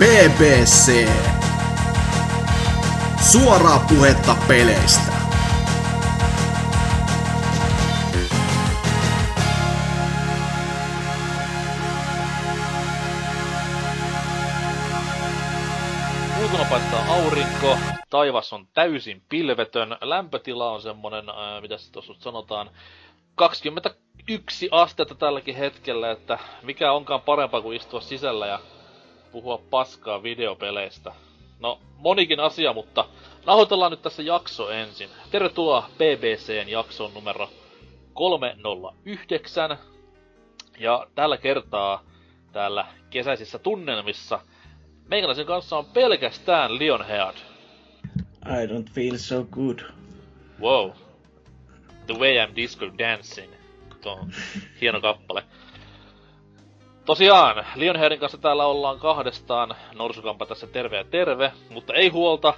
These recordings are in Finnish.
BBC. Suoraa puhetta peleistä. Ulkona paistaa aurinko, taivas on täysin pilvetön, lämpötila on semmonen, ää, mitä se tuossa sanotaan, 21 astetta tälläkin hetkellä, että mikä onkaan parempaa kuin istua sisällä ja puhua paskaa videopeleistä. No, monikin asia, mutta nauhoitellaan nyt tässä jakso ensin. Tervetuloa BBCn jakson numero 309. Ja tällä kertaa täällä kesäisissä tunnelmissa meikäläisen kanssa on pelkästään Lionhead. I don't feel so good. Wow. The way I'm disco dancing. Tuo on hieno kappale. Tosiaan, Lionheadin kanssa täällä ollaan kahdestaan. Norsukampa tässä terve ja terve, mutta ei huolta.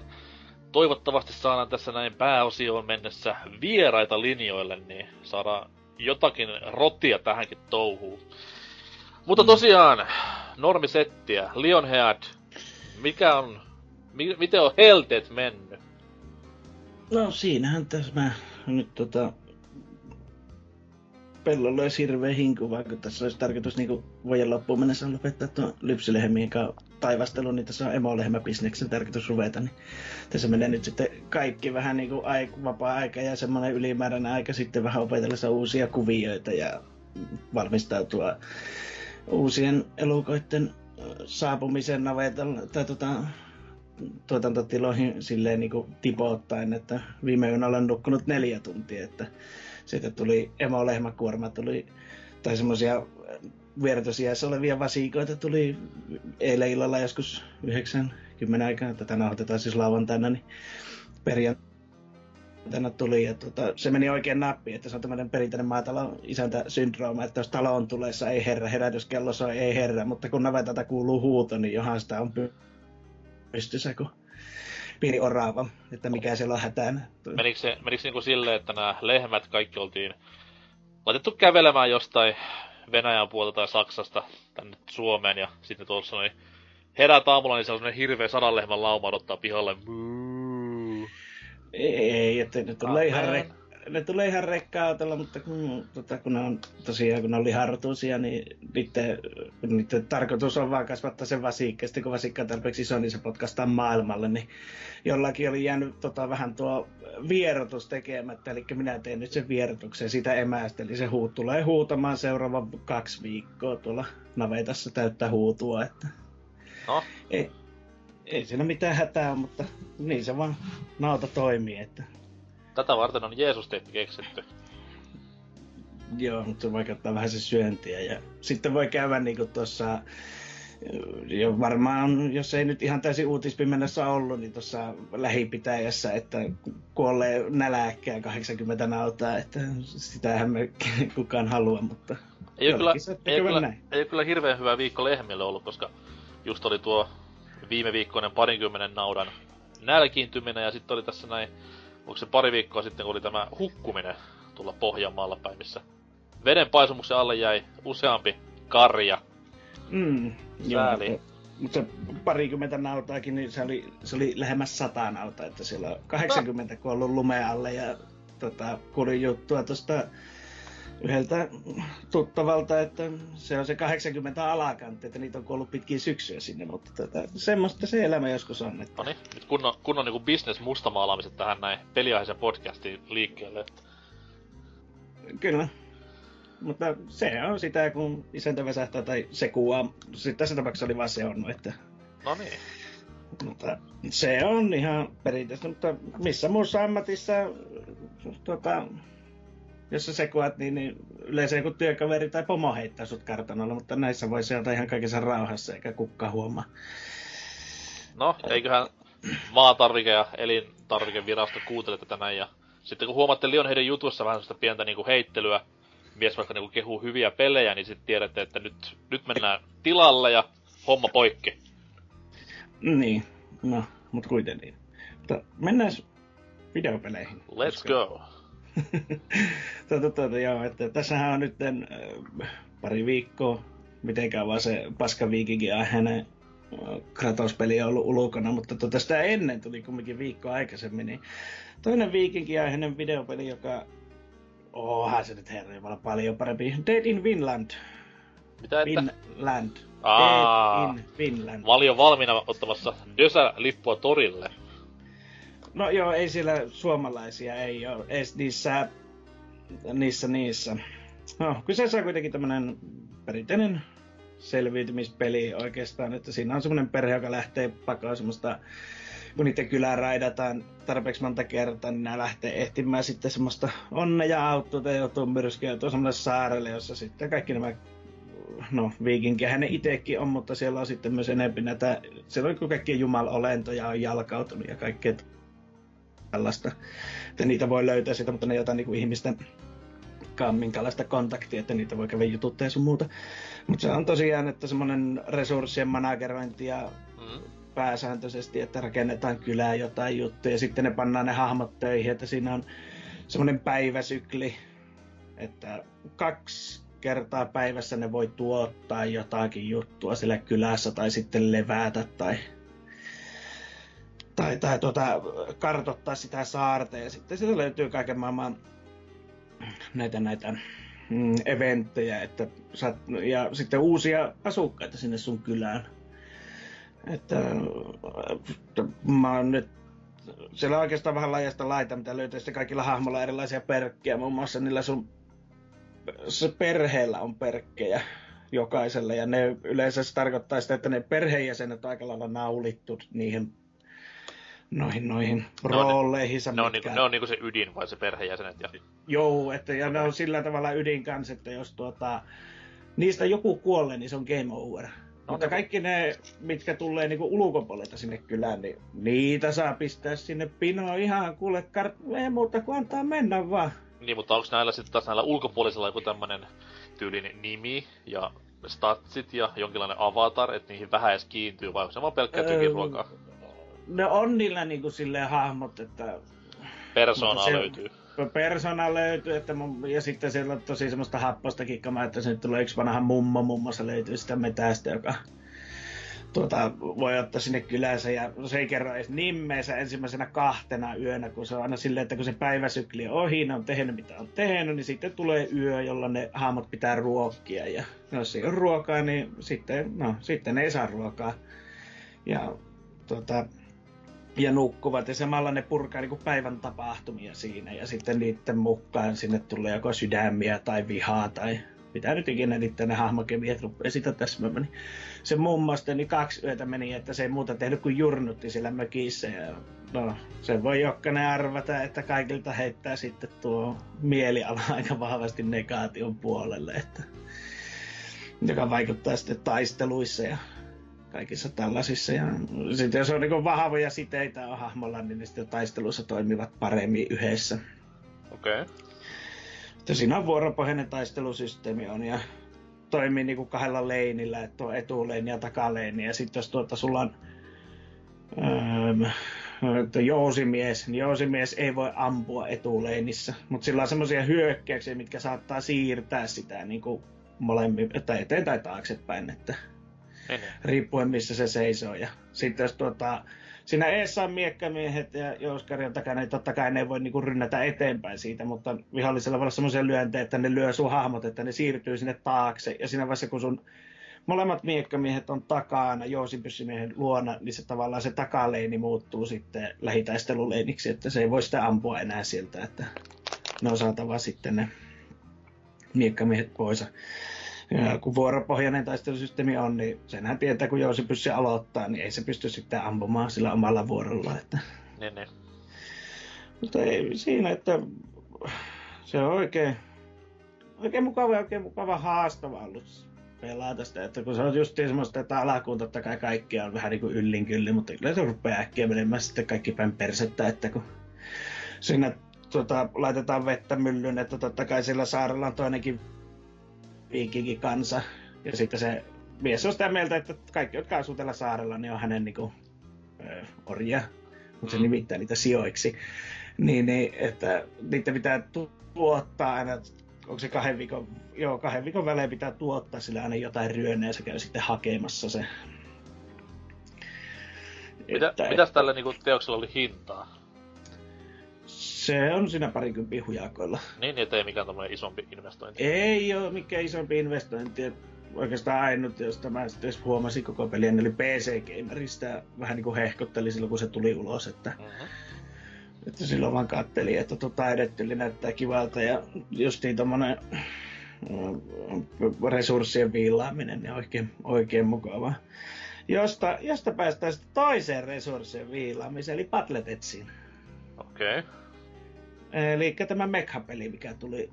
Toivottavasti saadaan tässä näin pääosioon mennessä vieraita linjoille, niin saadaan jotakin rotia tähänkin touhuun. Mutta tosiaan, normisettiä, Lionhead, mikä on, mi, miten on helteet mennyt? No siinähän tässä mä nyt tota... Pellolla olisi hirveä hinku, vaikka tässä olisi tarkoitus niinku vuoden loppuun mennessä lopettaa tuon lypsylehmien kanssa taivastelu, niin tässä on emolehmäbisneksen tarkoitus ruveta, niin tässä menee nyt sitten kaikki vähän niinku aik- vapaa-aika ja semmoinen ylimääräinen aika sitten vähän opetellessa uusia kuvioita ja valmistautua uusien elukoiden saapumisen navetalla, tai tota, tuotantotiloihin silleen niin kuin tipoittain, että viime yönä olen nukkunut neljä tuntia, että sitten tuli emolehmäkuorma, tuli, tai semmoisia viertosiässä olevia vasikoita tuli eilen illalla joskus 90 aikaa, tätä nauhoitetaan siis lauantaina, niin perjantaina tuli, ja tota, se meni oikein nappi, että se on tämmöinen perinteinen maatalon isäntä syndrooma, että jos talo on tulessa, ei herra, herätyskello soi, ei herra, mutta kun navetalta kuuluu huuto, niin johan sitä on py- pystyssä kuin pieni orava, että mikä siellä on hätään. Menikö se, menikö se niinku silleen, että nämä lehmät kaikki oltiin laitettu kävelemään jostain Venäjän puolta tai Saksasta tänne Suomeen ja sitten tuossa noin herät aamulla, niin se on semmonen hirveä sadan lehmän lauma odottaa pihalle. Muu. Ei, että ne tulee, ihan, Amen. Ne tulee ihan rekka-autolla, mutta kun, tota, kun ne on tosiaan kun ne on liharotuisia, niin niiden, niiden tarkoitus on vaan kasvattaa sen vasikka. Sitten kun vasikka on tarpeeksi iso, niin se potkastaa maailmalle. Niin jollakin oli jäänyt tota, vähän tuo vierotus tekemättä, eli minä teen nyt sen vierotuksen siitä emästä. Eli se huut tulee huutamaan seuraavan kaksi viikkoa tuolla navetassa täyttää huutua. Että No, ei, ei siinä mitään hätää mutta niin se vaan nauta toimii. Että tätä varten on Jeesus-teppi keksitty. Joo, mutta se vaikeuttaa vähän se syöntiä. Ja sitten voi käydä niinku tuossa, jo varmaan, jos ei nyt ihan täysin uutispimennässä ollut, niin tuossa lähipitäjässä, että kuolee näläkkään 80 nautaa, että sitähän me kukaan halua, mutta Ei ole, kyllä, ei, kyllä, näin. ei kyllä hirveän hyvä viikko lehmille ollut, koska just oli tuo viime viikkoinen parinkymmenen naudan nälkiintyminen ja sitten oli tässä näin, onko se pari viikkoa sitten, kun oli tämä hukkuminen tulla Pohjanmaalla päin, missä veden paisumuksen alle jäi useampi karja. Mm, Sääli. mutta, mutta se parikymmentä nautaakin, niin se oli, se oli lähemmäs sata nautaa, että siellä on 80 kuollut lumeen alle ja tota, kuulin juttua tuosta yhdeltä tuttavalta, että se on se 80 alakantti, että niitä on kuollut pitkin syksyä sinne, mutta tota, semmoista se elämä joskus on. Että, No niin, nyt kunnon, kunnon niinku business mustamaalaamiset tähän näin peliaiheisen podcastiin liikkeelle. että Kyllä. Mutta se on sitä, kun isäntä väsähtää tai se kuvaa. Sitten tässä tapauksessa oli vaan se on, että No niin. Mutta se on ihan perinteistä, mutta missä muussa ammatissa, tota, jos sä sekuat, niin, niin yleensä joku työkaveri tai pomo heittää sut kartanolla, mutta näissä voi seurata ihan kaikessa rauhassa, eikä kukaan huomaa. No, eiköhän maatarvike- ja elintarvikevirasto kuuntele tätä näin. Ja sitten kun huomaatte Lionheadin jutussa vähän sellaista pientä niinku heittelyä, mies vaikka niinku kehuu hyviä pelejä, niin sitten tiedätte, että nyt, nyt mennään tilalle ja homma poikki. Niin, no, mutta kuitenkin. Mutta mennään videopeleihin. Let's go. Tota, joo, että tässähän on nyt äh, pari viikkoa, mitenkään vaan se paska viikinkin hänen Kratos-peli on ollut ulkona, mutta tota sitä ennen tuli kumminkin viikko aikaisemmin, niin toinen viikinkiaiheinen videopeli, joka Onhan se nyt herran paljon parempi. Dead in Finland. Mitä että? Finland. Aa, Dead in Finland. Mä olin jo valmiina ottamassa Dösä-lippua torille. No joo, ei siellä suomalaisia ei ole edes niissä, niissä, niissä. No, kyseessä on kuitenkin tämmönen perinteinen selviytymispeli oikeastaan, että siinä on semmonen perhe, joka lähtee pakoon semmoista kun niiden kylää raidataan tarpeeksi monta kertaa, niin nämä lähtee ehtimään sitten semmoista onnea ja auttua tai joutuu myrskyä semmoiselle saarelle, jossa sitten kaikki nämä no viikinkiä hänen itsekin on, mutta siellä on sitten myös enemmän näitä, siellä on kaikkia jumalolentoja on jalkautunut ja kaikkea tällaista, että niitä voi löytää sitä, mutta ne jotain niin kuin ihmisten minkälaista kontaktia, että niitä voi käydä jututtaa ja sun muuta. Mutta se on tosiaan, että semmoinen resurssien managerointi ja mm pääsääntöisesti, että rakennetaan kylää jotain juttuja ja sitten ne pannaan ne hahmot töihin, että siinä on semmoinen päiväsykli, että kaksi kertaa päivässä ne voi tuottaa jotakin juttua sillä kylässä tai sitten levätä tai, tai, tai tuota, kartottaa sitä saarta ja sitten sieltä löytyy kaiken maailman näitä, näitä mm, eventtejä että saat, ja sitten uusia asukkaita sinne sun kylään että, että mä oon nyt siellä on oikeastaan vähän laajasta laita, mitä löytyy sitten kaikilla hahmoilla erilaisia perkkejä. Muun muassa niillä sun se perheellä on perkkejä jokaisella. Ja ne yleensä se tarkoittaa sitä, että ne perheenjäsenet on aika lailla naulittu niihin noihin, noihin rooleihin. Ne on, niinku, ne on niinku se ydin vai se perheenjäsenet? Ja... Joo, että, ja ne on sillä tavalla ydin kanssa, että jos tuota, niistä joku kuolee, niin se on game over. No, Mutta kaikki ne, mitkä tulee niinku ulkopuolelta sinne kylään, niin niitä saa pistää sinne pinoon ihan kuule, kar- ei muuta kuin antaa mennä vaan. Niin, mutta onko näillä sitten taas näillä ulkopuolisilla joku tämmönen tyylin nimi ja statsit ja jonkinlainen avatar, että niihin vähän edes kiintyy, vai onko se vaan pelkkää tykiruokaa? Ne on niillä niinku silleen hahmot, että... Persoonaa se, löytyy persona löytyy, että mun, ja sitten siellä on tosi semmoista happosta kikkamaa, että se tulee yksi vanha mummo muun muassa löytyy sitä metästä, joka tuota, voi ottaa sinne kylänsä ja se ei kerro edes nimeensä ensimmäisenä kahtena yönä, kun se on aina silleen, että kun se päiväsykli on ohi, ne on tehnyt mitä on tehnyt, niin sitten tulee yö, jolloin ne hahmot pitää ruokkia ja jos ei ole ruokaa, niin sitten, no, sitten ne ei saa ruokaa. Ja tuota, ja nukkuvat ja samalla ne purkaa niin päivän tapahtumia siinä. Ja sitten niiden mukaan sinne tulee joko sydämiä tai vihaa tai mitä nyt ikinä niiden ne hahmokemiat rupeaa. Sitä täsmämään. Niin se mummasta niin kaksi yötä meni, että se ei muuta tehnyt kuin jurnutti siellä mökissä. Ja no, se voi jokainen arvata, että kaikilta heittää sitten tuo mieliala aika vahvasti negaation puolelle, että joka vaikuttaa sitten taisteluissa ja kaikissa tällaisissa. Ja sitten jos on niin vahvoja siteitä on hahmolla, niin ne sitten taistelussa toimivat paremmin yhdessä. Okei. Okay. siinä on vuoropohjainen taistelusysteemi on ja toimii niin kuin kahdella leinillä, että on etuleini ja takaleini. Ja sitten jos tuota sulla on öö, jousimies, niin jousimies ei voi ampua etuleinissä, mutta sillä on semmoisia hyökkäyksiä, mitkä saattaa siirtää sitä niin kuin molemmin, että eteen tai taaksepäin. Että riippuen missä se seisoo. Ja sitten jos tuota, siinä eessä on miekkamiehet ja jouskarjan takana, niin totta kai ne voi niinku rynnätä eteenpäin siitä, mutta vihollisella voi olla semmoisia lyöntejä, että ne lyö sun hahmot, että ne siirtyy sinne taakse. Ja siinä vaiheessa, kun sun molemmat miekkamiehet on takana jousipyssymiehen luona, niin se tavallaan se takaleini muuttuu sitten lähitaisteluleiniksi, että se ei voi sitä ampua enää sieltä, että ne on saatava sitten ne miekkamiehet pois. Ja kun vuoropohjainen taistelusysteemi on, niin senhän tietää, kun Jousi pyssy aloittaa, niin ei se pysty sitten ampumaan sillä omalla vuorolla. Että... Niin, niin. Mutta ei siinä, että se on oikein, oikein mukava ja oikein mukava haastava ollut pelata sitä, että kun se on just semmoista, että alakuun totta kai kaikki on vähän niin kuin yllin kyllin, mutta kyllä se rupeaa äkkiä menemään sitten kaikki päin persettä, että kun siinä tuota, laitetaan vettä myllyyn, että totta kai sillä saarella on toinenkin viikinkin kansa. Ja sitten se mies on sitä mieltä, että kaikki, jotka asuu tällä saarella, niin on hänen niin kuin, ö, orja, mutta se mm. nimittää niitä sijoiksi. Niin, niin, että niitä pitää tuottaa aina, onko se kahden viikon, joo, kahden viikon välein pitää tuottaa sillä aina jotain ryönää ja se käy sitten hakemassa se Mitä, Että- mitäs tälle niinku teoksella oli hintaa? Se on siinä parikympin hujakoilla. Niin, niin ettei mikään tommonen isompi investointi. Ei ole mikään isompi investointi. Oikeastaan ainut, josta mä sitten edes huomasin koko pelin, eli PC Gamerista vähän niin kuin hehkotteli silloin, kun se tuli ulos, että, Mm-hmm. että silloin vaan katteli, että tota edetteli näyttää kivalta ja justiin tommonen mm, resurssien viilaaminen niin oikein, oikein mukavaa. Josta, josta päästään sitten toiseen resurssien viilaamiseen, eli Battletetsiin. Okei. Okay. Eli tämä Mekha-peli, mikä tuli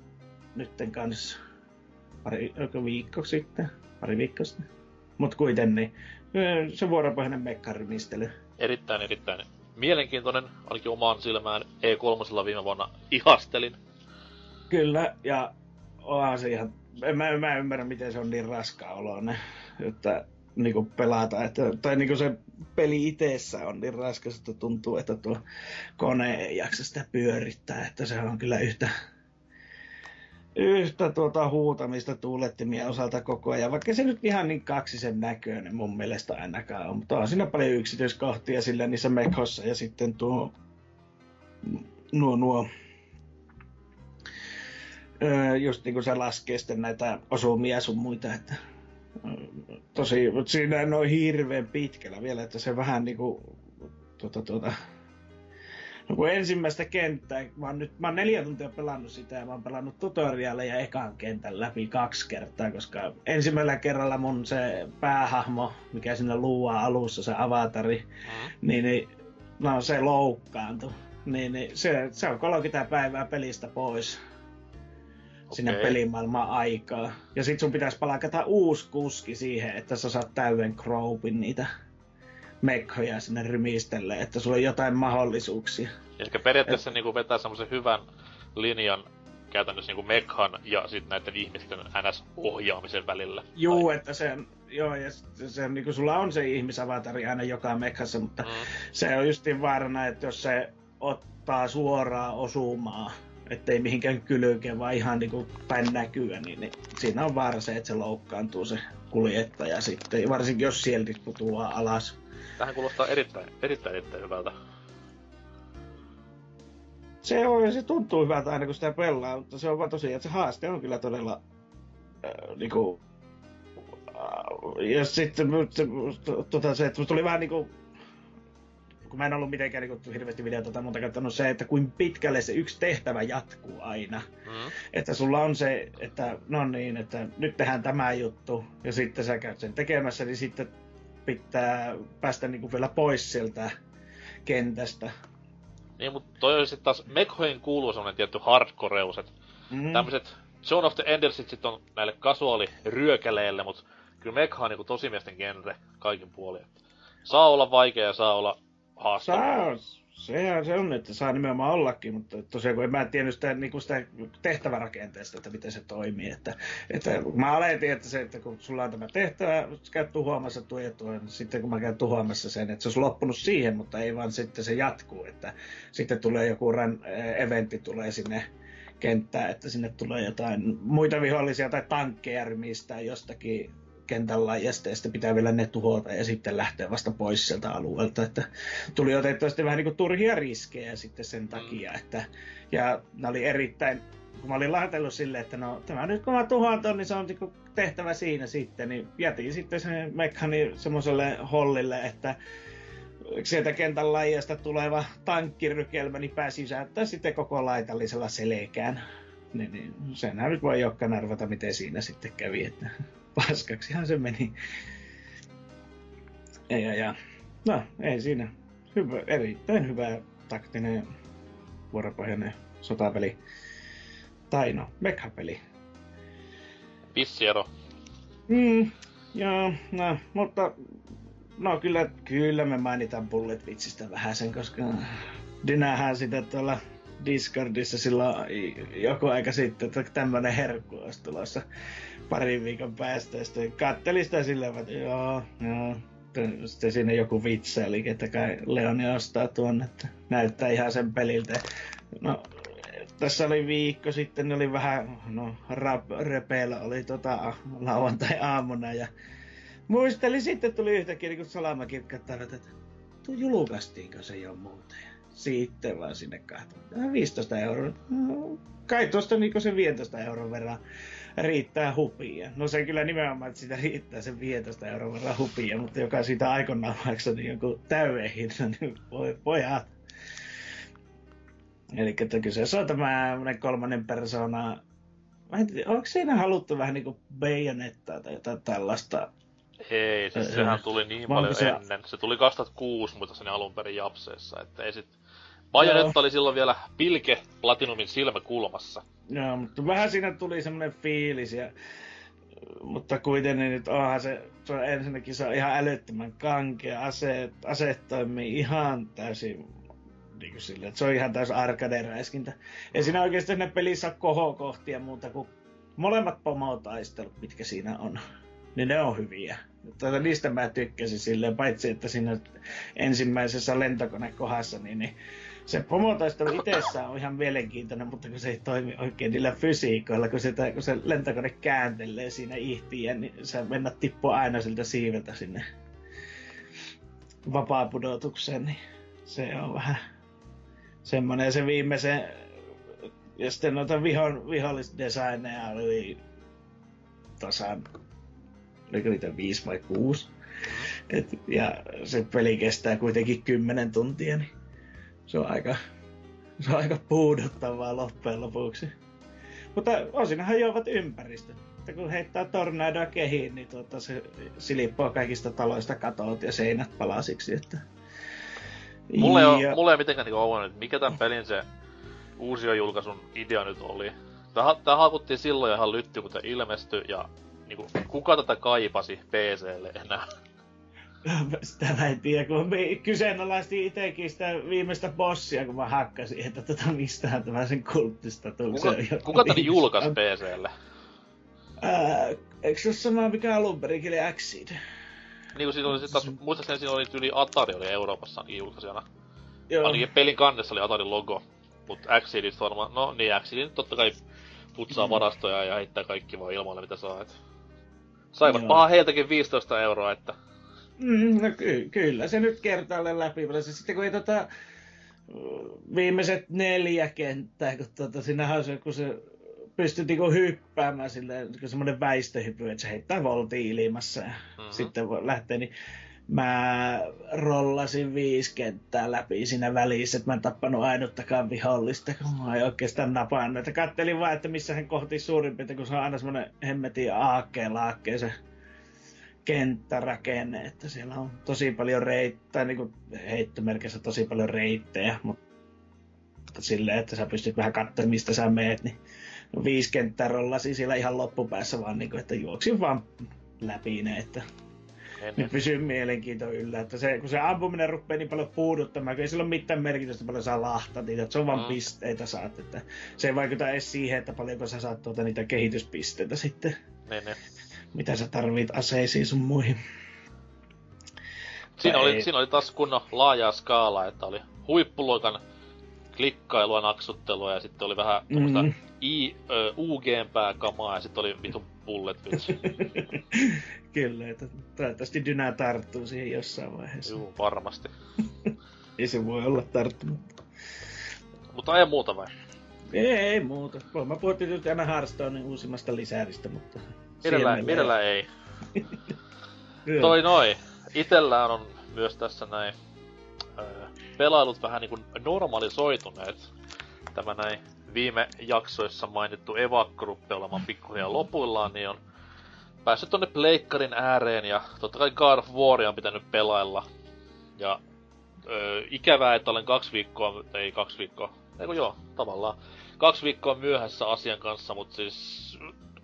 nytten kanssa pari viikko sitten, pari viikkoa sitten. Mut kuitenkin, ö, se vuoropohjainen mekkarimistely. Erittäin, erittäin mielenkiintoinen, ainakin omaan silmään E3 viime vuonna ihastelin. Kyllä, ja onhan se ihan, en mä, mä ymmärrä miten se on niin raskaa oloinen, että niinku pelata, että, tai niinku se peli itsessä on niin raskas, että tuntuu, että tuo kone ei jaksa sitä pyörittää, että se on kyllä yhtä, yhtä tuota huutamista tuulettimien osalta koko ajan, vaikka se nyt ihan niin kaksisen näköinen mun mielestä ainakaan on, mutta on siinä paljon yksityiskohtia sillä niissä mekhossa ja sitten tuo nuo, nuo just niin kuin se laskee sitten näitä osumia sun muita, että tosi, mutta siinä en ole hirveän pitkällä vielä, että se vähän niin kuin tuota, tuota, No kun ensimmäistä kenttää, mä oon nyt mä oon neljä tuntia pelannut sitä ja mä oon pelannut tutoriaaleja ekan kentän läpi kaksi kertaa, koska ensimmäisellä kerralla mun se päähahmo, mikä sinne luuaa alussa, se avatari, Mm-hmm. niin, niin no se loukkaantui. Niin, niin se, se on 30 päivää pelistä pois sinne pelimaailmaan aikaa. Ja sit sun pitäisi palkata uusi kuski siihen, että sä saat täyden kroupin niitä mekhoja sinne rymistelle, että sulla on jotain mahdollisuuksia. Eli periaatteessa niinku vetää semmoisen hyvän linjan käytännössä niinku mekhan ja sitten näiden ihmisten NS-ohjaamisen välillä. Juu, että se joo, ja se, se on, niin sulla on se ihmisavatari aina joka mekhassa, mutta Mm. se on justiin vaarana, että jos se ottaa suoraan osumaa, ettei mihinkään kylkeen, vaan ihan niinku päin näkyä, niin, niin siinä on vaara se, että se loukkaantuu se kuljettaja sitten, varsinkin jos sieltä putoaa alas. Tähän kuulostaa erittäin, erittäin, erittäin hyvältä. Se on, se tuntuu hyvältä aina kun sitä pelaa, mutta se on vaan tosiaan, että se haaste on kyllä todella äh, niinku... Äh, ja sitten se, tota, se, että musta tuli vähän niinku... Kun mä en ollut mitenkään niinku hirveästi videota monta katsonut se, että kuin pitkälle se yksi tehtävä jatkuu aina. Mm. Että sulla on se, että no niin, että nyt tehdään tämä juttu, ja sitten sä käyt sen tekemässä, niin sitten pitää päästä niinku vielä pois sieltä kentästä. Niin, mutta toi on sitten taas, Mekhoihin kuuluu semmonen tietty hardcoreus, että Mm. tämmöiset Zone of the Endersit sit on näille kasuaaliryökäleille, mut kyllä Mekha on niinku tosimiesten genre kaikin puolin. Saa olla vaikea ja saa olla haastava. Saa, sehän se on, että saa nimenomaan ollakin, mutta tosiaan kun en mä tiennyt sitä, niin kuin sitä tehtävärakenteesta, että miten se toimii. Että, että mä aletin, että se, että kun sulla on tämä tehtävä, sä käyt tuhoamassa tuo ja tuo, niin sitten kun mä käyn tuhoamassa sen, että se olisi loppunut siihen, mutta ei vaan sitten se jatkuu, että sitten tulee joku ran, eh, eventti tulee sinne kenttään, että sinne tulee jotain muita vihollisia tai tankkeja rymistää jostakin laajasta ja sitten pitää vielä ne tuhota ja sitten lähteä vasta pois sieltä alueelta. Että tuli otettua sitten vähän niin kuin turhia riskejä sitten sen takia, että ja ne oli erittäin, kun mä olin lahtellut silleen, että no tämä nyt kun mä tuhoan ton, niin se on niin kuin tehtävä siinä sitten, niin jätin sitten sen mekkani semmoiselle hollille, että sieltä kentän laajasta tuleva tankkirykelmä, niin pääsi sysäyttää sitten koko laitallisella selkään. Niin, niin senhän nyt voi jokainen arvata, miten siinä sitten kävi, että paskaksihan se meni. Ja, ja. No, ei siinä. Hyvä, erittäin hyvä taktinen vuoropohjainen sotapeli. Tai no, mekhapeli. Pissiero. Mm, joo, no, mutta no kyllä, kyllä me mainitaan Bullet Vitsistä vähän sen, koska Dynähän sitä tuolla Discordissa silloin joku aika sitten, että tämmönen herkku olisi tulossa parin viikon päästä. Ja sitten kattelin sitä silleen, että joo, joo. Sitten siinä joku vitsaili, että kai Leoni ostaa tuonne, että näyttää ihan sen peliltä. No, tässä oli viikko sitten, niin oli vähän, no, rap, repeillä oli tota lauantai-aamuna ja muistelin sitten tuli yhtäkkiä niin salamakirkkattavat, että vittu, julkaistiinko se jo muuten? Sitten vaan sinne kahtoon. 15 euroa. No, kai tuosta niinku se 15 euron verran riittää hupia. No se kyllä nimenomaan, että sitä riittää se 15 euron verran hupia, mutta joka siitä aikoinaan maksoi niin joku täyden hinta, niin voi pojat. Eli että kyseessä on tämä kolmannen persona. Mä en tiedä, onko siinä haluttu vähän niinku bajonettaa tai jotain tällaista? Ei, siis sehän tuli niin paljon se... ennen. Se tuli 2006, mutta sen alun perin Japseessa, että ei sit... Bajonetta oli silloin vielä pilke Platinumin silmäkulmassa. Joo, mutta vähän siinä tuli semmoinen fiilis ja mutta kuitenkin nyt onhan se, se on ensinnäkin se on ihan älyttömän kankea, aseet, aseet toimii ihan täysin niin kuin sille, että se on ihan täysin arcade-räiskintä. Ei siinä oikeasti siinä pelissä ole kohokohtia muuta kuin molemmat pomotaistelut, mitkä siinä on. Niin ne on hyviä. Tuota, niistä mä tykkäsin silleen, paitsi että siinä ensimmäisessä lentokonekohdassa, niin, niin se pomotaistelu itsessään on ihan mielenkiintoinen, mutta kun se ei toimi oikein niillä fysiikoilla, kun, sitä, kun se lentokone kääntelee siinä ihtiä, niin se mennä tippua aina siltä siiveltä sinne vapaapudotukseen, niin se on vähän semmoinen. Ja se viimeisen, ja sitten noita viho, vihollisdesigneja oli tasan, oliko niitä viisi vai kuusi. Et, ja se peli kestää kuitenkin kymmenen tuntia, niin se on aika, se on aika puuduttavaa loppujen lopuksi. Mutta osinhan juovat ympäristöt. Että kun heittää tornadoa kehiin, niin tuota, se silippoo kaikista taloista katot ja seinät palasiksi. Että... Mulle, ei ja... mulle ei mitenkään niinku että mikä tämän pelin se uusi julkaisun idea nyt oli. Tää, tää haukuttiin silloin ihan lytty, kun tämä ilmestyi, ja niinku, kuka tätä kaipasi PClle enää? Sitä mä en tiedä, kun me kyseenalaistin itsekin sitä viimeistä bossia, kun mä hakkasin, että tota mistähän tämä sen kulttistatuksen. Kuka, kuka tän julkaisi PClle? Ää, eikö se ole sama, mikä alun perin Exceed? Niin kuin siinä oli sit taas, muistaakseni siinä oli yli Atari oli Euroopassa julkaisijana. Joo. Ainakin pelin kannessa oli Atarin logo. Mut Exceedistä varmaan, no niin Exceedin totta kai putsaa mm. varastoja ja heittää kaikki vaan ilmalle mitä saa. Et. Saivat paha heiltäkin 15 euroa, että Mm, no ky- kyllä se nyt kertaalleen läpi. Sitten kun ei tota, viimeiset neljä kenttää, kun tota, siinä on se, kun se pystyy niinku hyppäämään silleen, kun semmoinen väistöhypy, että se heittää voltiin ilmassa ja mm-hmm. sitten voi lähteä, niin mä rollasin viisi kenttää läpi siinä välissä, että mä en tappanut ainuttakaan vihollista, kun mä en oikeastaan napannut. Että kattelin vaan, että missä hän kohti suurin piirtein, kun se on aina semmoinen hemmetin aakkeen laakkeen se kenttärakenne, että siellä on tosi paljon reittejä, niin kuin heittomerkissä tosi paljon reittejä, mutta silleen, että sä pystyt vähän katsomaan, mistä sä meet, niin no, viisi kenttää rollasi siellä ihan loppupäässä vaan, niin kuin, että juoksin vaan läpi ne, että niin pysyy mielenkiinto yllä, että se, kun se ampuminen rupeaa niin paljon puuduttamaan, kun ei sillä ole mitään merkitystä paljon saa lahta niitä, että se on vaan mm. pisteitä saat, että se ei vaikuta edes siihen, että paljonko sä saat tuota niitä kehityspisteitä sitten. Ne, ne mitä sä tarvit aseisiin sun muihin. Siinä oli, siinä oli taas kunnon laajaa skaalaa, että oli huippuluokan klikkailua, naksuttelua ja sitten oli vähän tuommoista mm. I, ö, UG-pää kamaa ja sitten oli vitun bullet Kyllä, että toivottavasti Dynä tarttuu siihen jossain vaiheessa. Joo, varmasti. ei se voi olla tarttunut. Mutta ei muuta vai? Ei, ei muuta. Mä puhuttiin nyt aina Hearthstonein uusimmasta lisääristä, mutta Mielellään, mielellään ei. Toi noin. Itellään on myös tässä näin öö, pelailut vähän niinku normalisoituneet. Tämä näin viime jaksoissa mainittu Evakko rupeaa olemaan pikkuhiljaa lopuillaan, niin on päässyt tonne pleikkarin ääreen ja totta kai God of War on pitänyt pelailla. Ja öö, ikävää, että olen kaksi viikkoa, ei kaksi viikkoa, eikö joo, tavallaan kaksi viikkoa myöhässä asian kanssa, mutta siis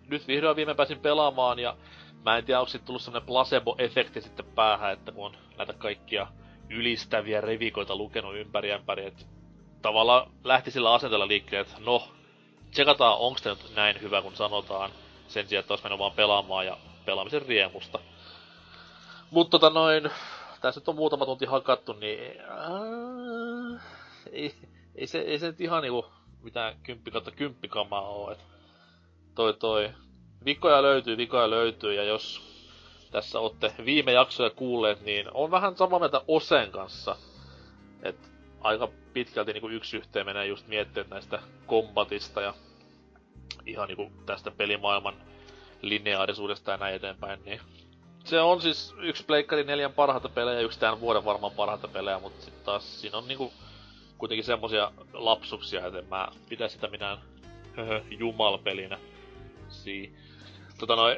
nyt vihdoin viime pääsin pelaamaan ja mä en tiedä, onko tullut semmonen placebo-efekti sitten päähän, että kun on näitä kaikkia ylistäviä revikoita lukenut ympäri ämpäri, että tavallaan lähti sillä asenteella liikkeelle, että no, tsekataan onko se nyt näin hyvä kun sanotaan, sen sijaan, että olisi mennyt vaan pelaamaan ja pelaamisen riemusta. Mutta tota noin, tässä nyt on muutama tunti hakattu, niin ää, ei, ei, se, ei se nyt ihan niinku mitään kymppi kautta kymppikamaa oo, että toi toi. Vikoja löytyy, vikoja löytyy, ja jos tässä olette viime jaksoja kuulleet, niin on vähän samaa mieltä Osen kanssa. että aika pitkälti niinku yksi yhteen menee just miettiä näistä kombatista ja ihan niinku tästä pelimaailman lineaarisuudesta ja näin eteenpäin, niin se on siis yksi Pleikkari neljän parhaita pelejä, yksi tämän vuoden varmaan parhaita pelejä, mutta sitten taas siinä on niinku kuitenkin semmosia lapsuksia, että en mä pidä sitä minään jumalpelinä. Si. Tota noin,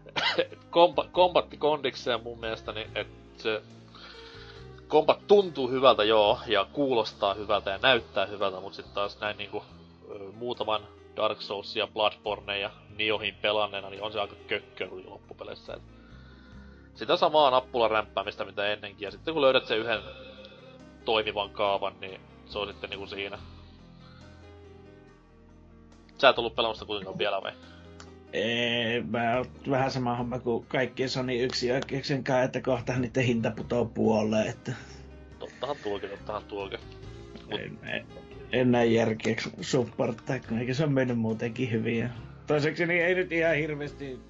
komba, kombatti kondikseen mun mielestä, niin että se kombat tuntuu hyvältä joo, ja kuulostaa hyvältä ja näyttää hyvältä, mutta sitten taas näin niinku muutaman Dark Souls ja Bloodborne ja Niohin pelanneena, niin on se aika kökköruli loppupeleissä. Et sitä samaa nappulan rämpäämistä mitä ennenkin, ja sitten kun löydät sen yhden toimivan kaavan, niin se on sitten niinku siinä. Sä et ollut pelaamassa kuitenkaan vielä vai? Ei, mä oon vähän sama homma kuin kaikki Sony yksi oikeuksien kanssa, että kohta niiden hinta putoo puoleen, että... Tottahan tuokin, tottahan tuokin. Mut... En, en, en näe järkeä supporttaa, kun eikä se on mennyt muutenkin hyvin. Ja toiseksi niin ei nyt ihan hirveästi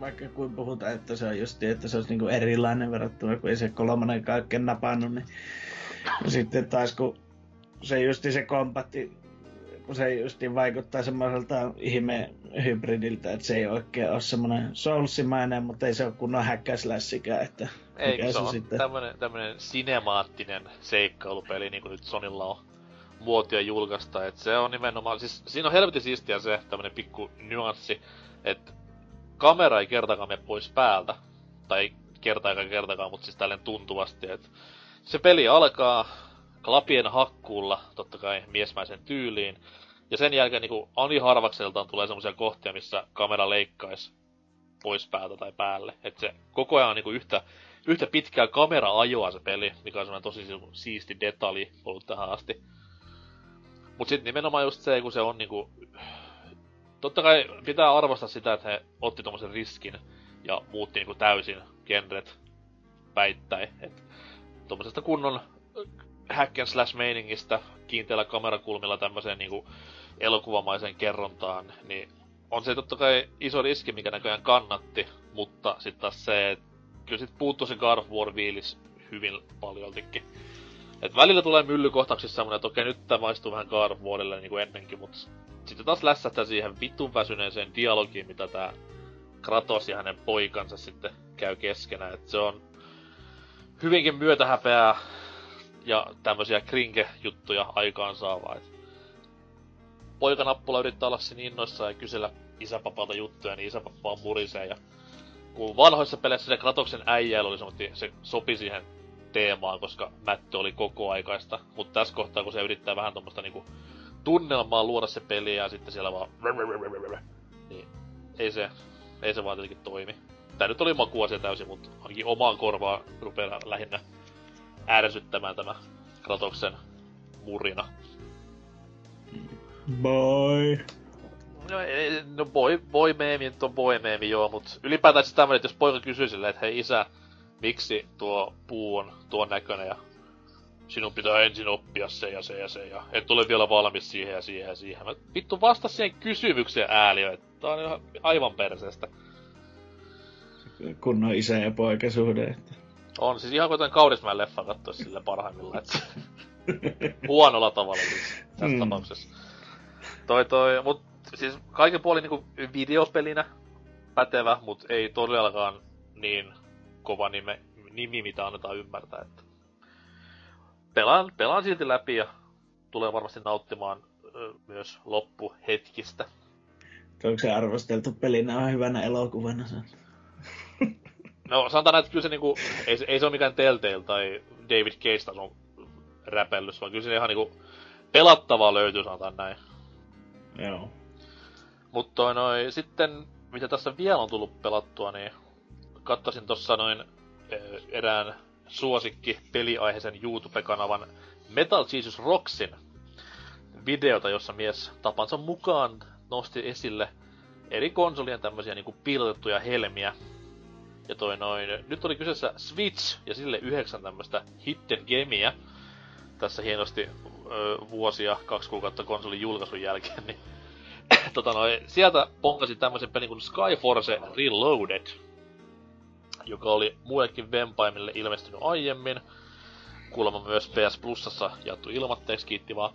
vaikka kuin puhutaan, että se on just, että se olisi niinku erilainen verrattuna, kun ei se kolmonen kaiken napannut, niin sitten taas kun se justi se kompatti, se justi vaikuttaa semmoiselta ihme hybridiltä, että se ei oikein ole semmoinen soulsimainen, mutta ei se ole kunnon häkkäslässikään, että ei, se, on sitten... tämmönen, tämmönen sinemaattinen seikkailupeli, niin kuin nyt Sonilla on muotia julkaista, että se on nimenomaan, siis siinä on helvetin siistiä se tämmönen pikku nyanssi, että kamera ei kertakaan mene pois päältä, tai kertaakaan kertakaan, mutta siis tälleen tuntuvasti, että se peli alkaa klapien hakkuulla, totta kai miesmäisen tyyliin, ja sen jälkeen niin ani harvakseltaan tulee semmoisia kohtia, missä kamera leikkaisi pois päältä tai päälle. että se koko ajan on niin yhtä, yhtä pitkää kamera-ajoa se peli, mikä on semmoinen tosi siisti detalji ollut tähän asti. Mut sitten nimenomaan just se, kun se on niinku... Totta kai pitää arvostaa sitä, että he otti tommosen riskin ja muutti niinku täysin genret päittäin. Et tommosesta kunnon hack and slash meiningistä kiinteällä kamerakulmilla tämmöiseen niinku elokuvamaiseen kerrontaan, niin on se totta kai iso riski, mikä näköjään kannatti, mutta sitten taas se, että kyllä sit puuttuu se God of War viilis hyvin paljoltikin. Et välillä tulee myllykohtauksissa semmonen, että okei, nyt tää maistuu vähän God of Warille niin kuin ennenkin, mutta sitten taas lässähtää siihen vitun väsyneeseen dialogiin, mitä tää Kratos ja hänen poikansa sitten käy keskenään. Et se on hyvinkin myötähäpeää ja tämmösiä krinke-juttuja aikaansaavaa. Et poikanappula yrittää olla siinä innoissaan ja kysellä isäpapalta juttuja, niin isäpappa on murisee. Ja kun vanhoissa peleissä se Kratoksen äijäily oli se sopi siihen teemaan, koska mättö oli koko aikaista. Mutta tässä kohtaa, kun se yrittää vähän tuommoista niinku tunnelmaa luoda se peli ja sitten siellä vaan niin ei se, ei se vaan tietenkin toimi. Tää nyt oli makuasia täysin, mutta ainakin omaan korvaan rupeaa lähinnä ärsyttämään tämä Kratoksen murina. Boy. No, no boy, boy meemi on boy meemi joo, mut ylipäätään siis tämmönen, että jos poika kysyy silleen, että hei isä, miksi tuo puu on tuon näköinen ja sinun pitää ensin oppia se ja se ja se ja et ole vielä valmis siihen ja siihen ja siihen. Mä vittu vasta siihen kysymykseen ääliö, että tää on ihan aivan perseestä. Kunnon isä ja poika suhde. Että... On, siis ihan kuten Kaurismäen leffa katsoa sille parhaimmillaan, että huonolla tavalla siis tässä mm. tapauksessa. Toi toi, mut siis kaiken puolin niinku videopelinä pätevä, mut ei todellakaan niin kova nime, nimi, mitä annetaan ymmärtää. Että pelaan, pelaan silti läpi ja tulee varmasti nauttimaan ö, myös loppuhetkistä. Onko se arvosteltu pelinä on hyvänä elokuvana? No sanotaan että kyllä se niinku, ei, se, ei se ole mikään Telltale tai David Cage tason räpellys, vaan kyllä se ihan niinku pelattavaa löytyy, sanotaan näin. Joo. Mutta noin, sitten, mitä tässä vielä on tullut pelattua, niin kattasin tossa noin erään suosikki peliaiheisen YouTube-kanavan Metal Jesus Rocksin videota, jossa mies tapansa mukaan nosti esille eri konsolien tämmöisiä niinku piilotettuja helmiä. Ja toi noin, nyt oli kyseessä Switch ja sille yhdeksän tämmöistä hidden gameä. Tässä hienosti ö, vuosia, kaksi kuukautta konsolin julkaisun jälkeen, niin tota noin, sieltä ponkasin tämmöisen pelin kuin Skyforce Reloaded joka oli muillekin vempaimille ilmestynyt aiemmin. Kuulemma myös PS Plusassa jaettu ilmatteeksi, kiitti vaan.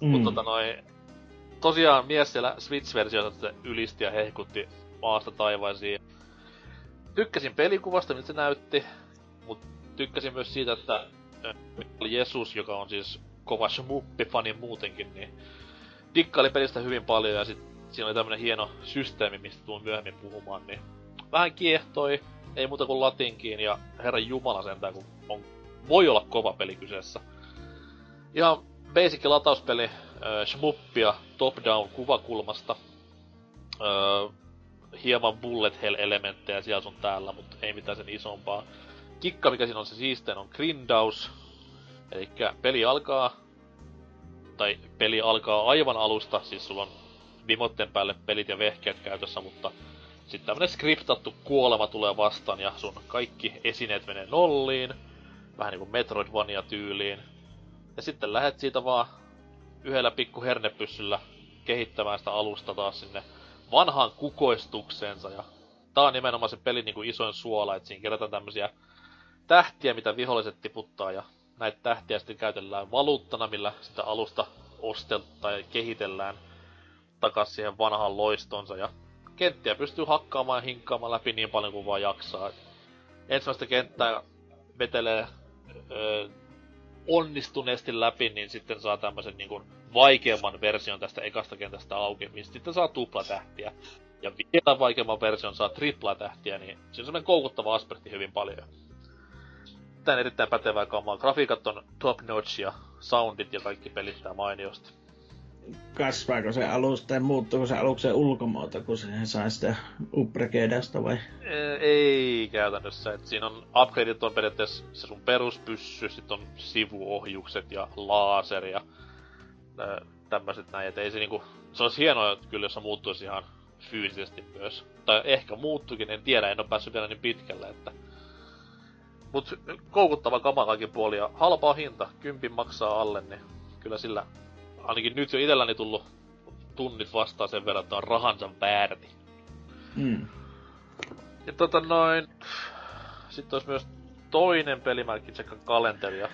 Mm. Mutta tota noin, tosiaan mies siellä Switch-versiossa ylisti ja hehkutti maasta taivaisiin. Tykkäsin pelikuvasta, mitä se näytti, mutta tykkäsin myös siitä, että Jesus, joka on siis kova Shmuppi-fani muutenkin, niin dikkaili pelistä hyvin paljon ja sit siinä oli tämmönen hieno systeemi, mistä tuun myöhemmin puhumaan, niin vähän kiehtoi, ei muuta kuin latinkiin ja herran jumala sentään, kun on, voi olla kova peli kyseessä. Ihan basic latauspeli, äh, shmuppia top-down kuvakulmasta. Äh, hieman bullet hell elementtejä siellä sun täällä, mutta ei mitään sen isompaa. Kikka, mikä siinä on se siisteen, on grindaus. Eli peli alkaa, tai peli alkaa aivan alusta, siis sulla on vimotten päälle pelit ja vehkeet käytössä, mutta sitten tämmönen skriptattu kuolema tulee vastaan ja sun kaikki esineet menee nolliin. Vähän niinku Metroidvania tyyliin. Ja sitten lähet siitä vaan yhdellä pikku hernepyssyllä kehittämään sitä alusta taas sinne vanhaan kukoistukseensa. Ja tää on nimenomaan se pelin niinku isoin suola, että siinä kerätään tämmösiä tähtiä, mitä viholliset tiputtaa ja näitä tähtiä sitten käytellään valuuttana, millä sitä alusta ostel tai kehitellään takas siihen vanhaan loistonsa ja kenttiä pystyy hakkaamaan ja hinkkaamaan läpi niin paljon kuin vaan jaksaa. Ensimmäistä kenttää vetelee ö, onnistuneesti läpi, niin sitten saa tämmöisen niin vaikeamman version tästä ekasta kentästä auki, mistä sitten saa tuplatähtiä. Ja vielä vaikeamman version saa triplatähtiä, niin se on semmoinen koukuttava aspekti hyvin paljon. Tän erittäin pätevää kamaa. Grafiikat on top notch ja soundit ja kaikki pelittää mainiosti kasvaako se alusta ja muuttuuko se aluksen ulkomuoto, kun se saa sitä upgradeasta vai? Ei käytännössä. Et siinä on upgradeit on periaatteessa se sun peruspyssy, sit on sivuohjukset ja laaseri ja tämmöiset näin. Et ei se niinku, se olisi hienoa kyllä, jos se muuttuisi ihan fyysisesti myös. Tai ehkä muuttukin, en tiedä, en ole päässyt vielä niin pitkälle, että... Mut koukuttava kama kaikin puolin ja halpaa hinta, kympin maksaa alle, niin kyllä sillä ainakin nyt jo itselläni tullut tunnit vastaan sen verran, että on rahansa väärti. Mm. Ja tota noin... Sitten olisi myös toinen peli, mä tsekkaan kalenteria.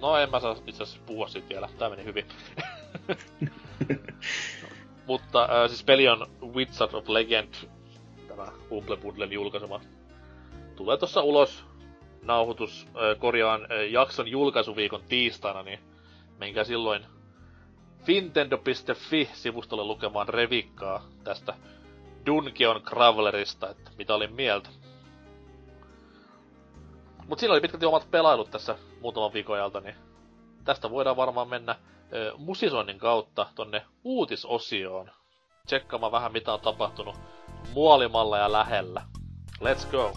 No en mä saa itse asiassa puhua siitä vielä, tää meni hyvin. Mutta äh, siis peli on Wizard of Legend, tämä Humble Bundlen julkaisema. Tulee tossa ulos nauhoitus, äh, korjaan äh, jakson julkaisuviikon tiistaina, niin menkää silloin Fintendo.fi-sivustolle lukemaan revikkaa tästä Dungeon Gravelerista, että mitä olin mieltä. Mut siinä oli pitkälti omat pelailut tässä muutaman viikon ajalta, niin tästä voidaan varmaan mennä musisoinnin kautta tonne uutisosioon. Tsekkaamaan vähän mitä on tapahtunut muolimalla ja lähellä. Let's go!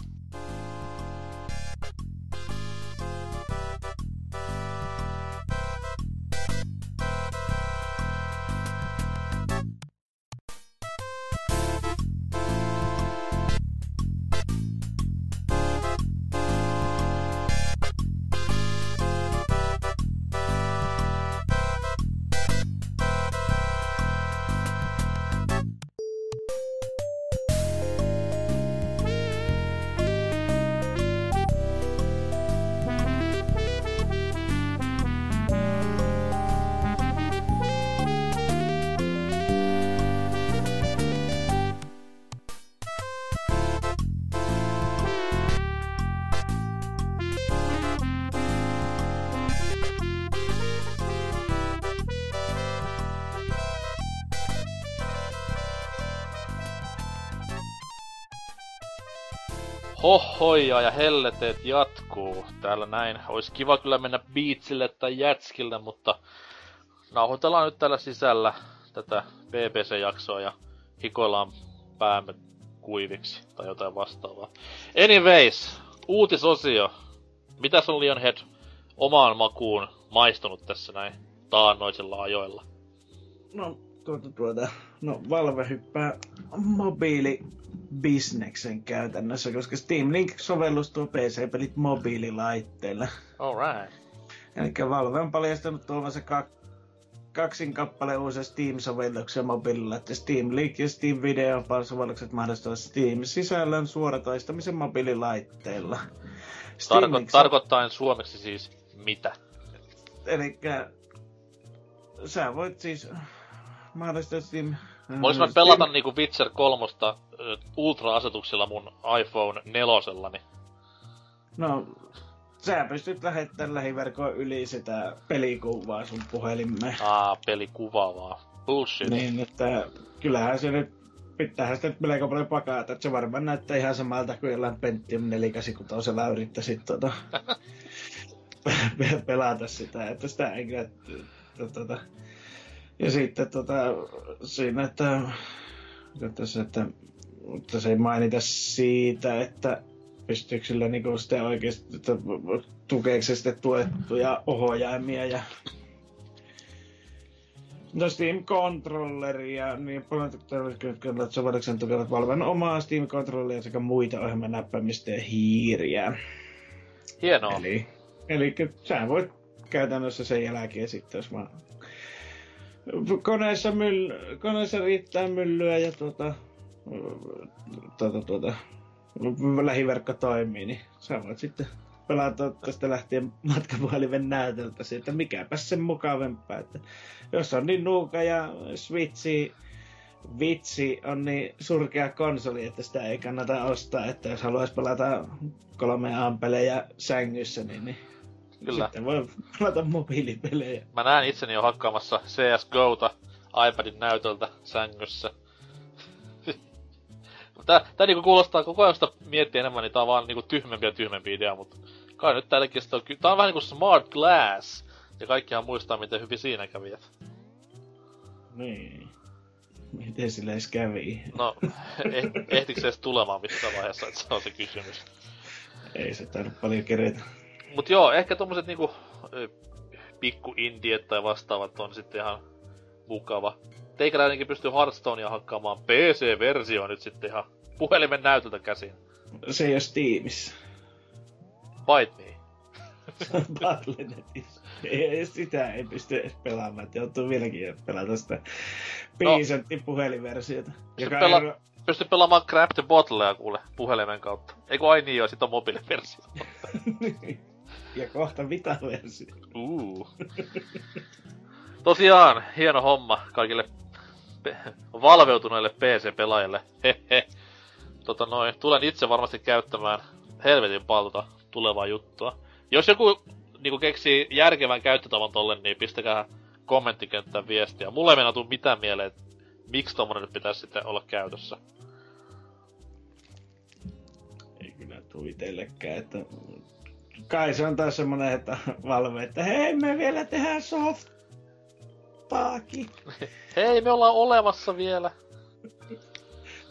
Hohoja ja helleteet jatkuu. Täällä näin. Olisi kiva kyllä mennä biitsille tai jätskille, mutta nauhoitellaan nyt täällä sisällä tätä BBC-jaksoa ja hikoillaan päämme kuiviksi tai jotain vastaavaa. Anyways, uutisosio. Mitä on Lionhead omaan makuun maistunut tässä näin taannoisilla ajoilla? No, tuota, tuota, no Valve hyppää mobiili bisneksen käytännössä, koska Steam Link-sovellus tuo PC-pelit mobiililaitteilla. Alright. Eli Valve on paljastanut tuovansa kak... kaksin kappale uusia Steam-sovelluksia mobiililla, että Steam Link ja Steam Video sovellukset mahdollistavat Steam-sisällön suoratoistamisen mobiililaitteilla. Tarko- tarkoittain suomeksi siis mitä? Eli sä voit siis mahdollistaa Steam... Vois mä pelata niinku Witcher 3 ultra-asetuksilla mun iPhone nelosellani. No, sä pystyt lähettämään lähiverkon yli sitä pelikuvaa sun puhelimeen. Aa, pelikuvaa vaan. Bullshit. Niin, että kyllähän se nyt pitäähän sitä melko paljon pakata, että se varmaan näyttää ihan samalta kuin jollain Pentium 486 yrittäisit tuota, pelata sitä, että sitä ei kyllä... Tuota, ja sitten tota, siinä, että, tässä, että mutta se ei mainita siitä, että pystyykö sillä niinku sitten oikeasti, että tukeeko se sitten tuettuja ohjaimia ja No Steam Controlleria, niin paljon kyllä sovelluksen tukevat valven omaa Steam Controlleria sekä muita ohjelman näppäimistä ja hiiriä. Hienoa. Eli, eli sä voit käytännössä sen jälkeen sitten, jos vaan koneessa, myll, koneessa riittää myllyä ja tuota, tuota, tuota, lähiverkko toimii, niin sä voit sitten pelata tästä lähtien matkapuhelimen näytöltä siitä, mikäpä sen mukavempaa. Että jos on niin nuuka ja switchi, vitsi on niin surkea konsoli, että sitä ei kannata ostaa, että jos haluaisi pelata kolme ampelejä sängyssä, niin, niin Kyllä. sitten voi pelata mobiilipelejä. Mä näen itseni jo hakkaamassa CSGOta iPadin näytöltä sängyssä. tää, tää niinku kuulostaa koko ajan sitä miettiä enemmän, niin tää on vaan niinku tyhmempi ja tyhmempi idea, mutta kai nyt tällekin on ky- Tää on vähän niinku Smart Glass. Ja kaikkihan muistaa, miten hyvin siinä kävi. Niin. Miten sillä edes kävi? No, eh, ehtikö se edes tulemaan missään vaiheessa, että se on se kysymys. Ei se tainnut paljon keretä. Mut joo, ehkä tommoset niinku pikku indiet tai vastaavat on sitten ihan mukava. Teikäläinenkin pystyy Hearthstonea hakkaamaan PC-versio nyt sitten ihan puhelimen näytöltä käsin. Se ei ole Steamissa. Bite me. Battle.netissa. Ei, sitä ei pysty edes pelaamaan, että joutuu vieläkin pelata sitä piisentti no, puhelinversiota. Joka pela- ero... Pysty pelaamaan Grab the Bottlea kuule puhelimen kautta. Eikö ai niin joo, sit on mobiiliversio. ja kohta Vita-versio. Uh. Tosiaan, hieno homma kaikille pe- valveutuneille PC-pelaajille. Hehe. Tota noin, tulen itse varmasti käyttämään helvetin paljon tota tulevaa juttua. Jos joku niinku keksii järkevän käyttötavan tolle, niin pistäkää kommenttikenttään viestiä. Mulle ei mennä mitään mieleen, että miksi tommonen nyt pitäisi sitten olla käytössä. Ei kyllä tuu itellekään, että kai se on taas semmonen, että Valve, että hei me vielä tehdään softaakin. hei me ollaan olemassa vielä.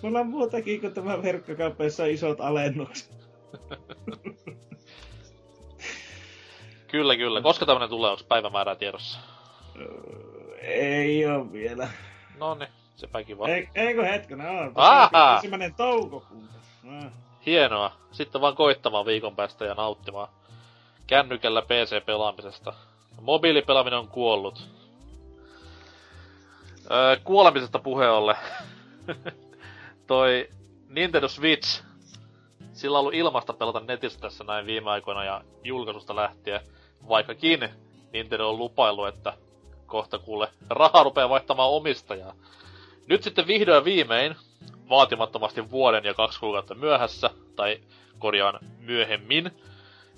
Me ollaan muutakin kuin tämä verkkokauppeissa isot alennukset. kyllä, kyllä. Koska tämmönen tulee, onko päivämäärää tiedossa? Ei oo vielä. No niin, sepäkin vaan. Ei, eikö hetken, on. Ensimmäinen toukokuuta. Ah. Hienoa. Sitten vaan koittamaan viikon päästä ja nauttimaan kännykällä PC-pelaamisesta. Mobiilipelaaminen on kuollut. Öö, kuolemisesta puheolle. Toi Nintendo Switch. Sillä on ollut ilmasta pelata netissä tässä näin viime aikoina ja julkaisusta lähtien. Vaikkakin Nintendo on lupaillut, että kohta kuule raha rupeaa vaihtamaan omistajaa. Nyt sitten vihdoin viimein, vaatimattomasti vuoden ja kaksi kuukautta myöhässä, tai korjaan myöhemmin,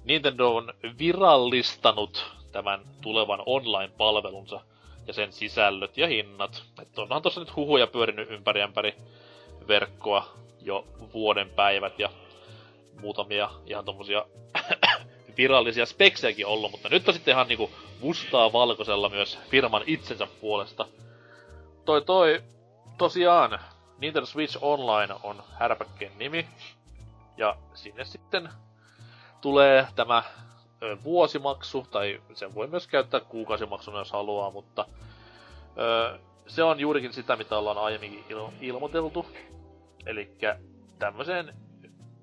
Nintendo on virallistanut tämän tulevan online-palvelunsa ja sen sisällöt ja hinnat. Että onhan tossa nyt huhuja pyörinyt ympäri ympäri verkkoa jo vuoden päivät ja muutamia ihan tommosia virallisia speksejäkin ollut, mutta nyt on sitten ihan niinku mustaa valkoisella myös firman itsensä puolesta. Toi toi, tosiaan, Nintendo Switch Online on härpäkkeen nimi. Ja sinne sitten tulee tämä vuosimaksu, tai sen voi myös käyttää kuukausimaksuna jos haluaa, mutta se on juurikin sitä, mitä ollaan aiemminkin il- ilmoiteltu. Eli tämmöiseen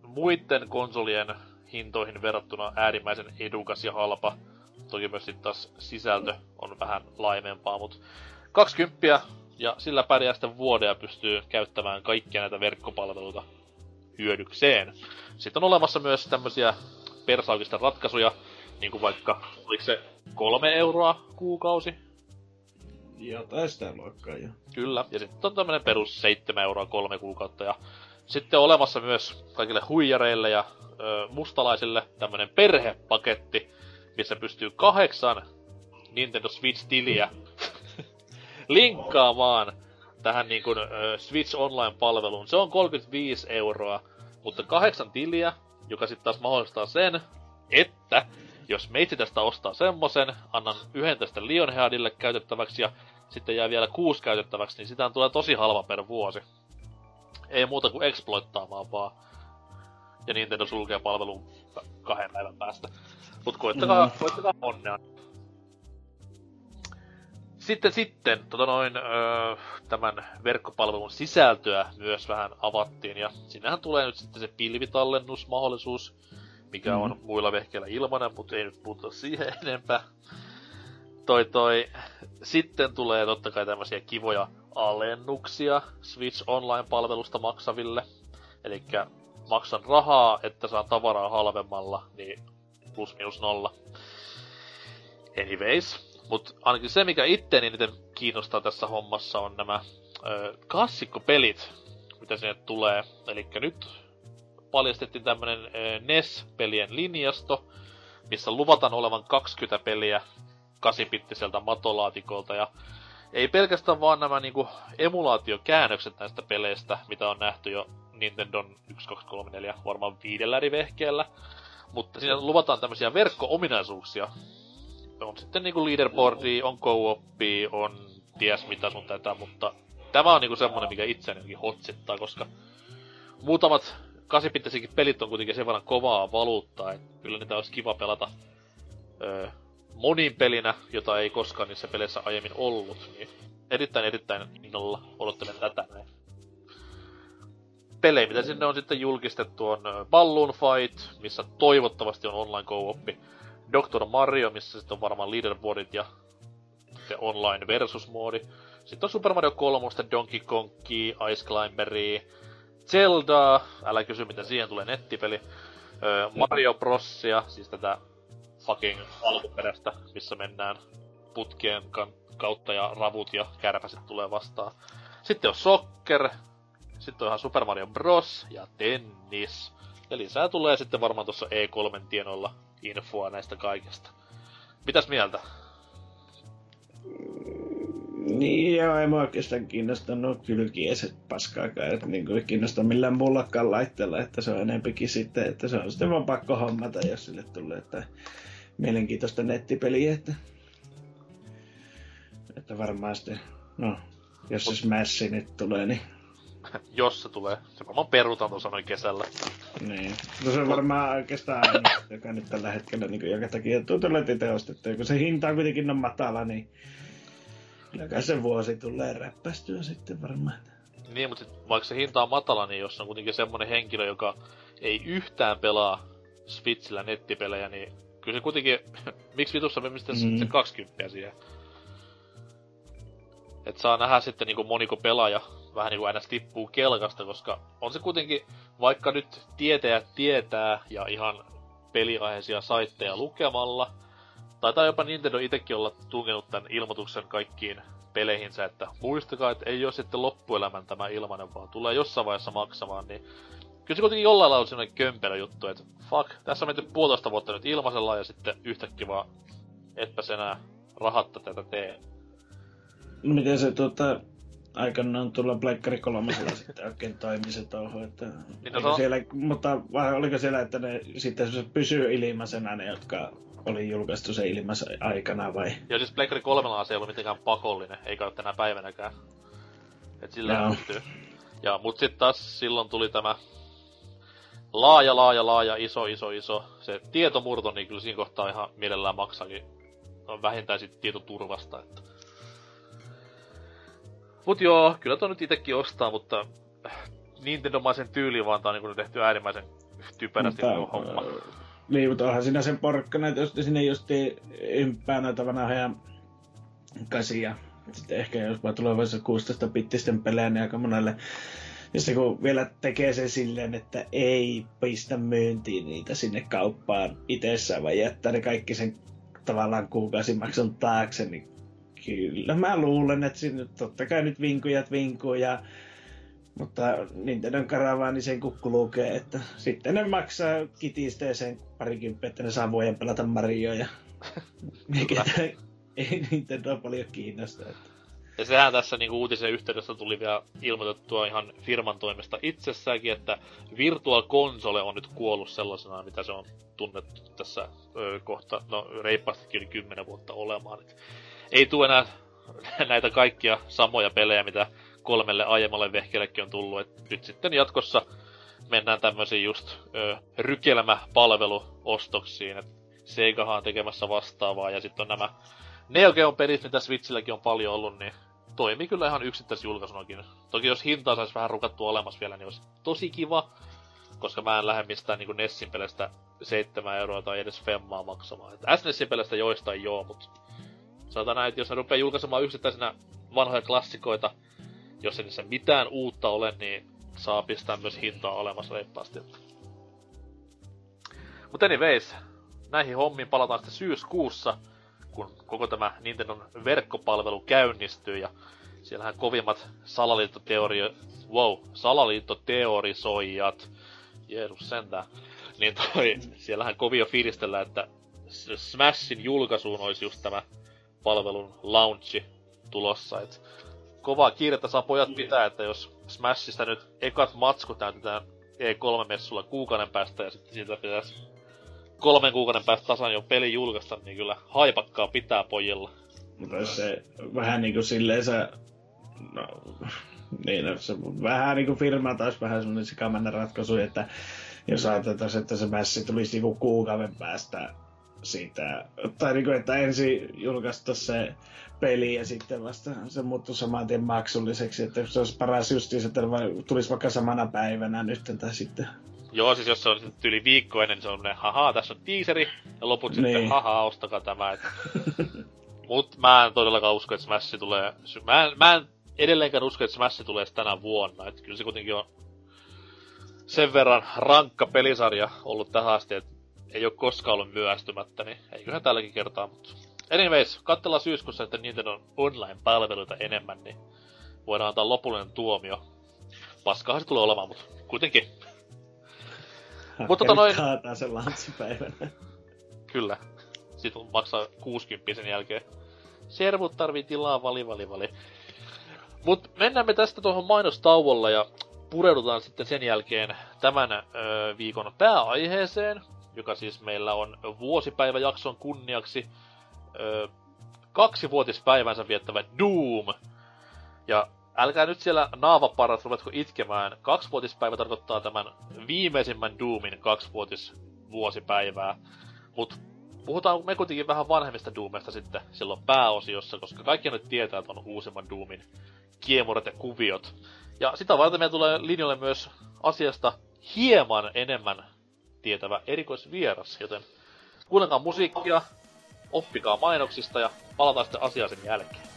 muiden konsolien hintoihin verrattuna äärimmäisen edukas ja halpa toki myös sitten taas sisältö on vähän laimempaa, mutta 20 ja sillä pärjää sitten vuoden ja pystyy käyttämään kaikkia näitä verkkopalveluita hyödykseen. Sitten on olemassa myös tämmöisiä persaukista ratkaisuja, niin kuin vaikka, oliko se kolme euroa kuukausi? Jotain sitä luokkaa, jo. Kyllä, ja sitten on tämmönen perus 7 euroa kolme kuukautta, ja sitten on olemassa myös kaikille huijareille ja ö, mustalaisille tämmönen perhepaketti, missä pystyy kahdeksan Nintendo Switch-tiliä linkkaamaan tähän niin kuin, ö, Switch Online-palveluun. Se on 35 euroa, mutta kahdeksan tiliä, joka sitten taas mahdollistaa sen, että jos meitsi tästä ostaa semmosen, annan yhden tästä Lionheadille käytettäväksi ja sitten jää vielä kuusi käytettäväksi, niin sitä tulee tosi halva per vuosi. Ei muuta kuin exploittaamaan vaan. Ja Nintendo sulkee palvelun kahden päivän päästä. Mut koittakaa, mm. koittakaa onnea. Sitten sitten, tota noin, öö, tämän verkkopalvelun sisältöä myös vähän avattiin, ja sinnehän tulee nyt sitten se pilvitallennusmahdollisuus, mikä mm. on muilla vehkeillä ilmanen, mutta ei nyt puhuta siihen enempää. Toi toi, sitten tulee totta kai tämmöisiä kivoja alennuksia Switch Online-palvelusta maksaville. Eli maksan rahaa, että saan tavaraa halvemmalla, niin plus minus nolla. Anyways, mutta ainakin se, mikä niin eniten kiinnostaa tässä hommassa, on nämä ö, klassikkopelit, mitä sinne tulee. Eli nyt paljastettiin tämmönen NES-pelien linjasto, missä luvataan olevan 20 peliä 8-pittiseltä matolaatikolta. Ja ei pelkästään vaan nämä niinku emulaatiokäännökset näistä peleistä, mitä on nähty jo Nintendo 1, 2, 3, 4, varmaan viidellä eri vehkeellä. Mutta siinä luvataan tämmöisiä verkko-ominaisuuksia, on sitten niinku leaderboardi, on co on ties mitä sun tätä, mutta tämä on niinku semmonen, mikä itseäni hotsittaa, koska muutamat kasipittisikin pelit on kuitenkin sen verran kovaa valuuttaa, että kyllä niitä olisi kiva pelata öö, monin pelinä, jota ei koskaan niissä peleissä aiemmin ollut, niin erittäin erittäin innolla odottelen tätä näin. Pelejä, mitä sinne on sitten julkistettu, on Balloon Fight, missä toivottavasti on online co-oppi. Dr. Mario, missä sitten on varmaan leaderboardit ja se online versus-moodi. Sitten on Super Mario 3, Donkey Kongi, Ice Climberi, Zelda, älä kysy mitä siihen tulee nettipeli. Mario Brosia, siis tätä fucking alkuperäistä, missä mennään putkien kautta ja ravut ja kärpäset tulee vastaan. Sitten on Soccer, sitten on ihan Super Mario Bros. ja tennis. Ja lisää tulee sitten varmaan tuossa E3 tienoilla infoa näistä kaikesta. Mitäs mieltä? Niin joo, ei mua oikeastaan kiinnostanut kylkieset paskaakaan, että niin kuin kiinnostaa millään muullakaan laitteella, että se on enempikin sitten, että se on sitten vaan pakko hommata, jos sille tulee että mielenkiintoista nettipeliä, että, että varmaan sitten, no, jos se Smash nyt tulee, niin jos se tulee. Se varmaan perutaan tuossa noin kesällä. Niin. No se on varmaan oikeastaan joka nyt tällä hetkellä niin joka takia tulee teostettu. Ja kun se hinta on kuitenkin on matala, niin kyllä se vuosi tulee räppästyä sitten varmaan. Niin, mutta sit, vaikka se hinta on matala, niin jos on kuitenkin semmonen henkilö, joka ei yhtään pelaa Switchillä nettipelejä, niin kyllä se kuitenkin, miksi vitussa me mistä mm. se 20 siihen? Et saa nähdä sitten niinku moniko pelaaja vähän niinku aina tippuu kelkasta, koska on se kuitenkin, vaikka nyt tietäjät tietää ja ihan peliaiheisia saitteja lukemalla, taitaa jopa Nintendo itekin olla tunkenut tämän ilmoituksen kaikkiin peleihinsä, että muistakaa, että ei ole sitten loppuelämän tämä ilmanen, vaan tulee jossain vaiheessa maksamaan, niin kyllä se kuitenkin jollain lailla on sellainen kömpelö juttu, että fuck, tässä on menty puolitoista vuotta nyt ilmaisella ja sitten yhtäkkiä vaan etpäs enää rahatta tätä tee. Miten se tuota, aikanaan tulla Pleikkari kolmosella sitten oikein toimi se touhu, että niin no, siellä, mutta vai oliko siellä, että ne sitten se pysyy ilmaisena ne, jotka oli julkaistu se ilmais aikana vai? Joo, siis Pleikkari kolmella se ei ollut mitenkään pakollinen, eikä ole tänä päivänäkään. Et sillä pystyy. Ja mut sitten taas silloin tuli tämä laaja, laaja, laaja, iso, iso, iso. Se tietomurto, niin kyllä siinä kohtaa ihan mielellään maksakin. On vähintään sit tietoturvasta, että Mut joo, kyllä toi nyt itekin ostaa, mutta Nintendomaisen tyyliin vaan tää on niinku tehty äärimmäisen typerästi tuo homma. Niin, mutta onhan siinä sen porkkana, että jos sinne just ympää noita vanhoja kasia. Sitten ehkä jos vaan tulevaisuudessa 16 bittisten pelejä, niin aika monelle ja se kun vielä tekee sen silleen, että ei pistä myyntiin niitä sinne kauppaan itsessään, vaan jättää ne kaikki sen tavallaan kuukausimaksun taakse, niin kyllä mä luulen, että sinne totta kai nyt vinkujat vinkuu ja mutta Nintendo Caravani sen kukku lukee, että sitten ne maksaa kitisteeseen parikymppiä, että ne saa vuoden pelata Marioja. Mikä ei Nintendo paljon kiinnosta. Että. Ja sehän tässä niinku uutisen yhteydessä tuli vielä ilmoitettua ihan firman toimesta itsessäänkin, että Virtual Console on nyt kuollut sellaisena, mitä se on tunnettu tässä ö, kohta, no reippaastikin yli 10 vuotta olemaan. Et ei tule enää näitä kaikkia samoja pelejä, mitä kolmelle aiemmalle vehkeellekin on tullut. Et nyt sitten jatkossa mennään tämmöisiin just ö, rykelmäpalveluostoksiin. Et Segahan on tekemässä vastaavaa ja sitten on nämä Neo Geo pelit, mitä Switchilläkin on paljon ollut, niin toimii kyllä ihan yksittäisjulkaisunakin. Toki jos hintaa saisi vähän rukattua olemassa vielä, niin olisi tosi kiva. Koska mä en lähde mistään niin Nessin pelestä 7 euroa tai edes femmaa maksamaan. Et SNESin pelestä joistain joo, mutta sanotaan näin, että jos ne rupeaa julkaisemaan yksittäisenä vanhoja klassikoita, jos ei niissä mitään uutta ole, niin saa pistää myös hintaa olemassa reippaasti. Mutta anyways, näihin hommiin palataan sitten syyskuussa, kun koko tämä Nintendon verkkopalvelu käynnistyy ja siellähän kovimmat salaliittoteorio... Wow, salaliittoteorisoijat, Jeesus sentään, niin toi, siellähän kovia fiilistellään, että Smashin julkaisuun olisi just tämä palvelun launchi tulossa, et kovaa kiirettä saa pojat pitää, että jos Smashista nyt ekat matskut näytetään E3-messulla kuukauden päästä ja sitten siitä pitäisi kolmen kuukauden päästä tasan jo peli julkaista, niin kyllä haipakkaa pitää pojilla. Mutta se vähän niinku silleen se... No, niin, no, se vähän niinku firma taas vähän semmoinen sekamännä ratkaisu, että jos ajatellaan, että se mässi tulisi niinku kuukauden päästä siitä, tai niinku, että ensin julkaista se peli ja sitten vasta se muuttui saman tien maksulliseksi, että se olisi paras justiin, että tulisi vaikka samana päivänä nyt tai sitten Joo, siis jos se on yli viikko ennen, niin se on ne, haha, tässä on teaseri, ja loput niin. sitten, haha, ostakaa tämä. Et... Mut mä en todellakaan usko, että Smash tulee... Mä en, mä en edelleenkään usko, että Smash tulee tänä vuonna. Et kyllä se kuitenkin on sen verran rankka pelisarja ollut tähän asti, että ei ole koskaan ollut myöhästymättä, niin eiköhän tälläkin kertaa, mutta... Anyways, katsellaan syyskuussa, että Nintendo online-palveluita enemmän, niin voidaan antaa lopullinen tuomio. Paskahan se tulee olemaan, mutta kuitenkin mutta tota noin... Kaataa sen lanssipäivänä. Kyllä. Sitten maksaa 60 sen jälkeen. Servut tarvii tilaa, vali, vali, vali. Mut mennään me tästä tuohon mainostauolla ja pureudutaan sitten sen jälkeen tämän ö, viikon pääaiheeseen, joka siis meillä on vuosipäiväjakson kunniaksi ö, kaksivuotispäivänsä viettävä Doom. Ja älkää nyt siellä naavaparat ruvetko itkemään. Kaksivuotispäivä tarkoittaa tämän viimeisimmän Doomin kaksivuotis vuosipäivää. Mut puhutaan me kuitenkin vähän vanhemmista Doomista sitten silloin pääosiossa, koska kaikki nyt tietää, että on uusimman Doomin kiemurat ja kuviot. Ja sitä varten meillä tulee linjalle myös asiasta hieman enemmän tietävä erikoisvieras, joten kuunnelkaa musiikkia, oppikaa mainoksista ja palataan sitten asiaan sen jälkeen.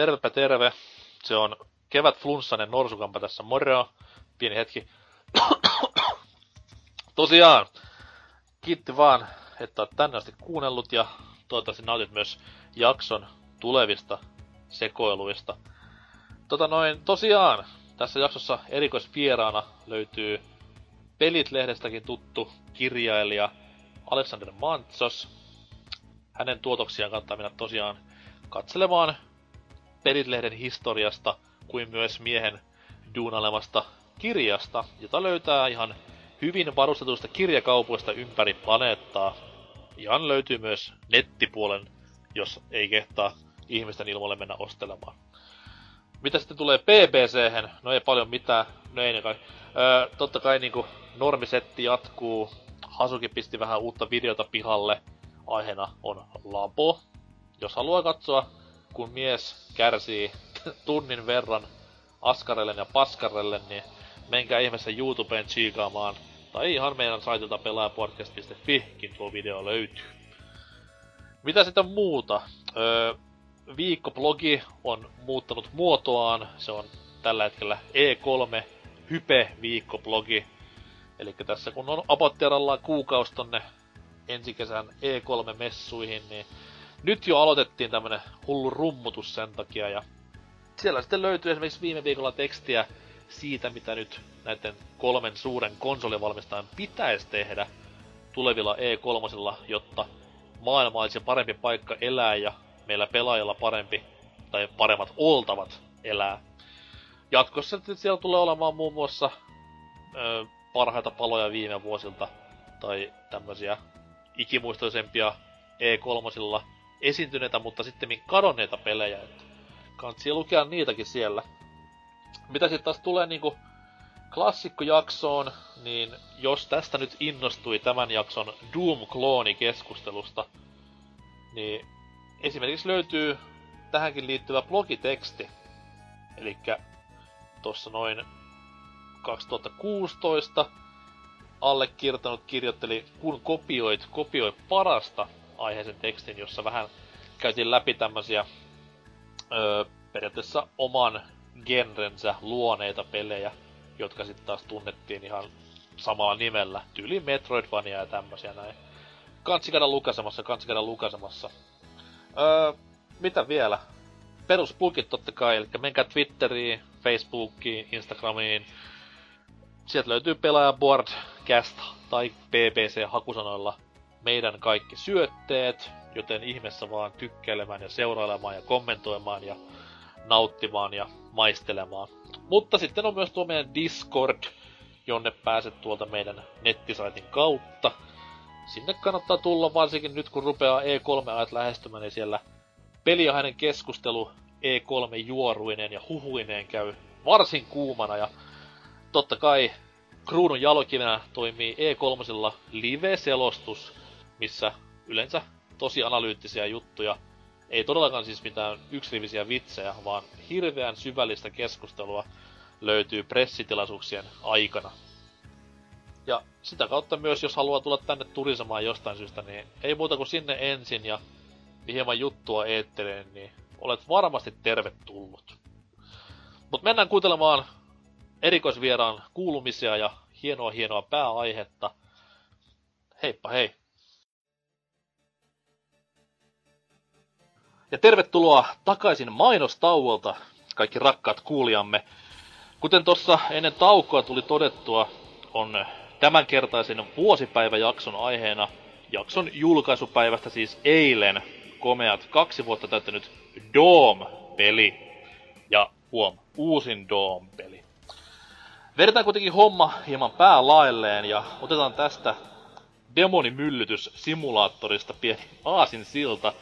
Tervepä terve. Se on kevät flunssainen norsukampa tässä, moro. Pieni hetki. Tosiaan, kiitti vaan, että oot tänne asti kuunnellut ja toivottavasti nautit myös jakson tulevista sekoiluista. Tota noin, tosiaan, tässä jaksossa erikoisvieraana löytyy Pelit-lehdestäkin tuttu kirjailija Alexander Mantsos. Hänen tuotoksiaan kannattaa mennä tosiaan katselemaan Pelit-lehden historiasta kuin myös miehen duunalemasta kirjasta, jota löytää ihan hyvin varustetuista kirjakaupoista ympäri planeettaa. Ihan löytyy myös nettipuolen, jos ei kehtaa ihmisten ilmoille mennä ostelemaan. Mitä sitten tulee bbc No ei paljon mitään, no ei kai. Öö, totta kai niinku normisetti jatkuu. Hasuki pisti vähän uutta videota pihalle. Aiheena on Labo. Jos haluaa katsoa, kun mies kärsii tunnin verran askarellen ja paskarellen, niin menkää ihmeessä YouTubeen chiikaamaan. Tai ihan meidän saitilta pelaajapodcast.fikin tuo video löytyy. Mitä sitten muuta? Öö, viikkoblogi on muuttanut muotoaan. Se on tällä hetkellä E3 Hype viikkoblogi. Eli tässä kun on apottiaralla kuukausi tonne ensi kesän E3-messuihin, niin nyt jo aloitettiin tämmönen hullu rummutus sen takia. Ja siellä sitten löytyy esimerkiksi viime viikolla tekstiä siitä, mitä nyt näiden kolmen suuren konsolivalmistajan pitäisi tehdä tulevilla E3, jotta maailma olisi parempi paikka elää ja meillä pelaajilla parempi tai paremmat oltavat elää. Jatkossa siellä tulee olemaan muun muassa ö, parhaita paloja viime vuosilta tai tämmöisiä ikimuistoisempia E3 esiintyneitä, mutta sitten kadonneita pelejä. Kansi lukea niitäkin siellä. Mitä sitten taas tulee niinku klassikkojaksoon, niin jos tästä nyt innostui tämän jakson Doom-klooni-keskustelusta, niin esimerkiksi löytyy tähänkin liittyvä blogiteksti. Eli tuossa noin 2016 allekirjoittanut kirjoitteli Kun kopioit, kopioi parasta aiheisen tekstin, jossa vähän käytiin läpi tämmösiä öö, periaatteessa oman genrensä luoneita pelejä, jotka sitten taas tunnettiin ihan samalla nimellä. Tyyli Metroidvania ja tämmösiä näin. Kansi käydä lukasemassa, kansi käydä lukasemassa. Öö, mitä vielä? Peruspulkit totta kai, eli menkää Twitteriin, Facebookiin, Instagramiin. Sieltä löytyy pelaaja Boardcast tai BBC hakusanoilla meidän kaikki syötteet, joten ihmeessä vaan tykkäilemään ja seurailemaan ja kommentoimaan ja nauttimaan ja maistelemaan. Mutta sitten on myös tuo meidän Discord, jonne pääset tuolta meidän nettisaitin kautta. Sinne kannattaa tulla varsinkin nyt kun rupeaa E3-ajat lähestymään, niin siellä peliahainen keskustelu E3-juoruineen ja huhuineen käy varsin kuumana ja totta kai kruunun jalokivenä toimii E3 live-selostus, missä yleensä tosi analyyttisiä juttuja, ei todellakaan siis mitään yksirivisiä vitsejä, vaan hirveän syvällistä keskustelua löytyy pressitilaisuuksien aikana. Ja sitä kautta myös, jos haluaa tulla tänne turisemaan jostain syystä, niin ei muuta kuin sinne ensin ja hieman juttua eettereen, niin olet varmasti tervetullut. Mutta mennään kuuntelemaan erikoisvieraan kuulumisia ja hienoa hienoa pääaihetta. Heippa hei! Ja tervetuloa takaisin mainostauolta, kaikki rakkaat kuulijamme. Kuten tuossa ennen taukoa tuli todettua, on tämänkertaisen vuosipäiväjakson aiheena jakson julkaisupäivästä siis eilen komeat kaksi vuotta täyttänyt Doom-peli. Ja huom, uusin Doom-peli. Vedetään kuitenkin homma hieman päälailleen ja otetaan tästä demonimyllytys simulaattorista pieni aasin silta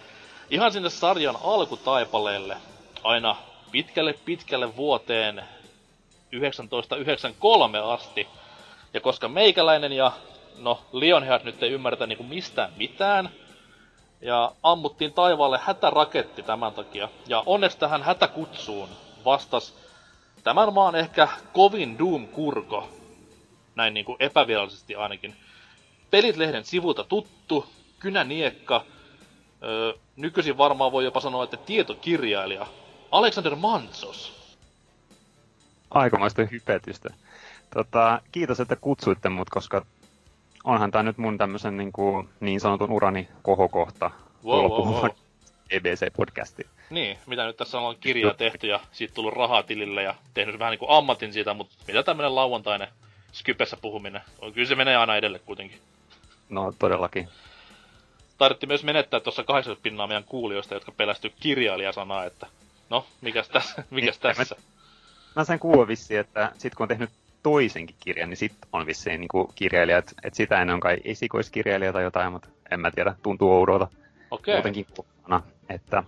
ihan sinne sarjan alkutaipaleelle aina pitkälle pitkälle vuoteen 1993 asti. Ja koska meikäläinen ja no Lionheart nyt ei ymmärretä niinku mistään mitään, ja ammuttiin taivaalle hätäraketti tämän takia. Ja onneksi tähän hätäkutsuun vastas tämän maan ehkä kovin Doom-kurko, näin niinku epävirallisesti ainakin. Pelit-lehden sivulta tuttu, kynäniekka, öö, nykyisin varmaan voi jopa sanoa, että tietokirjailija, Alexander Mansos. Aikamoista hypetystä. Tota, kiitos, että kutsuitte mut, koska onhan tämä nyt mun tämmöisen niin, kuin, niin sanotun urani kohokohta Wow, wow, wow. EBC-podcastiin. Niin, mitä nyt tässä on kirjaa tehty ja siitä tullut rahaa tilille ja tehnyt vähän niinku ammatin siitä, mutta mitä tämmönen lauantainen Skypessä puhuminen? On, kyllä se menee aina edelle kuitenkin. No todellakin. Taidettiin myös menettää tuossa 80 pinnaa meidän kuulijoista, jotka pelästy kirjailijasanaa, että no, mikäs tässä, mikäs Niin, tässä? Mä sain kuulla vissiin, että sit kun on tehnyt toisenkin kirjan, niin sit on vissiin niin kirjailijat, että sitä ennen on kai esikoiskirjailija tai jotain, mutta en mä tiedä, tuntuu oudolta Okei, muutenkin kuulostana, että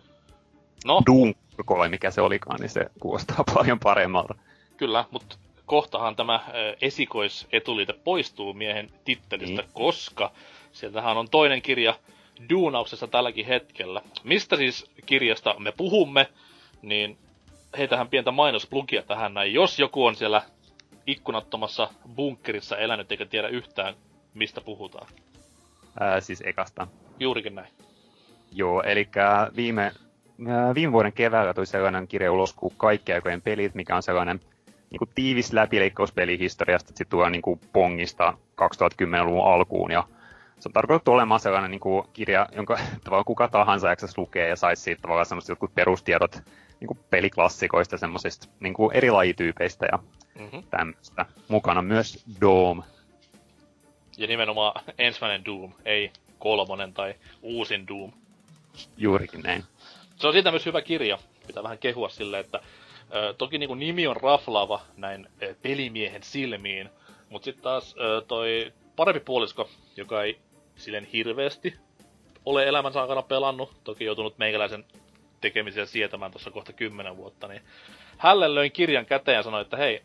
no Doom vai mikä se olikaan, niin se kuulostaa paljon paremmalta. kyllä, mutta kohtahan tämä esikoisetuliite poistuu miehen tittelistä, Niin. koska sieltähän on toinen kirja duunauksessa tälläkin hetkellä. Mistä siis kirjasta me puhumme, niin heitähän pientä mainosplugia tähän näin. Jos joku on siellä ikkunattomassa bunkkerissa elänyt eikä tiedä yhtään, mistä puhutaan. Ää, siis ekasta. Juurikin näin. Joo, eli viime, viime vuoden keväällä tuli sellainen kirja ulos kuin Kaikki aikojen pelit, mikä on sellainen niin kuin tiivis läpileikkauspeli historiasta, että se tuo niin kuin Pongista 2010-luvun alkuun. Ja se on tarkoitettu olemaan sellainen niin kuin kirja, jonka tavallaan kuka tahansa jaksaisi lukea ja saisi siitä tavallaan semmoiset jotkut perustiedot niin kuin peliklassikoista, semmoisista niin kuin eri lajityypeistä ja Mm-hmm. tämmöistä. Mukana myös Dome. Ja nimenomaan ensimmäinen Doom, ei kolmonen tai uusin Doom. Juurikin näin. Se on siitä myös hyvä kirja. Pitää vähän kehua sille, että ö, toki niin nimi on raflaava näin ö, pelimiehen silmiin, mutta sitten taas ö, toi parempi puolisko, joka ei silleen hirveästi ole elämänsä aikana pelannut, toki joutunut meikäläisen tekemisiä sietämään tuossa kohta kymmenen vuotta, niin hälle löin kirjan käteen ja sanoin, että hei,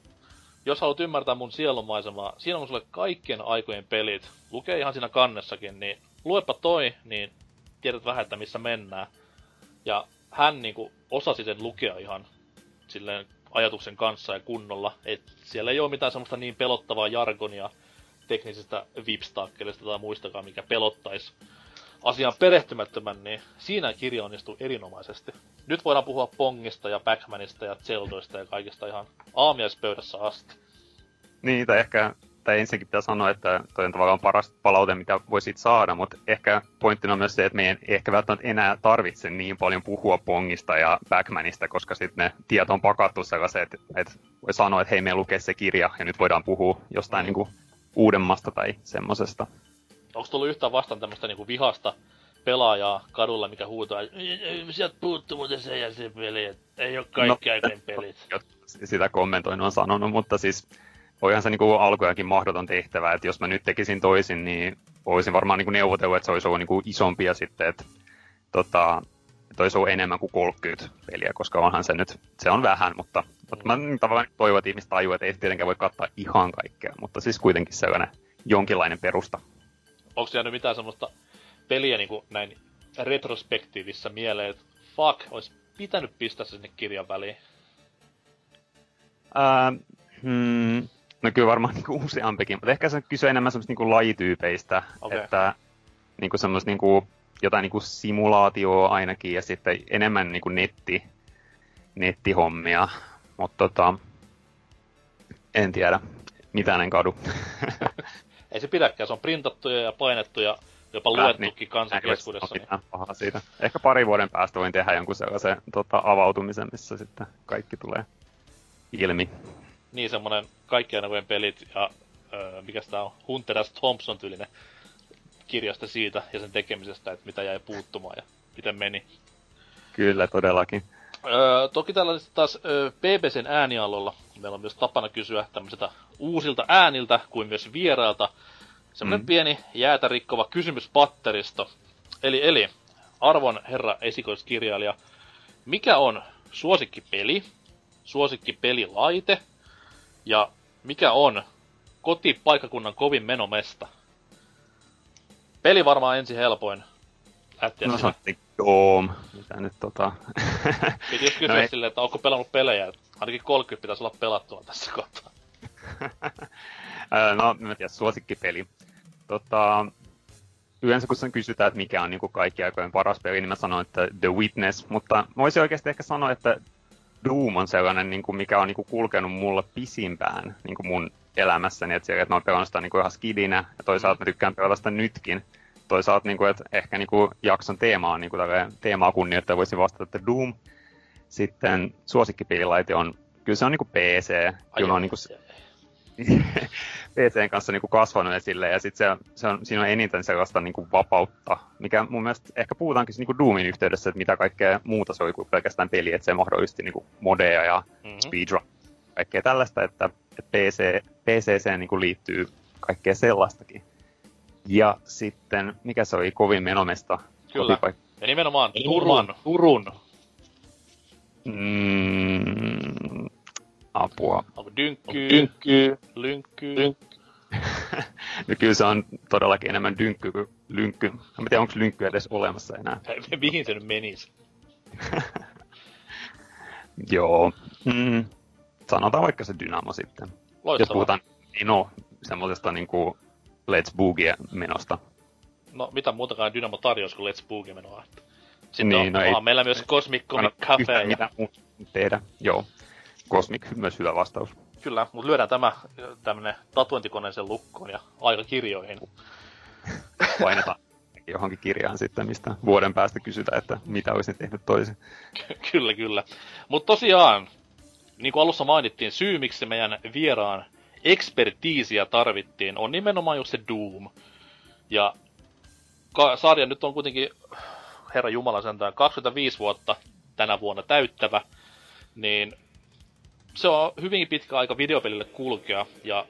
jos haluat ymmärtää mun sielunmaisemaa, siinä on sulle kaikkien aikojen pelit. Lukee ihan siinä kannessakin, niin luepa toi, niin tiedät vähän, että missä mennään. Ja hän niinku osasi sen lukea ihan silleen ajatuksen kanssa ja kunnolla. Et siellä ei ole mitään semmoista niin pelottavaa jargonia teknisistä vipstakkelista tai muistakaan, mikä pelottaisi asian perehtymättömän, niin siinä kirja onnistuu erinomaisesti. Nyt voidaan puhua Pongista ja Pac-Manista ja Zeldoista ja kaikista ihan aamiaispöydässä asti. Niin, tai ehkä, tai ensinnäkin pitää sanoa, että toi on tavallaan paras palaute, mitä voisit saada, mutta ehkä pointtina on myös se, että meidän ei ehkä välttämättä enää tarvitse niin paljon puhua Pongista ja Backmanista, koska sitten ne tieto on pakattu sellaisen, että, että voi sanoa, että hei, me lukee se kirja, ja nyt voidaan puhua jostain Mm. niin kuin uudemmasta tai semmosesta. Onko tullut yhtään vastaan tämmöistä niinku vihasta pelaajaa kadulla, mikä huutaa, "Ei, ei, sieltä puuttuu muuten se ja se peli, ei ole kaikki No, aikojen pelit. sitä kommentoinut on sanonut, mutta siis voihan se niinku alkujakin mahdoton tehtävä, että jos mä nyt tekisin toisin, niin olisin varmaan niinku neuvotellut, että se olisi ollut niinku isompia sitten, että tota, että olisi ollut enemmän kuin 30 peliä, koska onhan se nyt, se on vähän, mutta, mutta mä tavallaan toivon, että ihmiset tajuaa, että ei tietenkään voi kattaa ihan kaikkea, mutta siis kuitenkin sellainen jonkinlainen perusta. Onko jäänyt mitään semmoista peliä niinku näin retrospektiivissä mieleen, että fuck, olisi pitänyt pistää se sinne kirjan väliin. Ää, hmm, no kyllä varmaan niinku useampikin, mutta ehkä se kysyy enemmän semmoista niinku lajityypeistä, Okei. että niinku semmoista niinku, jotain niinku simulaatioa ainakin ja sitten enemmän niinku netti, nettihommia, mutta tota, en tiedä, mitään en kadu. Ei se pidäkään, se on printattuja ja painettuja, jopa Kyllä, luettukin kansan Näin, jos keskuudessa. Niin. pahaa siitä. Ehkä pari vuoden päästä voin tehdä jonkun sellaisen tota, avautumisen, missä sitten kaikki tulee ilmi. niin semmonen kaikkien aikojen pelit ja öö, mikä tää on, Hunter S. Thompson tyylinen kirjasta siitä ja sen tekemisestä, että mitä jäi puuttumaan ja miten meni. Kyllä, todellakin. Öö, toki täällä taas öö, BBCn äänialolla meillä on myös tapana kysyä tämmöisiltä uusilta ääniltä kuin myös vierailta semmoinen Mm. pieni jäätä rikkova kysymyspatteristo. Eli, eli arvon herra esikoiskirjailija, mikä on suosikkipeli, suosikkipelilaite ja mikä on kotipaikkakunnan kovin menomesta? Peli varmaan ensin helpoin. Lähteä No no, sanottiin Doom, mitä nyt tota... Piti just kysyä No silleen, että onko pelannut pelejä. Ainakin 30 pitäisi olla pelattuna tässä kohtaa. No, mä tiedän, suosikkipeli. Tota, yleensä kun sen kysytään, että mikä on niin kaikki aikojen paras peli, niin mä sanon, että The Witness, mutta mä voisin oikeasti ehkä sanoa, että Doom on sellainen, niin kuin, mikä on niin kuin, kulkenut mulla pisimpään niin kuin mun elämässäni, että, siellä, että mä oon pelannut sitä niin kuin, ihan skidinä, ja toisaalta mä tykkään pelata sitä nytkin. toisaalta, niin kuin, että ehkä niin kuin, jakson teemaa, niin kuin, teemaa kunnioittaa voisi vastata, että Doom. Sitten suosikkipelilaite on, kyllä se on niin kuin PC. Kyllä on niin kuin, PCn kanssa niin kuin kasvanut esille, ja sitten se, se on, siinä on eniten sellaista niin kuin vapautta, mikä mun mielestä ehkä puhutaankin niin kuin Doomin yhteydessä, että mitä kaikkea muuta se oli kuin pelkästään peli, että se mahdollisti niin kuin modeja ja mm-hmm. speedrun, kaikkea tällaista, että, että PC, PCC niin kuin liittyy kaikkea sellaistakin. Ja sitten, mikä se oli kovin menomesta? Kyllä, kotipaik- ja nimenomaan Turun. Turun. Mm, apua. Onko dynkky, dynkky, lynkky? lynkky. no kyllä se on todellakin enemmän dynkky kuin lynkky. En tiedä, onko lynkky edes olemassa enää. Mihin se nyt menisi? Joo. Mm, sanotaan vaikka se Dynamo sitten. Loistavaa. Jos puhutaan niin no, semmoisesta niinku Let's Boogie menosta. No, mitä muutakaan Dynamo tarjosi kuin Let's Boogie menoa. Sitten niin, on, no ei, meillä myös Cosmic Comic Cafe. Ja... Mitä tehdä, joo. Cosmic myös hyvä vastaus. Kyllä, mutta lyödään tämä tämmönen tatuointikoneeseen lukkoon ja aikakirjoihin. Painetaan johonkin kirjaan sitten, mistä vuoden päästä kysytään, että mitä olisin tehnyt toisin. kyllä, kyllä. Mutta tosiaan, niin kuin alussa mainittiin, syy miksi meidän vieraan ekspertiisiä tarvittiin on nimenomaan just se Doom. Ja sarja nyt on kuitenkin, herra Jumala sentään, 25 vuotta tänä vuonna täyttävä, niin se on hyvin pitkä aika videopelille kulkea, ja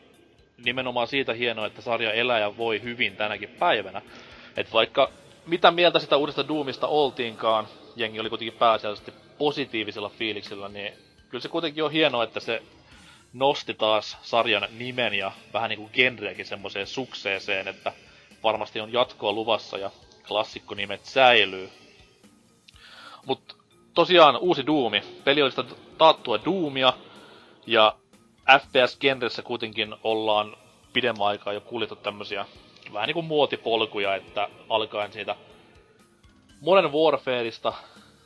nimenomaan siitä hienoa, että sarja elää ja voi hyvin tänäkin päivänä. Et vaikka mitä mieltä sitä uudesta Doomista oltiinkaan, jengi oli kuitenkin pääasiallisesti positiivisella fiiliksellä, niin kyllä se kuitenkin on hienoa, että se nosti taas sarjan nimen ja vähän niinku genreäkin semmoiseen sukseeseen, että varmasti on jatkoa luvassa ja klassikkonimet säilyy. Mut tosiaan uusi Doomi. Peli oli sitä taattua Doomia, ja FPS-genressä kuitenkin ollaan pidemmän aikaa jo kuljettu tämmösiä vähän niinku muotipolkuja, että alkaen siitä Modern Warfareista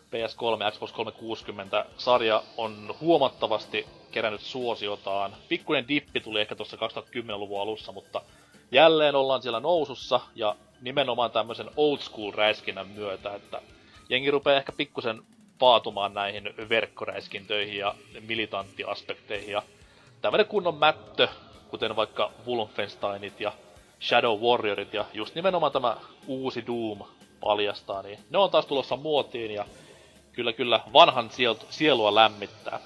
PS3 Xbox 360 sarja on huomattavasti kerännyt suosiotaan. Pikkuinen dippi tuli ehkä tuossa 2010-luvun alussa, mutta jälleen ollaan siellä nousussa ja nimenomaan tämmöisen old school räiskinnän myötä, että jengi rupeaa ehkä pikkusen paatumaan näihin verkkoräiskintöihin ja militanttiaspekteihin ja tämmönen kunnon mättö, kuten vaikka Wolfensteinit ja Shadow Warriorit ja just nimenomaan tämä uusi Doom paljastaa, niin ne on taas tulossa muotiin ja kyllä kyllä vanhan sielua lämmittää.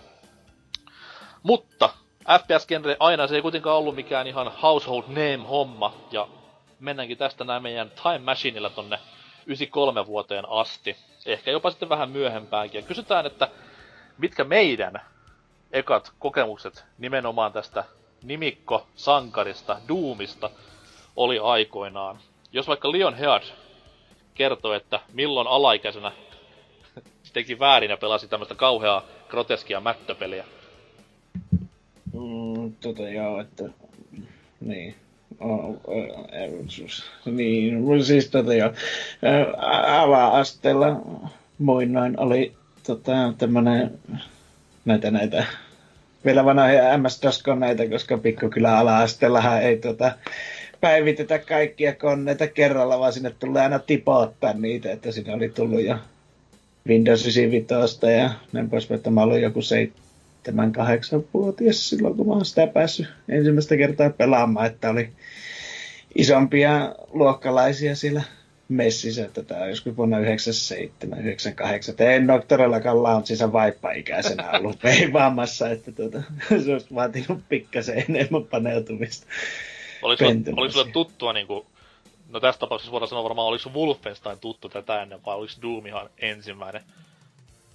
Mutta FPS-genre aina se ei kuitenkaan ollut mikään ihan household name-homma, ja mennäänkin tästä näin meidän Time Machineilla tonne 93 vuoteen asti. Ehkä jopa sitten vähän myöhempäänkin. Ja kysytään, että mitkä meidän ekat kokemukset nimenomaan tästä nimikko-sankarista, Doomista, oli aikoinaan. Jos vaikka Leon Heard kertoo, että milloin alaikäisenä teki väärin ja pelasi tämmöistä kauheaa groteskia mättöpeliä. Mm, tota joo, että... Niin. Oh, oh, niin, siis tota joo. Ala-asteella muinoin oli tota, tämmönen näitä näitä vielä vanhoja MS-DOS-koneita, koska pikkukylä ala-asteellahan ei tota, päivitetä kaikkia koneita kerralla, vaan sinne tulee aina tipouttaa niitä, että siinä oli tullut jo Windows 95 ja näin pois, että mä olin joku 7-8-vuotias silloin, kun mä oon sitä päässyt ensimmäistä kertaa pelaamaan, että oli isompia luokkalaisia siellä messissä, että tämä on joskus vuonna 97, 98. En ole todellakaan launchissa vaippa-ikäisenä ollut peivaamassa, että tuota, se olisi vaatinut pikkasen enemmän paneutumista. Oliko sulle, oliko sulle tuttua niin kuin No tässä tapauksessa voidaan sanoa varmaan, oliko Wolfenstein tuttu tätä ennen, vai oliko Doom ihan ensimmäinen?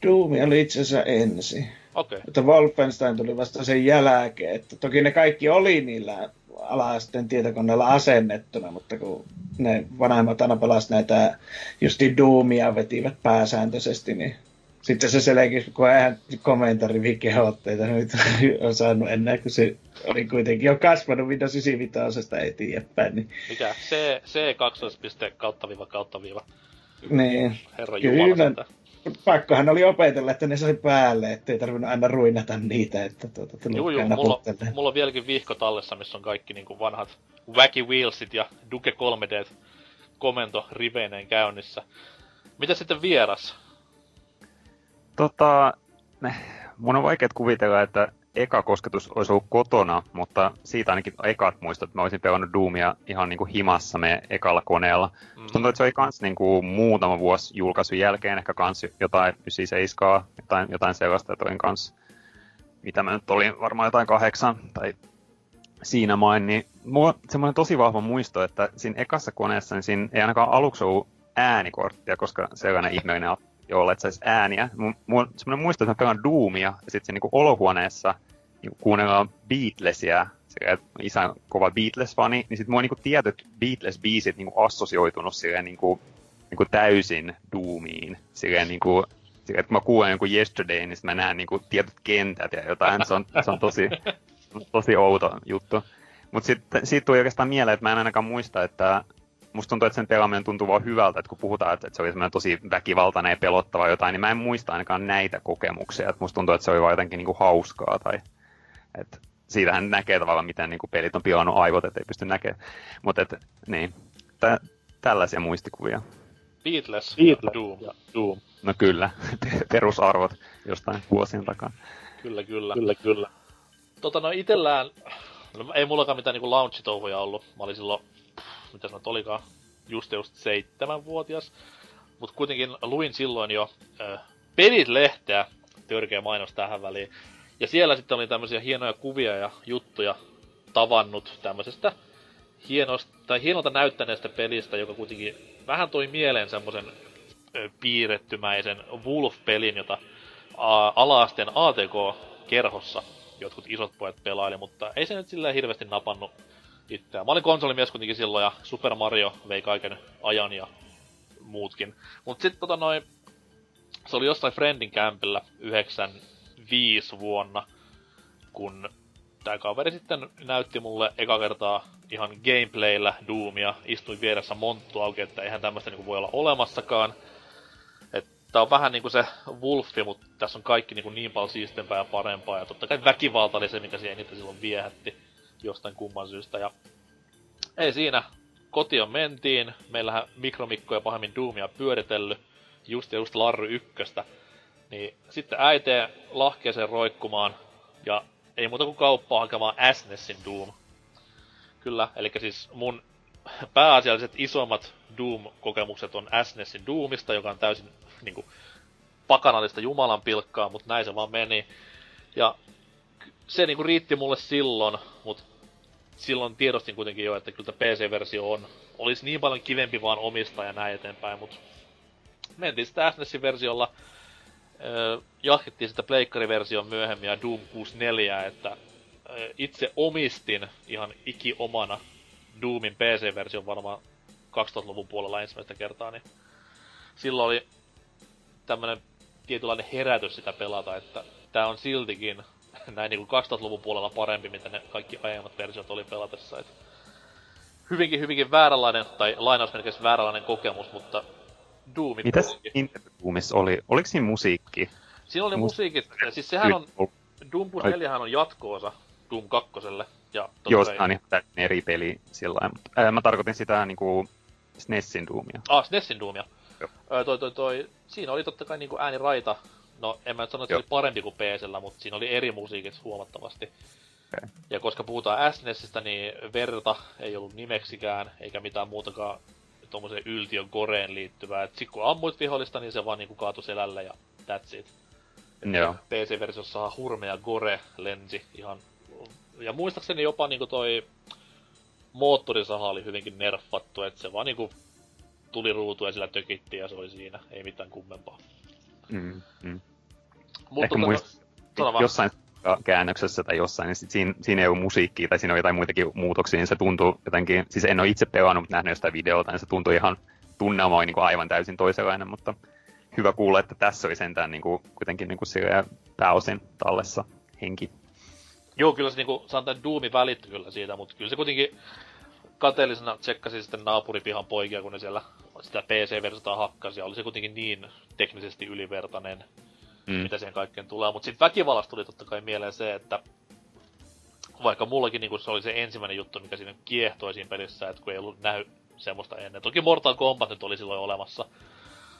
Doom oli itse asiassa ensin. Okei. Okay. Että Wolfenstein tuli vasta sen jälkeen. Että toki ne kaikki oli niillä ala-asteen tietokoneella asennettuna, mutta kun ne vanhemmat aina pelasivat näitä justi Doomia vetivät pääsääntöisesti, niin sitten se selkeästi, kun eihän komentari kehotteita nyt on saanut enää, kun se oli kuitenkin jo kasvanut Windows 95 eteenpäin. Niin... Mikä? C, C12 kautta viiva kautta viiva. Niin. Herra Jumala pakkohan oli opetella, että ne sai päälle, ettei tarvinnut aina ruinata niitä, että tuota, Juu, juu, mulla, mulla on vieläkin vihko tallessa, missä on kaikki niin kuin vanhat Wacky Wheelsit ja Duke 3D komento riveineen käynnissä. Mitä sitten vieras? Tota, ne, mun on vaikea kuvitella, että eka kosketus olisi ollut kotona, mutta siitä ainakin ekat muistot, että mä olisin pelannut Doomia ihan niin kuin himassa me ekalla koneella. Mm. Tuntuu, että se oli kans niin kuin muutama vuosi julkaisun jälkeen, ehkä kans jotain 97, jotain, jotain sellaista, että olin kans, mitä mä nyt olin, varmaan jotain kahdeksan tai siinä main, niin mulla on semmoinen tosi vahva muisto, että siinä ekassa koneessa niin siinä ei ainakaan aluksi ollut äänikorttia, koska sellainen ihmeellinen jolla et saisi ääniä. Mulla on semmoinen muisto, että mä pelaan Doomia, ja sitten niin olohuoneessa niin kuunnellaan Beatlesia, sekä isän kova Beatles-fani, niin sitten mulla on niin tietyt Beatles-biisit niin assosioitunut silleen niin kuin, niin kuin täysin Doomiin. Silleen niin kuin, silleen, että mä kuulen jonkun Yesterday, niin mä näen niin tietyt kentät ja jotain. Se on, se on tosi, tosi outo juttu. Mutta sitten siitä tuli oikeastaan mieleen, että mä en ainakaan muista, että musta tuntuu, että sen pelaaminen tuntuu vaan hyvältä, että kun puhutaan, että, se oli semmoinen tosi väkivaltainen ja pelottava jotain, niin mä en muista ainakaan näitä kokemuksia. Että musta tuntuu, että se oli vaan jotenkin niinku hauskaa tai että siitähän näkee tavallaan, miten niinku pelit on pilannut aivot, ettei pysty näkemään. Mutta et, niin, tä, tällaisia muistikuvia. Beatles, Beatles Doom. Ja Doom. No kyllä, perusarvot jostain vuosien takaa. Kyllä, kyllä. Kyllä, kyllä. Tota no itellään, no, ei mullakaan mitään niinku launch ollut. Mä olin silloin mitä sanot olikaan, just just seitsemänvuotias. Mutta kuitenkin luin silloin jo äh, Pelit-lehteä, törkeä mainos tähän väliin. Ja siellä sitten oli tämmöisiä hienoja kuvia ja juttuja tavannut tämmöisestä hienosta, tai hienolta näyttäneestä pelistä, joka kuitenkin vähän toi mieleen semmoisen piirrettymäisen Wolf-pelin, jota alaasteen ATK-kerhossa jotkut isot pojat pelaili, mutta ei se nyt sillä hirveästi napannut itseään. Mä olin konsolimies kuitenkin silloin ja Super Mario vei kaiken ajan ja muutkin. Mut sit tota noin, se oli jossain Friendin kämpillä 95 vuonna, kun tää kaveri sitten näytti mulle eka kertaa ihan gameplayllä Doomia, istuin vieressä monttu auki, että eihän tämmöistä niinku voi olla olemassakaan. tää on vähän niinku se Wolfi, mutta tässä on kaikki niinku niin paljon siistempää ja parempaa, ja totta kai väkivalta oli se, mikä siihen eniten silloin viehätti jostain kumman syystä. Ja ei siinä. Kotiin mentiin. Meillähän Mikromikko ja pahemmin Doomia pyöritellyt. Just ja just Larry ykköstä. Niin sitten äiteen lahkeeseen roikkumaan. Ja ei muuta kuin kauppaa hakemaan SNESin Doom. Kyllä, eli siis mun pääasialliset isommat Doom-kokemukset on SNESin Doomista, joka on täysin niinku pakanallista jumalan pilkkaa, mutta näin se vaan meni. Ja se niinku riitti mulle silloin, mutta silloin tiedostin kuitenkin jo, että kyllä PC-versio on, olisi niin paljon kivempi vaan omistaa ja näin eteenpäin, mutta mentiin sitä SNES-versiolla, äh, jatkettiin sitä Pleikkari-version myöhemmin ja Doom 64, että itse omistin ihan ikiomana Doomin PC-version varmaan 2000-luvun puolella ensimmäistä kertaa, niin silloin oli tämmönen tietynlainen herätys sitä pelata, että tää on siltikin näin niin kuin 2000-luvun puolella parempi, mitä ne kaikki aiemmat versiot oli pelatessa. Hyvinkin, hyvinkin vääränlainen, tai lainausmerkeissä vääränlainen kokemus, mutta Doomi Mitäs Doomissa oli? Oliko siinä musiikki? Siinä oli Mus- musiikit, ja siis sehän on, Doom 4 on jatkoosa Doom 2. Ja Joo, se on ihan eri peli sillä mutta ää, mä tarkoitin sitä niinku SNESin Doomia. Ah, SNESin Doomia. Öö, toi, toi, toi, siinä oli totta kai niinku ääniraita No, en mä nyt sano, että se oli parempi kuin PCllä, mutta siinä oli eri musiikit huomattavasti. Okay. Ja koska puhutaan SNESistä, niin verta ei ollut nimeksikään, eikä mitään muutakaan tuommoiseen yltiön goreen liittyvää. Et sit kun ammuit vihollista, niin se vaan niinku kaatui selälle ja that's it. Joo. PC-versiossa hurmea gore lensi ihan... Ja muistaakseni jopa niinku toi moottorisaha oli hyvinkin nerfattu, että se vaan niinku tuli ruutu ja sillä tökittiin ja se oli siinä, ei mitään kummempaa. Mm, mm. Mutta Ehkä tota, muist, jossain käännöksessä tai jossain, niin sit siinä, siinä ei ole musiikkia tai siinä on jotain muitakin muutoksia, niin se tuntuu jotenkin, siis en ole itse pelannut, mutta nähnyt jostain videota, niin se tuntuu ihan tunnelma niin aivan täysin toisenlainen, mutta hyvä kuulla, että tässä oli sentään niin kuin, kuitenkin niin kuin pääosin tallessa henki. Joo, kyllä se niin kuin, sanotaan, Doomi välittyi kyllä siitä, mutta kyllä se kuitenkin kateellisena tsekkasin sitten naapuripihan poikia, kun ne siellä sitä PC-versiota hakkasi, ja oli se kuitenkin niin teknisesti ylivertainen, mm. mitä siihen kaikkeen tulee. Mutta sitten väkivallasta tuli totta kai mieleen se, että vaikka mullakin niin se oli se ensimmäinen juttu, mikä siinä kiehtoi siinä pelissä, että kun ei ollut näy semmoista ennen. Toki Mortal Kombat nyt oli silloin olemassa.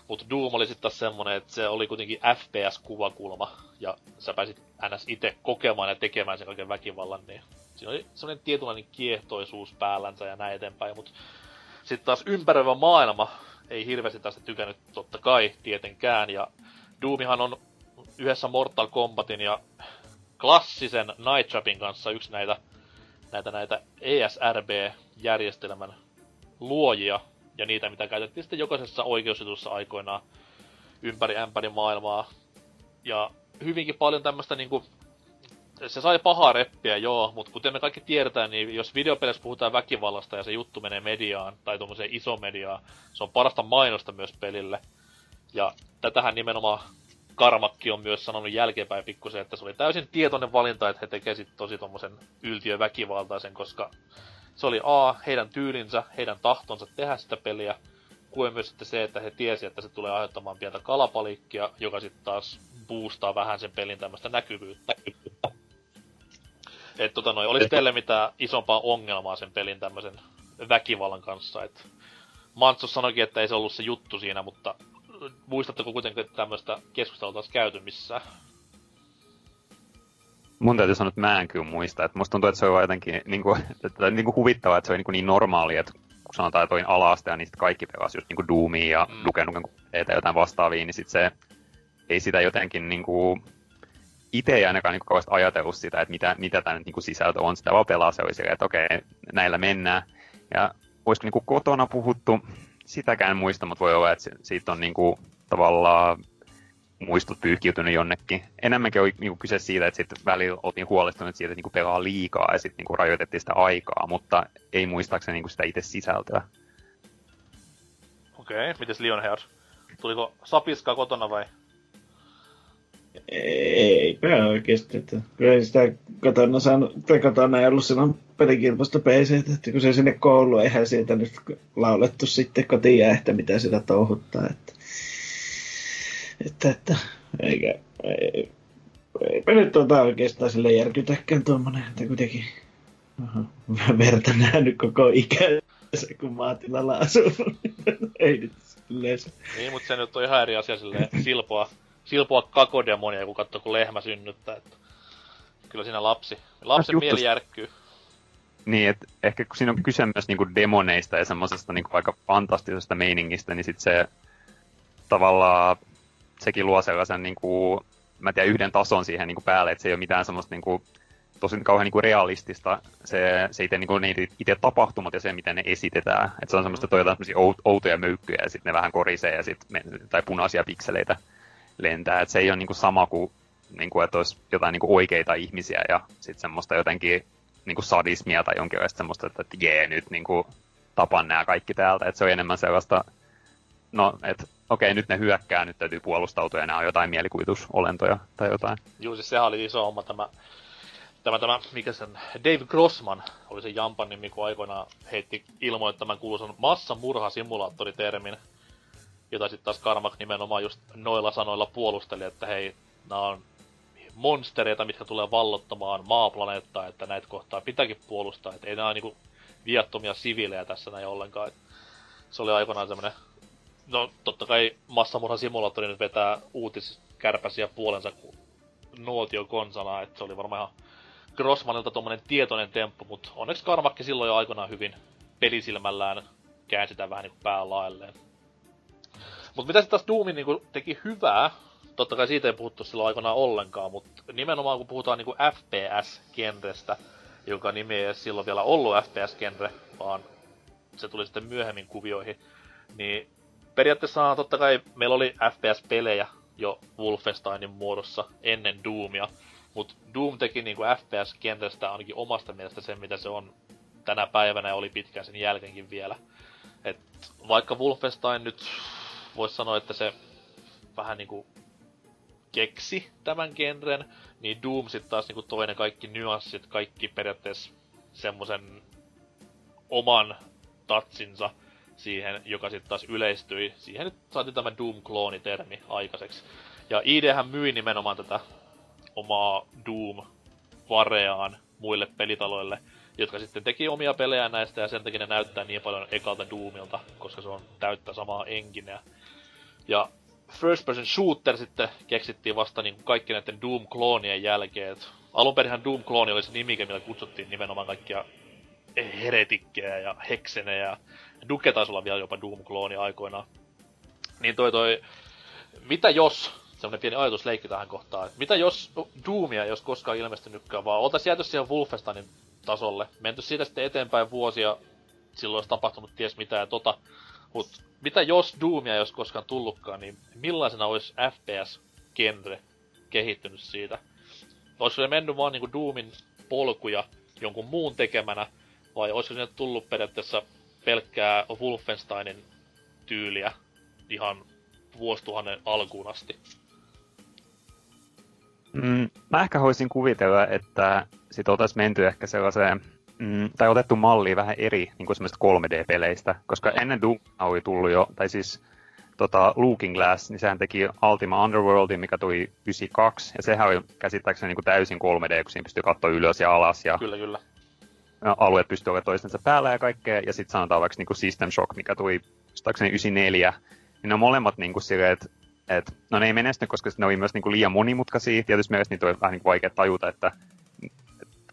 Mutta Doom oli sitten taas semmonen, että se oli kuitenkin FPS-kuvakulma, ja sä pääsit ns. itse kokemaan ja tekemään sen kaiken väkivallan, niin siinä oli semmonen tietynlainen kiehtoisuus päällänsä ja näin eteenpäin, mutta sitten taas ympäröivä maailma ei hirveästi tästä tykännyt totta kai tietenkään, ja Doomihan on yhdessä Mortal Kombatin ja klassisen Night Trapin kanssa yksi näitä, näitä, näitä ESRB-järjestelmän luojia, ja niitä, mitä käytettiin sitten jokaisessa oikeusjutussa aikoinaan ympäri ämpäri maailmaa. Ja hyvinkin paljon tämmöistä niinku, se sai pahaa reppiä, joo, mutta kuten me kaikki tiedetään, niin jos videopeleissä puhutaan väkivallasta ja se juttu menee mediaan, tai tuommoiseen iso mediaan, se on parasta mainosta myös pelille. Ja tätähän nimenomaan Karmakki on myös sanonut jälkeenpäin pikkusen, että se oli täysin tietoinen valinta, että he tekevät tosi tommosen yltiöväkivaltaisen, koska se oli A, heidän tyylinsä, heidän tahtonsa tehdä sitä peliä, kuin myös sitten se, että he tiesi, että se tulee aiheuttamaan pientä kalapalikkia, joka sitten taas boostaa vähän sen pelin tämmöistä näkyvyyttä. Että tota noin, olisi teille mitään isompaa ongelmaa sen pelin tämmöisen väkivallan kanssa, että Mantsus sanoikin, että ei se ollut se juttu siinä, mutta muistatteko kuitenkin, että tämmöistä keskustelua taas käyty missään? mun täytyy sanoa, että mä en kyllä muista. Että musta tuntuu, että se on jotenkin niin kuin, että, niin kuin huvittavaa, että se on niin, kuin niin normaali, että kun sanotaan, että alasta ja niin sitten kaikki pelasi just niin kuin Doomia ja mm. Duke Nukem ja jotain vastaavia, niin sitten se ei sitä jotenkin niin kuin, itse ei ainakaan niin kauheasti ajatellut sitä, että mitä, mitä tämä niin kuin sisältö on. Sitä vaan pelaa se oli silleen, että okei, näillä mennään. Ja olisiko niin kuin kotona puhuttu, sitäkään muista, mutta voi olla, että siitä on niin kuin, tavallaan muistot pyyhkiytynyt jonnekin. Enemmänkin oli niinku kyse siitä, että sitten välillä oltiin huolestunut siitä, että niinku pelaa liikaa ja sitten niinku rajoitettiin sitä aikaa, mutta ei muistaakseni niinku sitä itse sisältöä. Okei, okay, mites Lionheart? Tuliko sapiskaa kotona vai? Eipä oikeesti. Että kyllä sitä kotona saanut, tai kotona ei ollut silloin pelikilpoista PC, että kun se sinne koulu, eihän siitä nyt laulettu sitten kotiin että mitä sitä touhuttaa. Että että, että eikä, ei, eipä nyt tuota oikeastaan sille järkytäkään tuommoinen, että kuitenkin aha, verta nähnyt koko ikänsä, kun maatilalla asuu. ei nyt yleensä. Niin, mutta se nyt on ihan eri asia silleen silpoa, silpoa kakodemonia, kun katsoo, kun lehmä synnyttää. Että kyllä siinä lapsi, lapsen mieli järkkyy. Niin, että ehkä kun siinä on kyse myös niinku demoneista ja semmoisesta niinku aika fantastisesta meiningistä, niin sit se tavallaan sekin luo sellaisen, niin kuin, mä tiedän, yhden tason siihen niin kuin päälle, että se ei ole mitään semmoista niin kuin, tosi kauhean niin kuin realistista se, se itse, niin kuin, itse tapahtumat ja se, miten ne esitetään. Että se on semmoista, että semmoisia outoja möykkyjä ja sitten ne vähän korisee ja sit, tai punaisia pikseleitä lentää. Että se ei ole niin kuin sama kuin, niin kuin, että olisi jotain niin kuin oikeita ihmisiä ja sitten semmoista jotenkin niin kuin sadismia tai jonkinlaista semmoista, että, että jee, nyt niin kuin, tapan nämä kaikki täältä. Että se on enemmän sellaista, no, että okei, nyt ne hyökkää, nyt täytyy puolustautua ja nämä on jotain mielikuvitusolentoja tai jotain. Juu, siis sehän oli iso homma tämä, tämä, tämä mikä sen, Dave Grossman oli se Jampan nimi, kun aikoinaan heitti ilmoittaman kuuluisan massamurhasimulaattoritermin, jota sitten taas Karmak nimenomaan just noilla sanoilla puolusteli, että hei, nämä on monstereita, mitkä tulee vallottamaan maaplaneettaa, että näitä kohtaa pitääkin puolustaa, että ei nämä niinku viattomia siviilejä tässä näin ollenkaan. Et se oli aikoinaan semmoinen no totta kai simulaattori nyt vetää uutiskärpäsiä puolensa kuin nuotio konsana, että se oli varmaan ihan Grossmanilta tommonen tietoinen temppu, mutta onneksi Karmakki silloin jo aikoinaan hyvin pelisilmällään käänsi sitä vähän niinku päälaelleen. Mut mitä sitten taas Doomin niinku teki hyvää, totta kai siitä ei puhuttu silloin aikanaan ollenkaan, mutta nimenomaan kun puhutaan niinku FPS-genrestä, jonka nimi ei silloin vielä ollut FPS-genre, vaan se tuli sitten myöhemmin kuvioihin, niin periaatteessa totta kai meillä oli FPS-pelejä jo Wolfensteinin muodossa ennen Doomia, mutta Doom teki niinku FPS-kentästä ainakin omasta mielestä sen, mitä se on tänä päivänä ja oli pitkään sen jälkeenkin vielä. Et vaikka Wolfenstein nyt voisi sanoa, että se vähän niinku keksi tämän genren, niin Doom sitten taas niinku toinen kaikki nyanssit, kaikki periaatteessa semmoisen oman tatsinsa siihen, joka sitten taas yleistyi. Siihen nyt saatiin tämä Doom-kloonitermi aikaiseksi. Ja IDhän myi nimenomaan tätä omaa Doom-vareaan muille pelitaloille. jotka sitten teki omia pelejä näistä ja sen takia ne näyttää niin paljon ekalta Doomilta, koska se on täyttä samaa engineä. Ja First Person Shooter sitten keksittiin vasta niin kaikki näiden Doom-kloonien jälkeen. Et alun perinhän Doom-klooni oli se nimike, millä kutsuttiin nimenomaan kaikkia heretikkejä ja heksenejä. Duke taisi olla vielä jopa Doom-klooni aikoinaan. Niin toi toi... Mitä jos, semmonen pieni ajatusleikki tähän kohtaan, että mitä jos Doomia ei olisi koskaan ilmestynytkään, vaan oltais jääty siihen Wolfensteinin tasolle, menty siitä sitten eteenpäin vuosia, silloin olisi tapahtunut ties mitä ja tota, mut mitä jos Doomia olisi koskaan tullutkaan, niin millaisena olisi FPS-genre kehittynyt siitä? Olisiko se mennyt vaan niinku Doomin polkuja jonkun muun tekemänä, vai olisiko sinne tullut periaatteessa pelkkää Wolfensteinin tyyliä ihan vuosituhannen alkuun asti? Mm, mä ehkä voisin kuvitella, että sit oltais menty ehkä sellaiseen, mm, tai otettu mallia vähän eri niin kuin 3D-peleistä, koska ennen Doom oli tullut jo, tai siis tota, Looking Glass, niin sehän teki Ultima Underworldin, mikä tuli 92, ja sehän oli käsittääkseni niin kuin täysin 3D, kun siinä pystyy katsoa ylös ja alas, ja Kyllä, kyllä. alueet pystyy olemaan toistensa päällä ja kaikkea, ja sitten sanotaan vaikka niin kuin System Shock, mikä tuli muistaakseni 94, niin ne on molemmat niin kuin silleen, että et, no ne ei menestynyt, koska ne oli myös niin kuin liian monimutkaisia. Tietysti mielessä niitä oli vähän niin kuin vaikea tajuta, että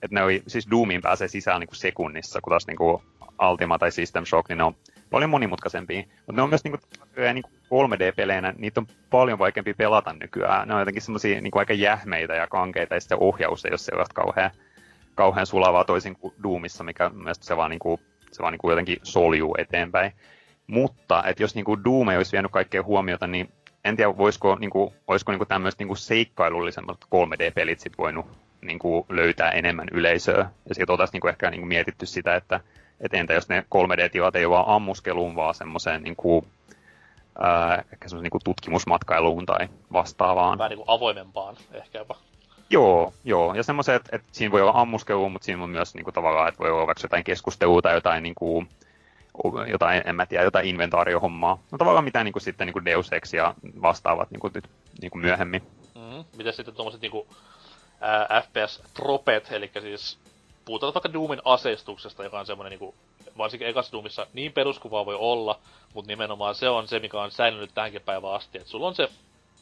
et ne oli, siis Doomiin pääsee sisään niin kuin sekunnissa, kun taas niin kuin Ultima tai System Shock, niin ne on paljon monimutkaisempia. Mutta ne on myös niin kuin, niin kuin 3D-peleinä, niitä on paljon vaikeampi pelata nykyään. Ne on jotenkin semmoisia niin aika jähmeitä ja kankeita, ja sitten ohjaus ei ole sellaista kauhean, kauhean sulavaa toisin kuin Doomissa, mikä mielestäni se vaan, niin kuin, se vaan niin kuin jotenkin soljuu eteenpäin. Mutta, että jos niin kuin Doom ei olisi vienyt kaikkea huomiota, niin en tiedä, voisiko, niin kuin, olisiko niin kuin tämmöiset niin seikkailullisemmat 3D-pelit sit voinut niin kuin, löytää enemmän yleisöä. Ja sitten oltaisiin niin kuin, ehkä niin kuin, mietitty sitä, että et entä jos ne 3D-tilat ei ole vaan ammuskeluun, vaan semmoiseen niin kuin, ää, ehkä niin kuin tutkimusmatkailuun tai vastaavaan. Vähän niin kuin avoimempaan ehkä jopa. Joo, joo. Ja semmoiset, että, että siinä voi olla ammuskelu, mutta siinä on myös niin kuin, tavallaan, että voi olla vaikka jotain keskustelua tai jotain niin kuin, jotain, en mä tiedä, jotain inventaariohommaa. No tavallaan mitä niin kuin, sitten niin kuin Deus Ex ja vastaavat niin kuin, nyt, niin kuin myöhemmin. Mm-hmm. Miten sitten tuommoiset niin kuin, FPS-tropet, eli siis puhutaan vaikka Doomin aseistuksesta, joka on semmoinen niin kuin, varsinkin ekassa Doomissa niin peruskuvaa voi olla, mutta nimenomaan se on se, mikä on säilynyt tähänkin päivään asti, että sulla on se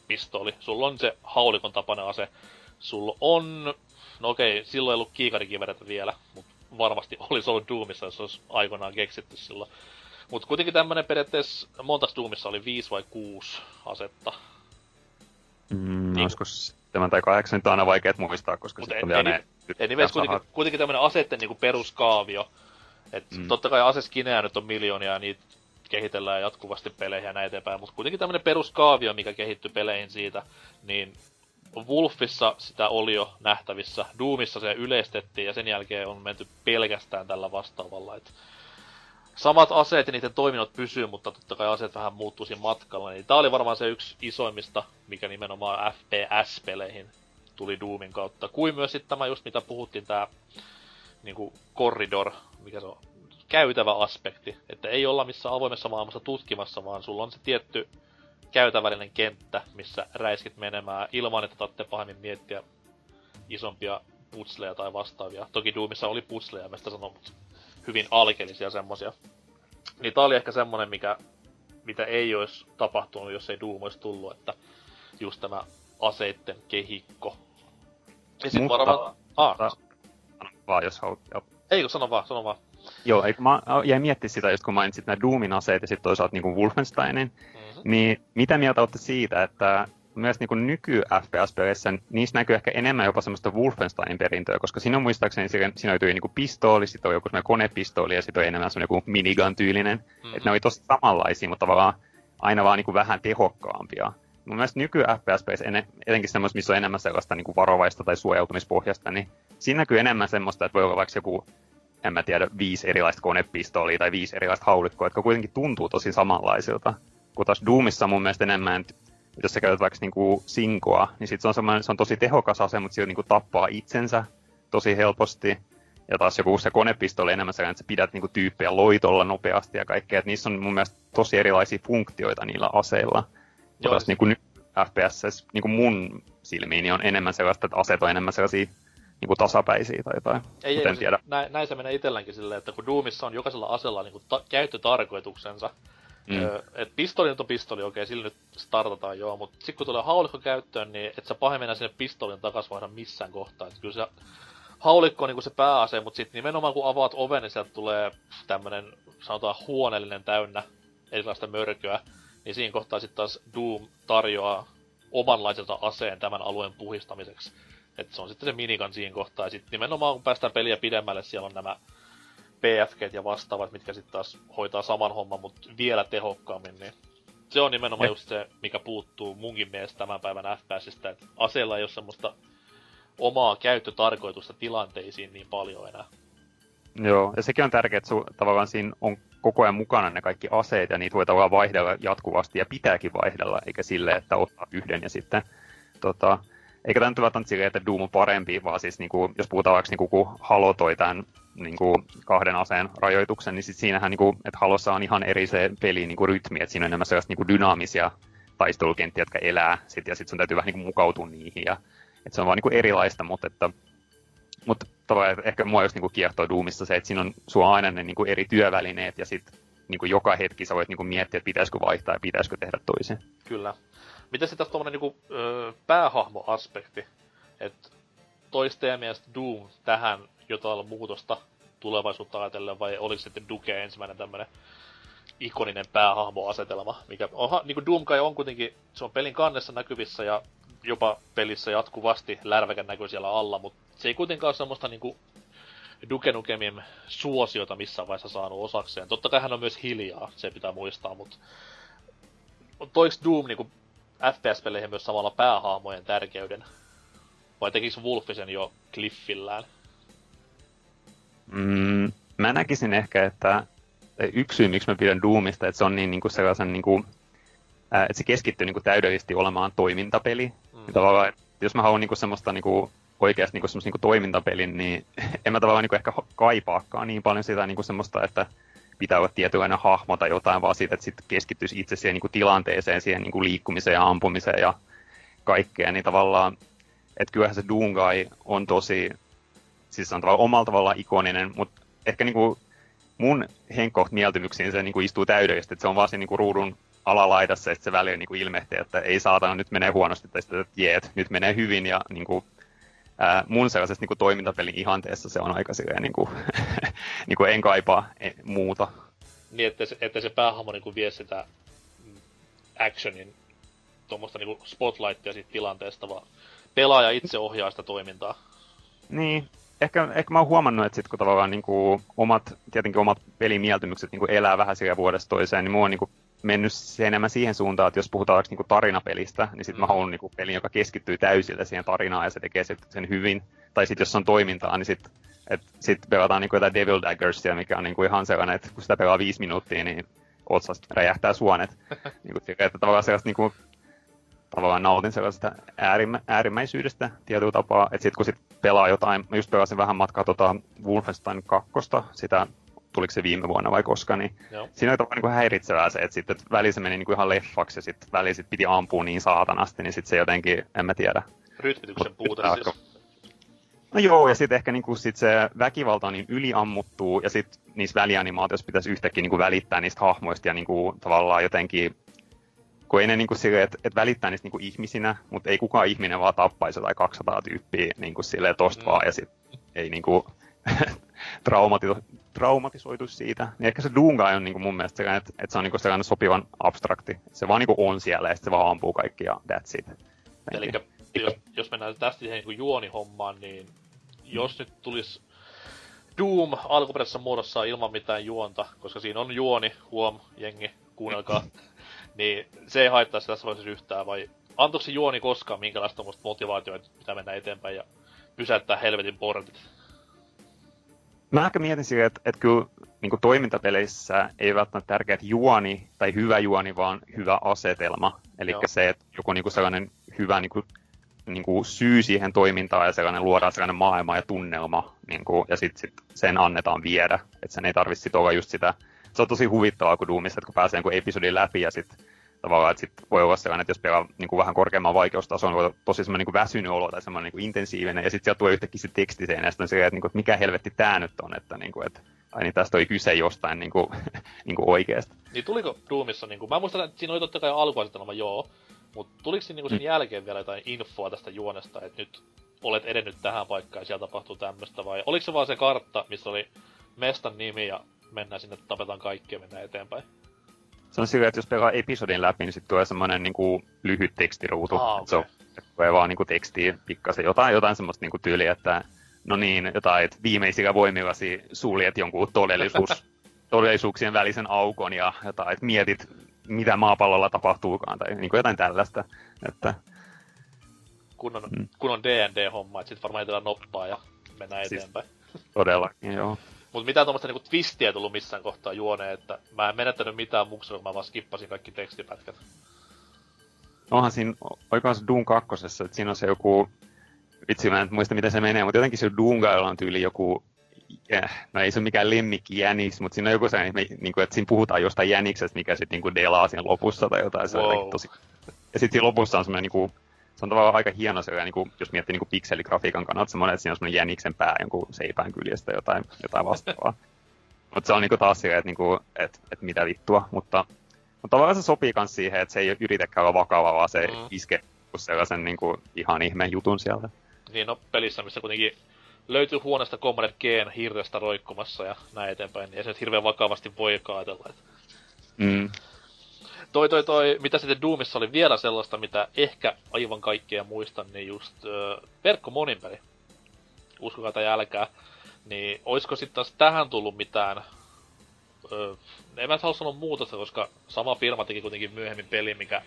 pistooli, sulla on se haulikon tapainen ase, sulla on, no okei, silloin ei ollut kiikarikivereitä vielä, mutta varmasti olisi ollut Doomissa, jos olisi aikoinaan keksitty silloin. Mutta kuitenkin tämmönen periaatteessa, montas Doomissa oli viisi vai kuusi asetta. Mm, niin. olisiko seitsemän tai kahdeksan, nyt on aina vaikeet muistaa, koska sitten on vielä ne... Anyways, kuitenkin, kuitenkin tämmönen asetten niinku peruskaavio. Et mm. totta kai aseskinejä nyt on miljoonia ja niitä kehitellään jatkuvasti peleihin ja näin eteenpäin, mutta kuitenkin tämmönen peruskaavio, mikä kehittyi peleihin siitä, niin Wolfissa sitä oli jo nähtävissä, Doomissa se yleistettiin ja sen jälkeen on menty pelkästään tällä vastaavalla. Et samat aseet ja niiden toiminnot pysyy, mutta totta kai aseet vähän muuttuu siinä matkalla. Niin tää oli varmaan se yksi isoimmista, mikä nimenomaan FPS-peleihin tuli Doomin kautta. Kuin myös sitten tämä just mitä puhuttiin, tää niinku corridor, mikä se on, käytävä aspekti. Että ei olla missään avoimessa maailmassa tutkimassa, vaan sulla on se tietty käytävällinen kenttä, missä räiskit menemään ilman, että tarvitsee pahemmin miettiä isompia putsleja tai vastaavia. Toki Doomissa oli putsleja, mistä sanon, mutta hyvin alkeellisia semmosia. Niin tää oli ehkä semmonen, mikä, mitä ei olisi tapahtunut, jos ei Doom olisi tullut, että just tämä aseitten kehikko. Ja sit Mutta, varmaan... Ah. Sano vaan, jos haluat. Eikö, sano vaan, sano vaan. Joo, eikö mä jäin miettiä sitä, just kun mainitsit nämä Doomin aseet ja sitten toisaalta niin Wolfensteinin, mm-hmm. niin mitä mieltä olette siitä, että myös niin nyky FPS-peleissä, niissä näkyy ehkä enemmän jopa semmoista Wolfensteinin perintöä, koska siinä on muistaakseni, siinä, oli niin pistooli, sitten oli joku semmoinen konepistooli ja sitten oli enemmän semmoinen joku minigun-tyylinen. Mm-hmm. Että ne oli tosi samanlaisia, mutta tavallaan aina vaan niin vähän tehokkaampia. Mun mielestä nyky FPS-peleissä, etenkin semmoista, missä on enemmän sellaista niin varovaista tai suojautumispohjasta, niin siinä näkyy enemmän semmoista, että voi olla vaikka joku en mä tiedä, viisi erilaista konepistoolia tai viisi erilaista haulikkoa, jotka kuitenkin tuntuu tosi samanlaisilta. Kun taas Doomissa mun mielestä enemmän, jos sä käytät vaikka niinku sinkoa, niin sit se on, se on tosi tehokas ase, mutta se niinku tappaa itsensä tosi helposti. Ja taas joku se konepistooli enemmän sellainen, että sä pidät niinku tyyppejä loitolla nopeasti ja kaikkea. Et niissä on mun mielestä tosi erilaisia funktioita niillä aseilla. Joo, taas niinku FPS, niinku mun silmiin, niin on enemmän sellaista, että aseet on enemmän sellaisia niinku tasapäisiä tai jotain. Ei, ei, en tiedä. Näin, näin, se menee itselläänkin silleen, että kun Doomissa on jokaisella asella niinku ta- käyttötarkoituksensa, Mm. Et pistoli on pistoli, okei, okay, sillä nyt startataan joo, mutta sitten kun tulee haulikko käyttöön, niin et sä pahemmin sinne pistolin takas vaihda missään kohtaa. Et kyllä se haulikko on niinku se pääase, mutta sitten nimenomaan kun avaat oven, niin sieltä tulee tämmönen, sanotaan huoneellinen täynnä erilaista mörköä, niin siinä kohtaa sitten taas Doom tarjoaa omanlaiselta aseen tämän alueen puhistamiseksi. Et se on sitten se minikan siinä kohtaa. Ja sitten nimenomaan kun päästään peliä pidemmälle, siellä on nämä PFG ja vastaavat, mitkä sitten taas hoitaa saman homman, mutta vielä tehokkaammin, niin se on nimenomaan ja. just se, mikä puuttuu munkin mielestä tämän päivän FPSistä, että aseella ei ole semmoista omaa käyttötarkoitusta tilanteisiin niin paljon enää. Joo, ja sekin on tärkeää, että su, tavallaan siinä on koko ajan mukana ne kaikki aseet, ja niitä voi tavallaan vaihdella jatkuvasti, ja pitääkin vaihdella, eikä sille, että ottaa yhden ja sitten tota, eikä tämä nyt välttämättä silleen, että Doom on parempi, vaan siis niin kuin, jos puhutaan vaikka niin kuin, kun Halo toi tämän niin kuin, kahden aseen rajoituksen, niin sit siinähän, niin kuin, että Halossa on ihan eri se peli niin kuin, rytmi, että siinä on enemmän sellaista niin kuin, dynaamisia taistelukenttiä, jotka elää, sit, ja sitten sun täytyy vähän niin kuin, mukautua niihin, ja että se on vaan niin kuin, erilaista, mutta että mutta tavallaan ehkä mua just niinku kiehtoo Doomissa se, että siinä on sua aina ne niinku eri työvälineet ja sitten niinku joka hetki sä voit niinku miettiä, että pitäisikö vaihtaa ja pitäisikö tehdä toisin. Kyllä. Miten sitten tuommoinen niinku, päähahmoaspekti? Että teidän mielestä Doom tähän jotain muutosta tulevaisuutta ajatellen, vai oliko sitten Duke ensimmäinen tämmöinen ikoninen päähahmoasetelma, mikä onhan, niin kuin Doom kai on kuitenkin, se on pelin kannessa näkyvissä ja jopa pelissä jatkuvasti lärväkän näkyy siellä alla, mutta se ei kuitenkaan ole semmoista niinku Duke Nukemin suosiota missään vaiheessa saanut osakseen. Totta kai hän on myös hiljaa, se pitää muistaa, mutta toiks Doom niinku FPS-peleihin myös samalla päähahmojen tärkeyden? Vai tekikö Wolfi sen jo Cliffillään? Mm, mä näkisin ehkä, että yksi syy, miksi mä pidän Doomista, että se on niin, niin kuin sellaisen, niin kuin, että se keskittyy niin kuin täydellisesti olemaan toimintapeli. Mm. Tavallaan, että jos mä haluan niin kuin semmoista niin kuin, oikeasti niin semmoista niin toimintapelin, niin en mä tavallaan niin ehkä kaipaakaan niin paljon sitä niin kuin semmoista, että pitää olla tietynlainen hahmo tai jotain, vaan siitä, että sitten keskittyisi itse siihen niin kuin tilanteeseen, siihen niin kuin liikkumiseen ja ampumiseen ja kaikkeen, niin tavallaan, että kyllähän se Doomguy on tosi, siis on tavallaan omalla tavallaan ikoninen, mutta ehkä niin kuin mun henkkoht mieltymyksiin se niin kuin istuu täydellisesti, että se on vaan se niin kuin ruudun alalaidassa, että se väliin niin kuin ilmehtii, että ei saatana, nyt menee huonosti, tai sitten, että jeet, nyt menee hyvin, ja niin kuin, ää, mun sellaisessa niin kuin toimintapelin ihanteessa se on aika silleen, niin kuin, niin kuin en kaipaa e, muuta. Niin, että se, että se päähahmo niin kuin vie sitä actionin tuommoista niin spotlightia siitä tilanteesta, vaan pelaaja itse ohjaa sitä toimintaa. Niin, ehkä, ehkä mä oon huomannut, että sit kun tavallaan niin kuin omat, tietenkin omat pelimieltymykset niin kuin elää vähän siellä vuodesta toiseen, niin mua on niin kuin mennyt se enemmän siihen suuntaan, että jos puhutaan vaikka niinku tarinapelistä, niin sitten mm. mä haluan niinku pelin, joka keskittyy täysillä siihen tarinaan ja se tekee sit sen hyvin. Tai sitten jos on toimintaa, niin sitten sit pelataan niinku jotain Devil Daggersia, mikä on niinku ihan sellainen, että kun sitä pelaa viisi minuuttia, niin otsasta räjähtää suonet. niinku, että tavallaan sellaista niinku, tavallaan nautin sellaisesta äärimmä, äärimmäisyydestä tietyllä tapaa, että sitten kun sit pelaa jotain, mä just pelasin vähän matkaa tota Wolfenstein 2, sitä tuliko se viime vuonna vai koska, niin Joo. siinä oli tavallaan niin häiritsevää se, että sitten väli se meni niin kuin ihan leffaksi ja sitten väli sit piti ampua niin saatanasti, niin sitten se jotenkin, en mä tiedä. Rytmityksen puute siis. No joo, ja sitten ehkä niinku sit se väkivalta niin yliammuttuu, ja sitten niissä välianimaatioissa pitäisi yhtäkkiä niinku välittää niistä hahmoista ja niinku tavallaan jotenkin, kun ei ne niinku sille, että et välittää niistä niinku ihmisinä, mutta ei kukaan ihminen vaan tappaisi tai 200 tyyppiä niinku silleen tosta mm. vaan, ja sitten ei niinku traumati- traumatisoitu siitä. Niin ehkä se Doomguy on niin kuin mun mielestä sellainen, että, että se on niin kuin sellainen sopivan abstrakti. Se vaan niin kuin on siellä ja sitten se vaan ampuu kaikki ja that's it. Eli jos, jos mennään tästä siihen niin juonihommaan, niin jos nyt tulisi Doom alkuperäisessä muodossa ilman mitään juonta, koska siinä on juoni, huom, jengi, kuunnelkaa, niin se ei haittaisi tässä vaiheessa yhtään, vai antoiko se juoni koskaan minkälaista motivaatiota, että pitää mennä eteenpäin ja pysäyttää helvetin portit? Mä ehkä mietin siihen, että, että kyllä niin kuin toimintapeleissä ei välttämättä tärkeä juoni tai hyvä juoni, vaan hyvä asetelma. Eli se, että joku niin kuin sellainen hyvä niin kuin, niin kuin syy siihen toimintaan ja sellainen luodaan sellainen maailma ja tunnelma, niin kuin, ja sitten sit sen annetaan viedä. Että sen ei tarvitse olla just sitä. Se on tosi huvittavaa, kun Doomissa, että kun pääsee jonkun episodin läpi ja sitten tavallaan, että sit voi olla sellainen, että jos pelaa niin kuin vähän korkeamman vaikeustason, voi olla tosi semmoinen niin kuin väsynyt olo tai semmoinen niin kuin intensiivinen, ja sitten sieltä tulee yhtäkkiä se teksti sen, ja sitten on silleen, että, niin kuin, että mikä helvetti tämä nyt on, että, niin kuin, että ai niin tästä oli kyse jostain niin kuin, niin kuin oikeasta. Niin tuliko Doomissa, niin kuin, mä muistan, että siinä oli totta kai alkuasetelma joo, mutta tuliko siinä niin sen mm. jälkeen vielä jotain infoa tästä juonesta, että nyt olet edennyt tähän paikkaan ja siellä tapahtuu tämmöistä, vai oliko se vaan se kartta, missä oli mestan nimi ja mennään sinne, tapetaan kaikki ja mennään eteenpäin? Se on sillä, että jos pelaa episodin läpi, niin sitten tulee semmoinen niin kuin, lyhyt tekstiruutu. Ah, okay. Se on, tulee vaan niin kuin, tekstiä pikkasen, jotain, jotain semmoista niin kuin, tyyliä, että no niin, jotain, että viimeisillä voimillasi suljet jonkun todellisuus, todellisuuksien välisen aukon ja jotain, että mietit, mitä maapallolla tapahtuukaan, tai niin kuin jotain tällaista. Että, kun on, mm. kun on D&D-homma, että sit varmaan jätetään noppaa ja mennään siis, eteenpäin. Todellakin, joo. Mutta mitään tuommoista niinku twistiä tullut missään kohtaa juoneen, että mä en menettänyt mitään muksua, kun mä vaan skippasin kaikki tekstipätkät. Onhan siinä, oikohan se Doom 2, että siinä on se joku, vitsi mä en muista miten se menee, mutta jotenkin se Doomgailla on tyyli joku, äh, no ei se ole mikään lemmikki jänis, mutta siinä on joku sellainen, niin kuin, että siinä puhutaan jostain jäniksestä, mikä sitten niin delaa siinä lopussa tai jotain, se wow. on tosi... Ja sitten siinä lopussa on semmoinen niin kuin, se on tavallaan aika hieno se, niin kuin, jos miettii niin kuin pikseligrafiikan kannalta, semmoinen, että siinä on semmoinen jäniksen pää jonkun seipään kyljestä jotain, jotain vastaavaa. mutta se on niin kuin taas silleen, että, niin kuin, että, että mitä vittua, mutta, mutta tavallaan se sopii myös siihen, että se ei yritäkään olla vakava, vaan se mm. iskee sellaisen niin kuin, ihan ihmeen jutun sieltä. Niin no, pelissä, missä kuitenkin löytyy huoneesta Commander Geen hirrestä roikkumassa ja näin eteenpäin, niin ei se nyt hirveän vakavasti voi ajatella. Että... Mm toi, toi, toi, mitä sitten Doomissa oli vielä sellaista, mitä ehkä aivan kaikkea muistan, niin just ö, verkko moninpeli. Uskokaa tai älkää. Niin oisko sitten taas tähän tullut mitään... Ö, en mä halua sanoa muutosta, koska sama firma teki kuitenkin myöhemmin peli, mikä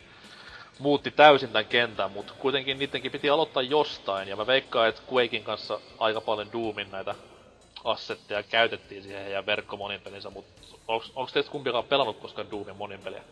muutti täysin tämän kentän, mutta kuitenkin niidenkin piti aloittaa jostain, ja mä veikkaan, että Quakein kanssa aika paljon Doomin näitä assetteja käytettiin siihen ja verkkomoninpelinsä, mutta onko teistä kumpikaan pelannut koskaan Doomin moninpeliä?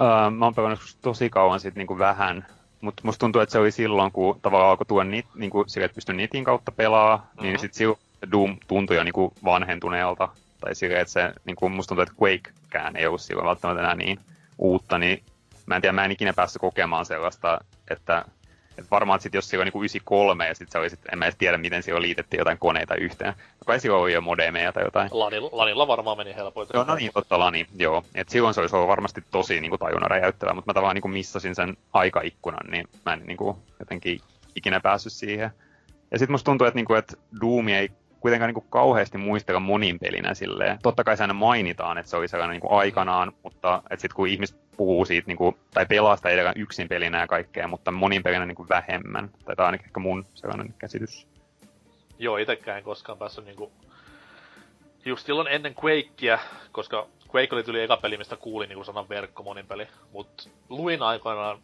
Uh, mä oon pelannut tosi kauan sitten niinku vähän, mutta musta tuntuu, että se oli silloin, kun tavallaan alkoi tuon nit, niinku, sille, että pystyi nitin kautta pelaa, mm-hmm. niin sitten silloin Doom tuntui jo niinku vanhentuneelta. Tai sille, että se, niinku, musta tuntuu, että Quakekään ei ollut silloin välttämättä enää niin uutta, niin mä en tiedä, mä en ikinä päässyt kokemaan sellaista, että et varmaan, että sit jos siellä on niinku 93 ja sitten se oli sit, en mä edes tiedä, miten siellä liitettiin jotain koneita yhteen. Kai siellä oli jo modemeja tai jotain. Lanilla, Lanilla varmaan meni helpoiten. Joo, no niin, totta Lani, joo. Et silloin se olisi ollut varmasti tosi niinku tajunnan räjäyttävää, mutta mä tavallaan niinku missasin sen aikaikkunan, niin mä en niinku jotenkin ikinä päässyt siihen. Ja sitten musta tuntuu, että niinku, et Doom ei kuitenkaan niin kuin kauheasti muistella monin pelinä silleen. Totta kai se aina mainitaan, että se oli sellainen niin kuin aikanaan, mutta sitten kun ihmiset puhuu siitä, niin kuin, tai pelaa sitä edelleen yksin pelinä ja kaikkea, mutta monin pelinä niin kuin vähemmän. Tai tämä on ehkä mun sellainen käsitys. Joo, itsekään en koskaan päässyt niin kuin... Just silloin ennen Quakea, koska Quake oli tuli eka peli, mistä kuulin niin sanan verkko moninpeli, mutta luin aikoinaan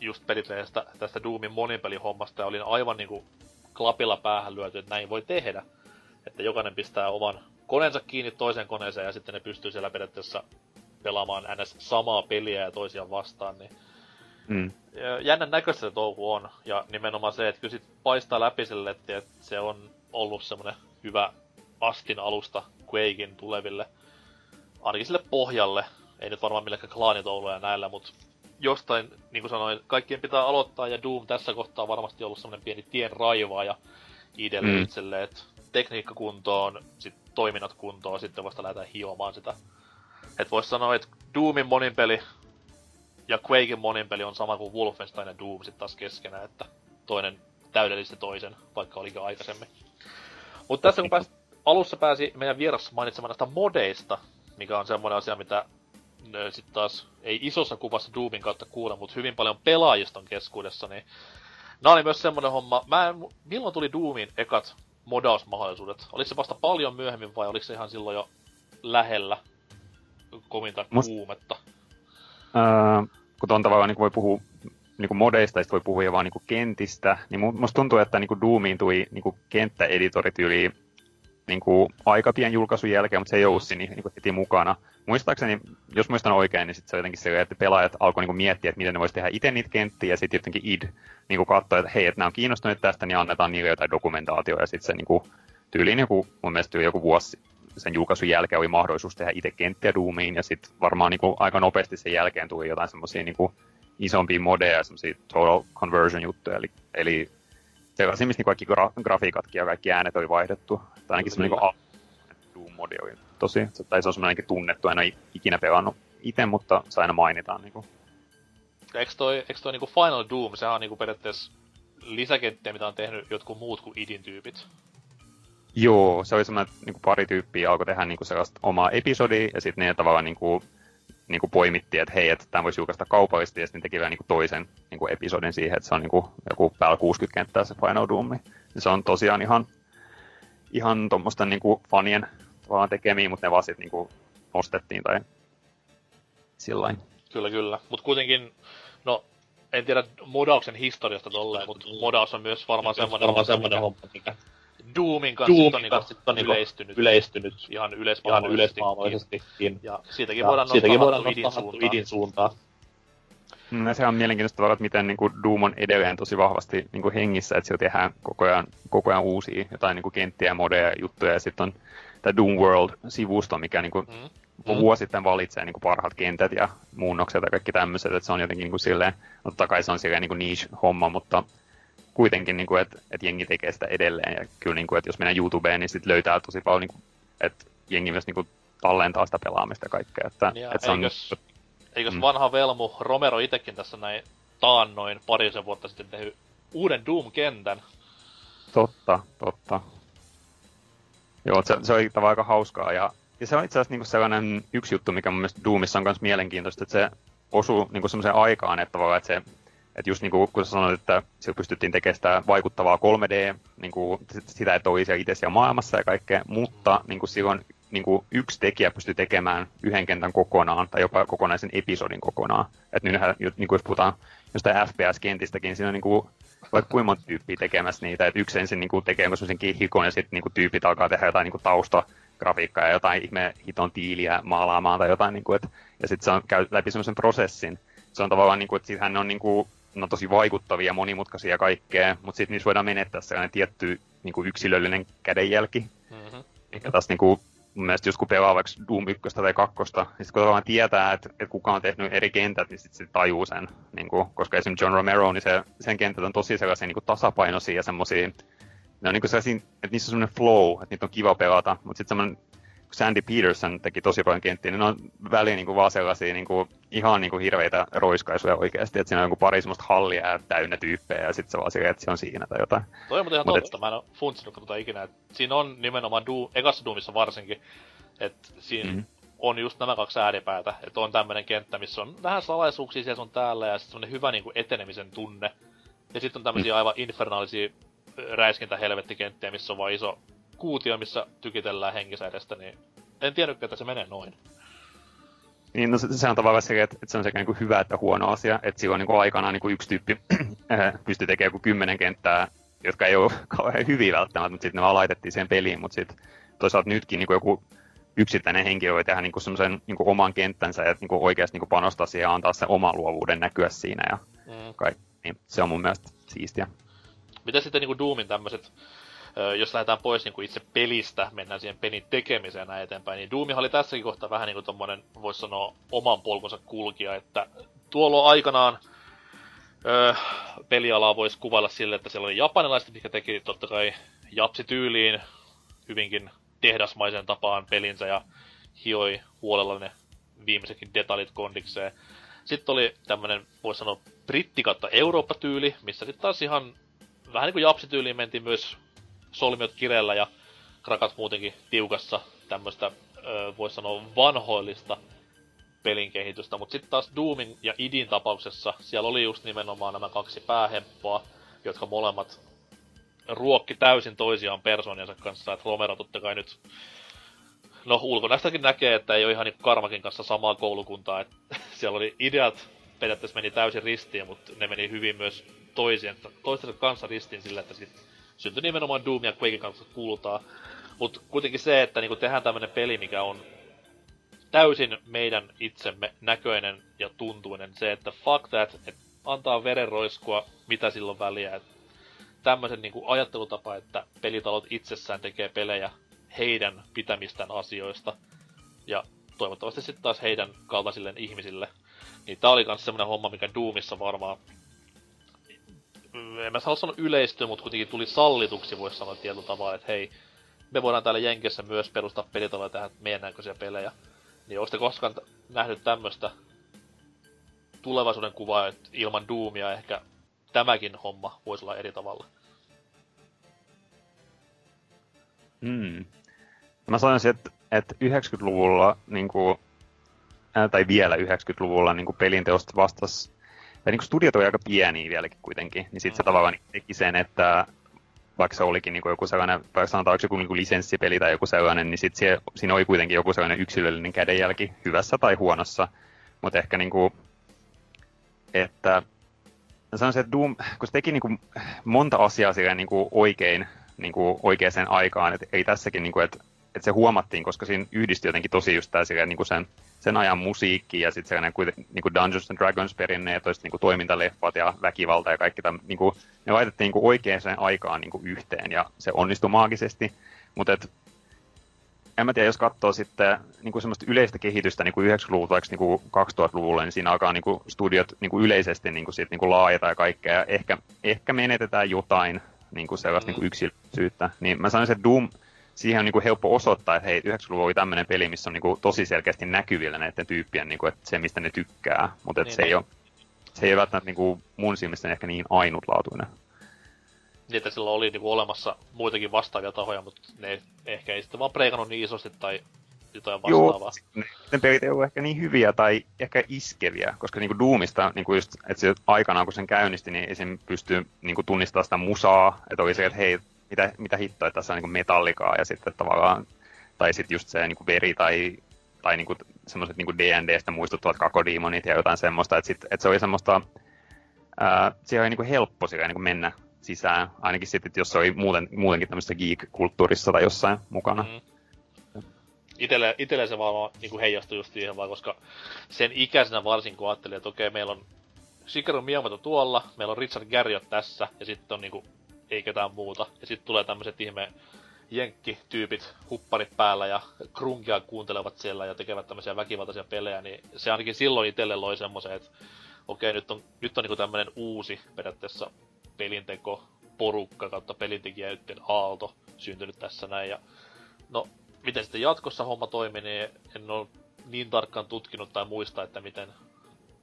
just pelitleestä tästä Doomin moninpelihommasta ja olin aivan niinku klapilla päähän lyöty, että näin voi tehdä. Että jokainen pistää oman koneensa kiinni toiseen koneeseen ja sitten ne pystyy siellä periaatteessa pelaamaan ns. samaa peliä ja toisiaan vastaan, niin mm. jännän näköistä se touhu on. Ja nimenomaan se, että kyllä sit paistaa läpi sille, että se on ollut semmonen hyvä astin alusta Quakein tuleville, ainakin sille pohjalle. Ei nyt varmaan millekään klaanitouluja ja näillä, mutta jostain, niin kuin sanoin, kaikkien pitää aloittaa, ja Doom tässä kohtaa on varmasti ollut semmoinen pieni tien raivaaja idelle mm. itselleen, että tekniikka kuntoon, sit toiminnat kuntoon, sitten vasta lähdetään hiomaan sitä. Et vois sanoa, että Doomin moninpeli ja Quakein moninpeli on sama kuin Wolfenstein ja Doom sit taas keskenään, että toinen täydellisesti toisen, vaikka olikin aikaisemmin. Mutta tässä kun pääs, alussa pääsi meidän vieras mainitsemaan näistä modeista, mikä on semmoinen asia, mitä sitten taas ei isossa kuvassa Doomin kautta kuule, mutta hyvin paljon pelaajiston keskuudessa, niin nämä oli myös semmoinen homma. Mä en, milloin tuli Doomin ekat modausmahdollisuudet? Oliko se vasta paljon myöhemmin vai oliko se ihan silloin jo lähellä kovinta Must... kuumetta? Öö, kun tuon tavallaan niin voi puhua niin kuin modeista, voi puhua jo vaan niin kuin kentistä, niin musta tuntuu, että niin kuin Doomiin tuli niin kuin kenttäeditorit yli niin kuin aika pian julkaisun jälkeen, mutta se ei ollut siinä niin kuin heti mukana. Muistaakseni, jos muistan oikein, niin sit se jotenkin se, että pelaajat alkoi niin miettiä, että miten ne voisi tehdä itse niitä kenttiä, ja sitten jotenkin id niin kuin katsoi, että hei, että nämä on kiinnostuneet tästä, niin annetaan niille jotain dokumentaatioa, ja sitten se niin kuin, tyyliin joku, mun mielestä tyyli joku vuosi sen julkaisun jälkeen oli mahdollisuus tehdä itse kenttiä Doomiin, ja sitten varmaan niin kuin, aika nopeasti sen jälkeen tuli jotain semmoisia niin isompia modeja, semmoisia total conversion juttuja, eli, eli sellaisia, missä niin kaikki gra- grafiikatkin ja kaikki äänet oli vaihdettu. Tai ainakin semmoinen niin Doom-modi oli tosi, tai se on semmoinen tunnettu, en ole ikinä pelannut itse, mutta se aina mainitaan. Niin kuin. Eikö toi, eikö toi niin kuin Final Doom, sehän on niin kuin periaatteessa lisäkenttiä, mitä on tehnyt jotkut muut kuin idin tyypit. Joo, se oli semmoinen, niin kuin pari tyyppiä alkoi tehdä niin kuin sellaista omaa episodia, ja sitten ne tavallaan niin kuin, niin kuin poimittiin, että hei, että tämä voisi julkaista kaupallisesti, ja sitten teki vielä niin kuin toisen niin kuin episodin siihen, että se on niin kuin joku päällä 60 kenttää se Final Doom. Ja se on tosiaan ihan, ihan tuommoisten niin kuin fanien tavallaan tekemiä, mutta ne vaan sitten niin kuin ostettiin tai sillä Kyllä, kyllä. Mutta kuitenkin, no en tiedä modauksen historiasta tolleen, mutta modaus on myös varmaan semmoinen, varmaan semmoinen homma, mikä Doomin kanssa Doomin on, niinku, on niinku yleistynyt, yleistynyt ihan yleismaailmallisestikin. Ja siitäkin ja voidaan siitäkin voidaan nostaa idin suuntaan. No, se on mielenkiintoista, että miten niin kuin Doom on edelleen tosi vahvasti niin kuin hengissä, että siellä tehdään koko ajan, koko ajan uusia jotain niin kuin kenttiä, modeja, juttuja, ja sitten on tämä Doom World-sivusto, mikä niin kuin mm mm. vuosittain valitsee niin kuin parhaat kentät ja muunnokset ja kaikki tämmöiset, että se on jotenkin niin kuin silleen, no totta kai se on silleen niin kuin niche-homma, mutta kuitenkin, niin kuin, että, että jengi tekee sitä edelleen, ja kyllä, niin kuin, että jos mennään YouTubeen, niin sitten löytää tosi paljon, niin kuin, että jengi myös niin kuin, tallentaa sitä pelaamista ja kaikkea. Että, ja että se on, eikös, eikös mm. vanha velmu Romero itsekin tässä näin taannoin parisen vuotta sitten tehnyt uuden Doom-kentän? Totta, totta. Joo, se, se oli tavallaan aika hauskaa, ja ja se on itse asiassa niinku sellainen yksi juttu, mikä mun mielestä Doomissa on myös mielenkiintoista, että se osuu niinku semmoiseen aikaan, että, että se että just niin kuin, kun sä sanoit, että sillä pystyttiin tekemään sitä vaikuttavaa 3D, niin kuin, sitä, että oli siellä itse siellä maailmassa ja kaikkea, mutta niin kuin silloin niin kuin yksi tekijä pystyi tekemään yhden kentän kokonaan tai jopa kokonaisen episodin kokonaan. Että nythän, niin kuin jos puhutaan jostain FPS-kentistäkin, siinä on niin kuin, vaikka kuinka monta tyyppiä tekemässä niitä, että yksi ensin niin kuin tekee semmoisen kihikon ja sitten niin kuin tyypit alkaa tehdä jotain niin kuin tausta grafiikkaa ja jotain ihme hiton tiiliä maalaamaan tai jotain, niin kuin, että, ja sitten se on käy läpi semmoisen prosessin. Se on tavallaan, niin kuin, että hän on niin kuin, no, tosi vaikuttavia, monimutkaisia ja kaikkea, mutta sitten niissä voidaan menettää sellainen tietty niin kuin yksilöllinen kädenjälki. Mm-hmm. Eikä taas niin kuin, mun mielestä jos kun pelaa vaikka Doom 1 tai 2, niin sitten kun tavallaan tietää, että, että kuka on tehnyt eri kentät, niin sitten se tajuu sen. Niin kuin, koska esimerkiksi John Romero, niin se, sen kentät on tosi sellaisia niin kuin tasapainoisia ja semmoisia ne on niinku sellaisia, että niissä on semmoinen flow, että niitä on kiva pelata, mutta sitten semmoinen Sandy Peterson teki tosi paljon kenttiä, niin ne on väliin niin kuin vaan sellaisia niin kuin, ihan niin kuin hirveitä roiskaisuja oikeasti, että siinä on joku pari semmoista hallia täynnä tyyppejä ja sitten se vaan silleen, että se on siinä tai jotain. Toi on muuten ihan Mut totta, et... mä en ole funtsinut tota ikinä, että siinä on nimenomaan Doom, ekassa Doomissa varsinkin, että siinä mm-hmm. on just nämä kaksi ääripäätä, että on tämmöinen kenttä, missä on vähän salaisuuksia siellä sun täällä ja sitten semmoinen hyvä niin kuin etenemisen tunne. Ja sitten on tämmöisiä mm. aivan infernaalisia räiskintähelvettikenttiä, missä on vaan iso kuutio, missä tykitellään henkisäidestä, niin en tiennyt, että se menee noin. Niin, no se, se on tavallaan se, että, että se on sekä niin kuin hyvä että huono asia, että silloin niin kuin aikanaan niin kuin yksi tyyppi äh, pystyi tekemään joku kymmenen kenttää, jotka ei ole kauhean hyviä välttämättä, mutta sitten ne vaan laitettiin siihen peliin, mutta sitten toisaalta nytkin niin kuin joku yksittäinen henkilö voi tehdä niin kuin semmoisen niin kuin oman kenttänsä ja niin kuin oikeasti niin kuin panostaa siihen ja antaa sen oman luovuuden näkyä siinä ja mm. kaikki. Niin, se on mun mielestä siistiä. Mitä sitten niin kuin Doomin tämmöiset, jos lähdetään pois niin kuin itse pelistä, mennään siihen pelin tekemiseen näin eteenpäin, niin Doomihan oli tässäkin kohtaa vähän niin kuin voisi sanoa, oman polkunsa kulkija, että tuolla aikanaan öö, pelialaa voisi kuvailla sille, että siellä oli japanilaiset, mikä teki totta kai japsityyliin hyvinkin tehdasmaisen tapaan pelinsä ja hioi huolella ne viimeisetkin detaljit kondikseen. Sitten oli tämmönen, voisi sanoa, brittikatta Eurooppa-tyyli, missä sitten taas ihan vähän niin kuin japsityyliin mentiin myös solmiot kireellä ja krakat muutenkin tiukassa tämmöistä, voisi sanoa, vanhoillista pelin kehitystä. Mutta sitten taas Doomin ja Idin tapauksessa siellä oli just nimenomaan nämä kaksi päähemppoa, jotka molemmat ruokki täysin toisiaan personiansa kanssa. Että Romero totta kai nyt No ulkonäöstäkin näkee, että ei ole ihan niin Karmakin kanssa samaa koulukuntaa. Että siellä oli ideat periaatteessa meni täysin ristiin, mutta ne meni hyvin myös toisien, toistensa kanssa ristiin sillä, että sit syntyi nimenomaan Doom ja Quakein kanssa kuulutaan. Mutta kuitenkin se, että niinku tehdään tämmönen peli, mikä on täysin meidän itsemme näköinen ja tuntuinen. Se, että fuck that, että antaa verenroiskua, mitä silloin väliä. Et tämmöisen niinku ajattelutapa, että pelitalot itsessään tekee pelejä, heidän pitämistään asioista. Ja toivottavasti sitten taas heidän kaltaisilleen ihmisille. Niin tää oli kans semmonen homma, mikä Doomissa varmaan en mä saa sanoa yleistyä, mutta kuitenkin tuli sallituksi, voisi sanoa tietyllä tavalla, että hei, me voidaan täällä Jenkessä myös perustaa pelitaloja tähän meidän näköisiä pelejä. Niin ootte koskaan nähnyt tämmöstä tulevaisuuden kuvaa, että ilman Doomia ehkä tämäkin homma voisi olla eri tavalla? Hmm. Mä sanoisin, että, että 90-luvulla, niin kuin, tai vielä 90-luvulla niin pelinteosta vastasi, tai niin studiot oli aika pieniä vieläkin kuitenkin, niin sitten se tavallaan teki sen, että vaikka se olikin niin joku sellainen, vaikka sanotaan joku niin lisenssipeli tai joku sellainen, niin sitten siinä oli kuitenkin joku sellainen yksilöllinen kädenjälki hyvässä tai huonossa. Mutta ehkä niin kuin, että sanoisin, että Doom, kun se teki niin kuin monta asiaa niin kuin oikein niin kuin oikeaan aikaan, että ei tässäkin, niin kuin, että, että se huomattiin, koska siinä yhdistyi jotenkin tosi just tämä niin kuin sen, sen ajan musiikki ja sitten sellainen niin kuin Dungeons and Dragons perinne ja toiset niin kuin toimintaleffat ja väkivalta ja kaikki tämän, niin kuin, ne laitettiin niin kuin oikeaan aikaan niin kuin yhteen ja se onnistui maagisesti, mutta et, en mä tiedä, jos katsoo sitten niin kuin semmoista yleistä kehitystä niin kuin 90-luvulta vaikka niin kuin 2000-luvulle, niin siinä alkaa niin kuin studiot niin kuin yleisesti niin kuin siitä, niin kuin laajata ja kaikkea. Ja ehkä, ehkä menetetään jotain niin kuin sellaista mm. niin kuin yksilöisyyttä. Niin mä sanoisin, että Doom, siihen on niin kuin helppo osoittaa, että hei, 90-luvulla oli tämmöinen peli, missä on niin kuin tosi selkeästi näkyvillä näiden tyyppien, niin kuin, että se, mistä ne tykkää. Mutta niin, se, niin. ei ole, se ei ole välttämättä niin kuin mun silmissä ehkä niin ainutlaatuinen niin että sillä oli niinku olemassa muitakin vastaavia tahoja, mutta ne ehkä ei sitten vaan preikannut niin isosti tai jotain vastaavaa. Joo, ne pelit ei ollut ehkä niin hyviä tai ehkä iskeviä, koska niinku Doomista, niinku just, että se aikanaan kun sen käynnisti, niin esim. pystyy niinku tunnistamaan sitä musaa, että oli se, että hei, mitä, mitä hittoa, että tässä on niinku metallikaa ja sitten tavallaan, tai sitten just se niinku veri tai, tai niinku semmoiset niinku D&Dstä muistuttavat kakodimonit ja jotain semmoista, että, sit, että se oli semmoista, ää, se oli niinku helppo niinku mennä sisään, ainakin sitten, jos se oli muuten, muutenkin tämmöistä geek-kulttuurissa tai jossain mukana. Mm. Itelle, itelle se vaan niin heijastui just siihen vaan, koska sen ikäisenä varsin kun ajattelin, että okei, meillä on Shigeru Miyamoto tuolla, meillä on Richard Garriott tässä, ja sitten on niinku, ei ketään muuta. Ja sitten tulee tämmöiset ihme jenkkityypit, hupparit päällä ja krunkia kuuntelevat siellä ja tekevät tämmöisiä väkivaltaisia pelejä, niin se ainakin silloin itselle loi semmoisen, että okei, nyt on, nyt on niinku tämmöinen uusi periaatteessa pelinteko porukka kautta pelintekijäytten aalto syntynyt tässä näin. Ja no, miten sitten jatkossa homma toimii, niin en ole niin tarkkaan tutkinut tai muista, että miten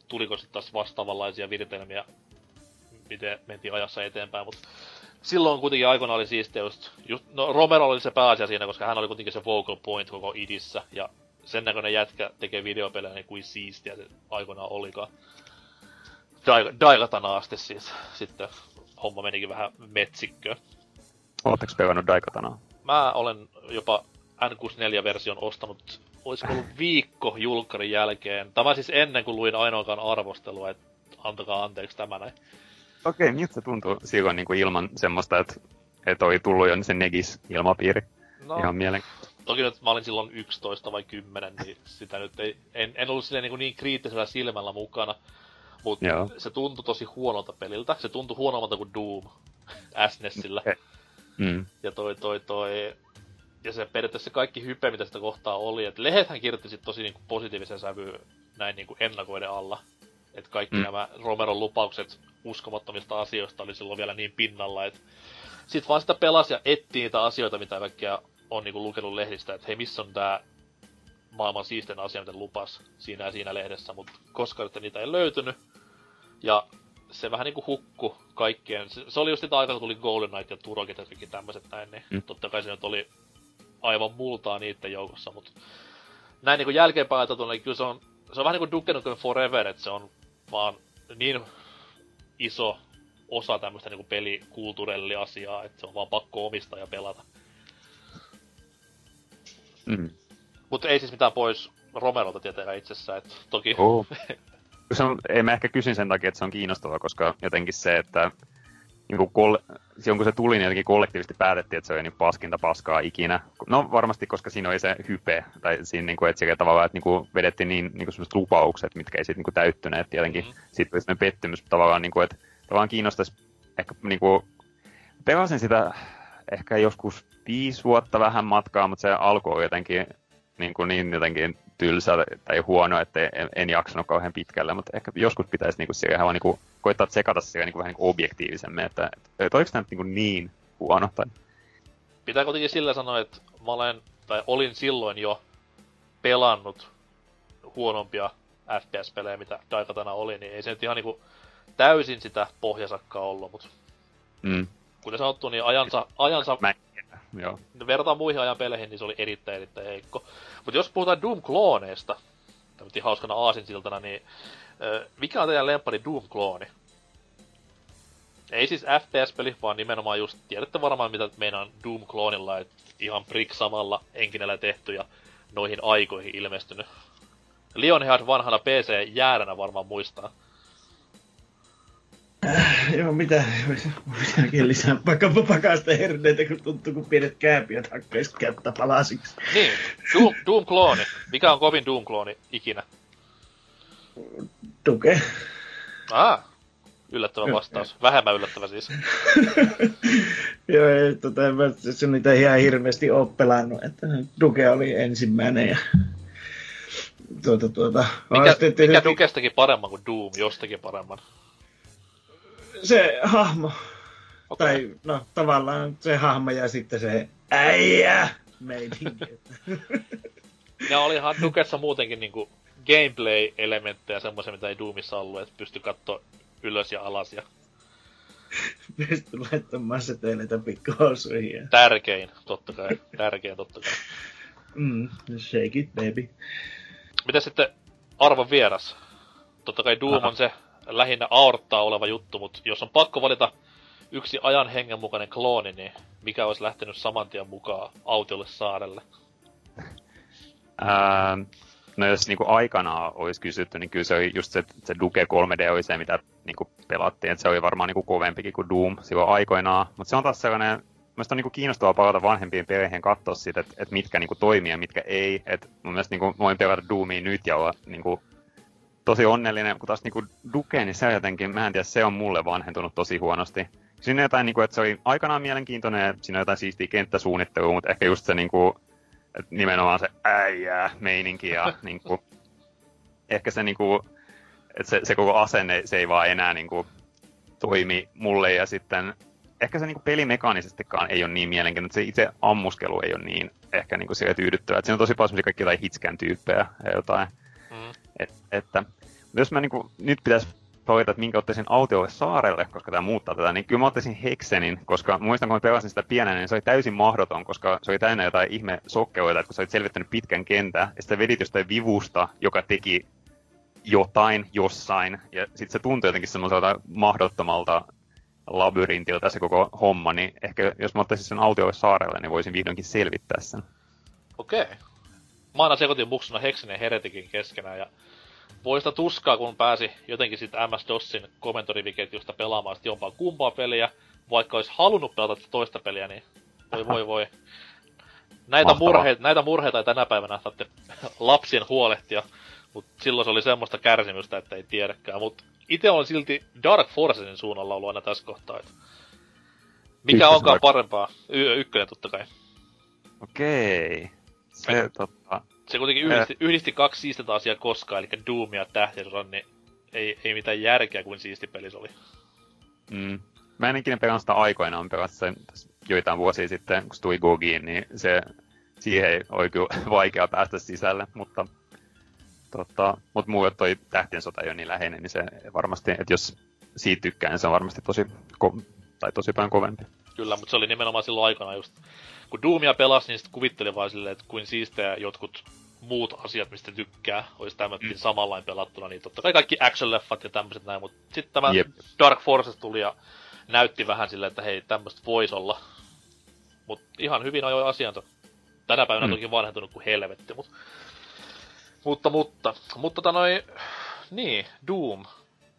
tuliko sitten taas vastaavanlaisia viritelmiä, miten mentiin ajassa eteenpäin, mutta silloin kuitenkin aikana oli siistiä just, just, no Romero oli se pääasia siinä, koska hän oli kuitenkin se focal point koko idissä, ja sen näköinen jätkä tekee videopelejä, niin kuin siistiä se aikoinaan olikaan. Daigatana asti siis sitten homma menikin vähän metsikköön. Oletteko pelannut Daikatanaa? Mä olen jopa N64-version ostanut, olisiko ollut viikko julkkarin jälkeen. Tämä siis ennen kuin luin ainoakaan arvostelua, että antakaa anteeksi tämä näin. Okei, miltä se tuntuu silloin niin kuin ilman semmoista, että, että oli tullut jo se Negis-ilmapiiri? No, Ihan mielenkiintoista. Toki nyt mä olin silloin 11 vai 10, niin sitä nyt ei, en, en ollut silleen niin, niin kriittisellä silmällä mukana. Mutta se tuntui tosi huonolta peliltä. Se tuntui huonommalta kuin Doom SNESillä. Okay. Mm. Ja toi, toi, toi... Ja se periaatteessa kaikki hype, mitä sitä kohtaa oli, että lehethän kirjoitti sit tosi niinku positiivisen sävyyn näin niinku ennakoiden alla. Että kaikki mm. nämä Romeron lupaukset uskomattomista asioista oli silloin vielä niin pinnalla, että sit vaan sitä pelasi ja etti niitä asioita, mitä kaikkea on niinku lukenut lehdistä, että hei, missä on tää maailman siisten asia, mitä lupas siinä ja siinä lehdessä, mutta koska nyt niitä ei löytynyt, ja se vähän niinku hukku kaikkien. Se, se oli just sitä aikaa, kun tuli Golden Knight ja Turokit ja kaikki tämmöiset näin, niin mm. totta kai se nyt oli aivan multaa niiden joukossa, mutta näin niinku jälkeenpäin ajateltuna, niin kyllä se on, se on vähän niinku Duke Nukem Forever, että se on vaan niin iso osa tämmöistä niinku pelikulttuurelli-asiaa, että se on vaan pakko omistaa ja pelata. Mm. Mutta ei siis mitään pois Romerolta tietenkään itsessään, että toki oh. se on, ei mä ehkä kysyn sen takia, että se on kiinnostavaa, koska jotenkin se, että niin kuin kol- silloin kun se tuli, niin jotenkin kollektiivisesti päätettiin, että se oli niin paskinta paskaa ikinä. No varmasti, koska siinä oli se hype, tai siinä, niin kuin, että sillä tavalla, että niin kuin vedettiin niin, niin kuin lupaukset, mitkä ei sitten niin täyttyneet. Jotenkin mm-hmm. sitten oli sellainen pettymys tavallaan, niin kuin, että tavallaan kiinnostaisi ehkä niin kuin, pelasin sitä ehkä joskus viisi vuotta vähän matkaa, mutta se alku oli jotenkin niin, kuin niin jotenkin tylsä tai huono, että en, en jaksanut kauhean pitkälle, mutta ehkä joskus pitäisi niin kuin siihen niin kuin, koittaa tsekata siihen niin kuin, vähän niin kuin objektiivisemmin, että, että, oliko tämä nyt niin, kuin niin huono. Tai... Pitää kuitenkin sillä sanoa, että mä olen, tai olin silloin jo pelannut huonompia FPS-pelejä, mitä Daikatana oli, niin ei se nyt ihan niinku täysin sitä pohjasakkaa ollut, mutta mm. kuten sanottu, niin ajansa, ajansa Mä Joo. verrataan muihin ajan peleihin, niin se oli erittäin erittäin heikko. Mutta jos puhutaan Doom-klooneista, tämmöinen hauskana aasinsiltana, niin mikä on teidän lempari Doom-klooni? Ei siis FPS-peli, vaan nimenomaan just, tiedätte varmaan mitä meinaan Doom-kloonilla, että ihan Brick samalla enkinellä tehty ja noihin aikoihin ilmestynyt. Lionheart vanhana PC-jääränä varmaan muistaa. Äh, joo, mitä, mitäkin lisää vaikka pakasta herneitä, kun tuntuu, kun pienet kääpiöt hakkaisi kättä palasiksi. Niin, Doom, Doom-klooni. Mikä on kovin Doom-klooni ikinä? Tuke. Ah, yllättävä vastaus. Vähemmän yllättävä siis. Joo, ei, tota, en mä se niitä ihan hirveästi ole pelannut, että Duke oli ensimmäinen ja tuota, tuota, Mikä, mikä Dukestakin paremman kuin Doom, jostakin paremman? Se hahmo, Okei. tai no tavallaan se hahmo ja sitten se äijä meininki. Ne olihan Dukessa muutenkin niinku gameplay-elementtejä semmoisia, mitä ei Doomissa ollut, että pysty katsoa ylös ja alas ja Pystyi laittamaan seteleitä pikkuhousuihin. ja- tärkein, totta kai, tärkein totta kai. Mm, shake it baby. Miten sitten arvon vieras? Totta kai Doom Aha. on se lähinnä aorttaa oleva juttu, mutta jos on pakko valita yksi ajan hengen mukainen klooni, niin mikä olisi lähtenyt saman tien mukaan autiolle saarelle? Ää, no jos niinku aikanaan olisi kysytty, niin kyllä se oli just se, se Duke 3D oli se, mitä niinku pelattiin, että se oli varmaan niinku kovempikin kuin Doom silloin aikoinaan. Mutta se on taas sellainen, Mielestäni on niinku kiinnostavaa palata vanhempien peleihin katsoa siitä, että et mitkä niinku toimii ja mitkä ei. Et mun mielestä niinku, voin pelata Doomia nyt ja olla niinku, tosi onnellinen, kun taas niinku Duke, niin se on jotenkin, mä en tiedä, se on mulle vanhentunut tosi huonosti. Siinä on jotain, niinku, että se oli aikanaan mielenkiintoinen, ja siinä on jotain siistiä kenttäsuunnittelua, mutta ehkä just se niinku, et nimenomaan se äijää meininki ja niinku, ehkä se niinku, että se, se koko asenne, se ei vaan enää niinku toimi mulle ja sitten ehkä se niinku pelimekaanisestikaan ei ole niin mielenkiintoinen, että se itse ammuskelu ei ole niin ehkä niinku sille tyydyttävää. Että siinä on tosi paljon kaikki jotain hitskän tyyppejä ja jotain. Et, että jos mä niinku, nyt pitäisi valita, että minkä ottaisin autiolle saarelle, koska tämä muuttaa tätä, niin kyllä mä ottaisin Heksenin, koska muistan, kun mä pelasin sitä pienenä, niin se oli täysin mahdoton, koska se oli täynnä jotain ihme sokkeoita, että kun sä olit selvittänyt pitkän kentän, ja sitten vedit jostain vivusta, joka teki jotain jossain, ja sitten se tuntui jotenkin semmoiselta mahdottomalta labyrintiltä se koko homma, niin ehkä jos mä ottaisin sen autiolle saarelle, niin voisin vihdoinkin selvittää sen. Okei. Mä aina sekoitin muksuna Hexen ja Heretikin keskenään ja voi sitä tuskaa, kun pääsi jotenkin sitten MS-DOSin komentoriviketjusta pelaamaan sit jompaa kumpaa peliä, vaikka olisi halunnut pelata toista peliä, niin voi voi voi. Näitä, Mahtavaa. murheita, näitä murheita ei tänä päivänä saatte lapsien huolehtia, mutta silloin se oli semmoista kärsimystä, että ei tiedäkään. Mutta itse on silti Dark Forcesin suunnalla ollut aina tässä kohtaa. Et mikä onkaan parempaa? Y- ykkönen totta kai. Okei. Se, Aika- tota, Se kuitenkin yhdisti, yhdisti kaksi siistintä asiaa koskaan, eli Doom ja tähtisodan, niin ei, ei mitään järkeä kuin siisti peli se oli. Mm. Mä en ikinä pelannut sitä aikoinaan, pelasin sen joitain vuosia sitten, kun se tuli Gogiin, niin se, siihen ei oli kyllä vaikea päästä sisälle, mutta tota, mut mulle toi Tähtien sota ei ole niin läheinen, niin se varmasti, että jos siitä tykkään, niin se on varmasti tosi, ko- tai tosi paljon kovempi. Kyllä, mutta se oli nimenomaan silloin aikana just, kun Doomia pelasi, niin sitten kuvitteli vaan silleen, että kuin siistejä jotkut muut asiat, mistä tykkää, olisi tämmökin mm. samanlain pelattuna, niin totta kai kaikki action-leffat ja tämmöiset näin, mutta sitten tämä Jep. Dark Forces tuli ja näytti vähän silleen, että hei, tämmöistä voisi olla. Mutta ihan hyvin ajoi asiansa. Tänä päivänä Mm. mm. toki vanhentunut kuin helvetti, mut, mutta, mutta, mutta tota noi, niin, Doom.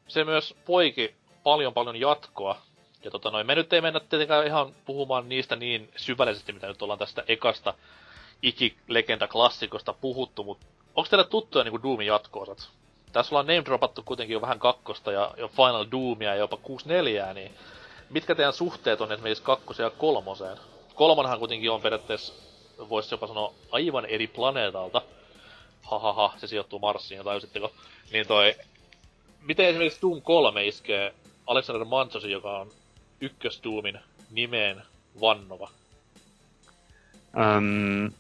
Se myös poiki paljon paljon jatkoa. Ja tota noin, me nyt ei mennä tietenkään ihan puhumaan niistä niin syvällisesti, mitä nyt ollaan tästä ekasta ikilegenda-klassikosta puhuttu, mutta onko teille tuttuja niinku Doomin jatko-osat? Tässä ollaan name dropattu kuitenkin jo vähän kakkosta ja jo Final Doomia ja jopa 64, niin mitkä teidän suhteet on esimerkiksi kakkosen ja kolmoseen? kolmonhan kuitenkin on periaatteessa, voisi jopa sanoa, aivan eri planeetalta. Hahaha, se sijoittuu Marsiin, tajusitteko? Niin toi, miten esimerkiksi Doom 3 iskee Alexander Mansosin, joka on ykköstuumin nimeen vannova? Öm,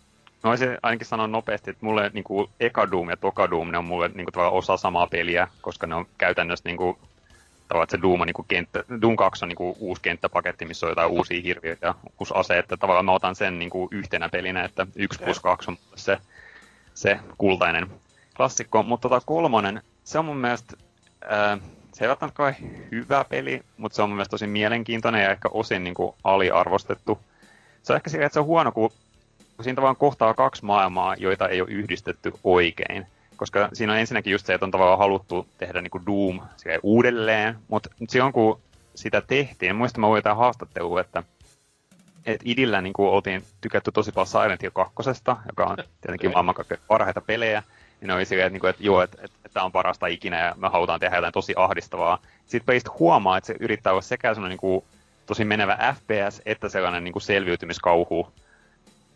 no voisin ainakin sanoa nopeasti, että mulle niin kuin eka Doom ja toka Doom, ne on mulle niin kuin, osa samaa peliä, koska ne on käytännössä niin kuin, tavallaan, että se Doom, on, niin kuin kenttä, Doom 2 on niin kuin, uusi kenttäpaketti, missä on jotain uusia hirviöitä ja uusi ase, että tavallaan mä otan sen niin kuin, yhtenä pelinä, että 1 plus 2 on se, se kultainen klassikko, mutta tota kolmonen, se on mun mielestä, ää, se ei välttämättä kai hyvä peli, mutta se on mun mielestä tosi mielenkiintoinen ja ehkä osin niin kuin, aliarvostettu. Se on ehkä sillä, että se on huono, kun siinä tavallaan kohtaa kaksi maailmaa, joita ei ole yhdistetty oikein. Koska siinä on ensinnäkin just se, että on tavallaan haluttu tehdä niin kuin Doom uudelleen, mutta silloin kun sitä tehtiin, muistan mä jotain haastattelua, että, että idillä niin kuin oltiin tykätty tosi paljon Silent Hill 2, joka on tietenkin maailman parhaita pelejä, niin oli silleen, että, niin kuin, että joo, että, että, että tämä on parasta ikinä ja me halutaan tehdä jotain tosi ahdistavaa. Sitten pelistä huomaa, että se yrittää olla sekä sellainen niin kuin, tosi menevä FPS, että sellainen niin kuin selviytymiskauhu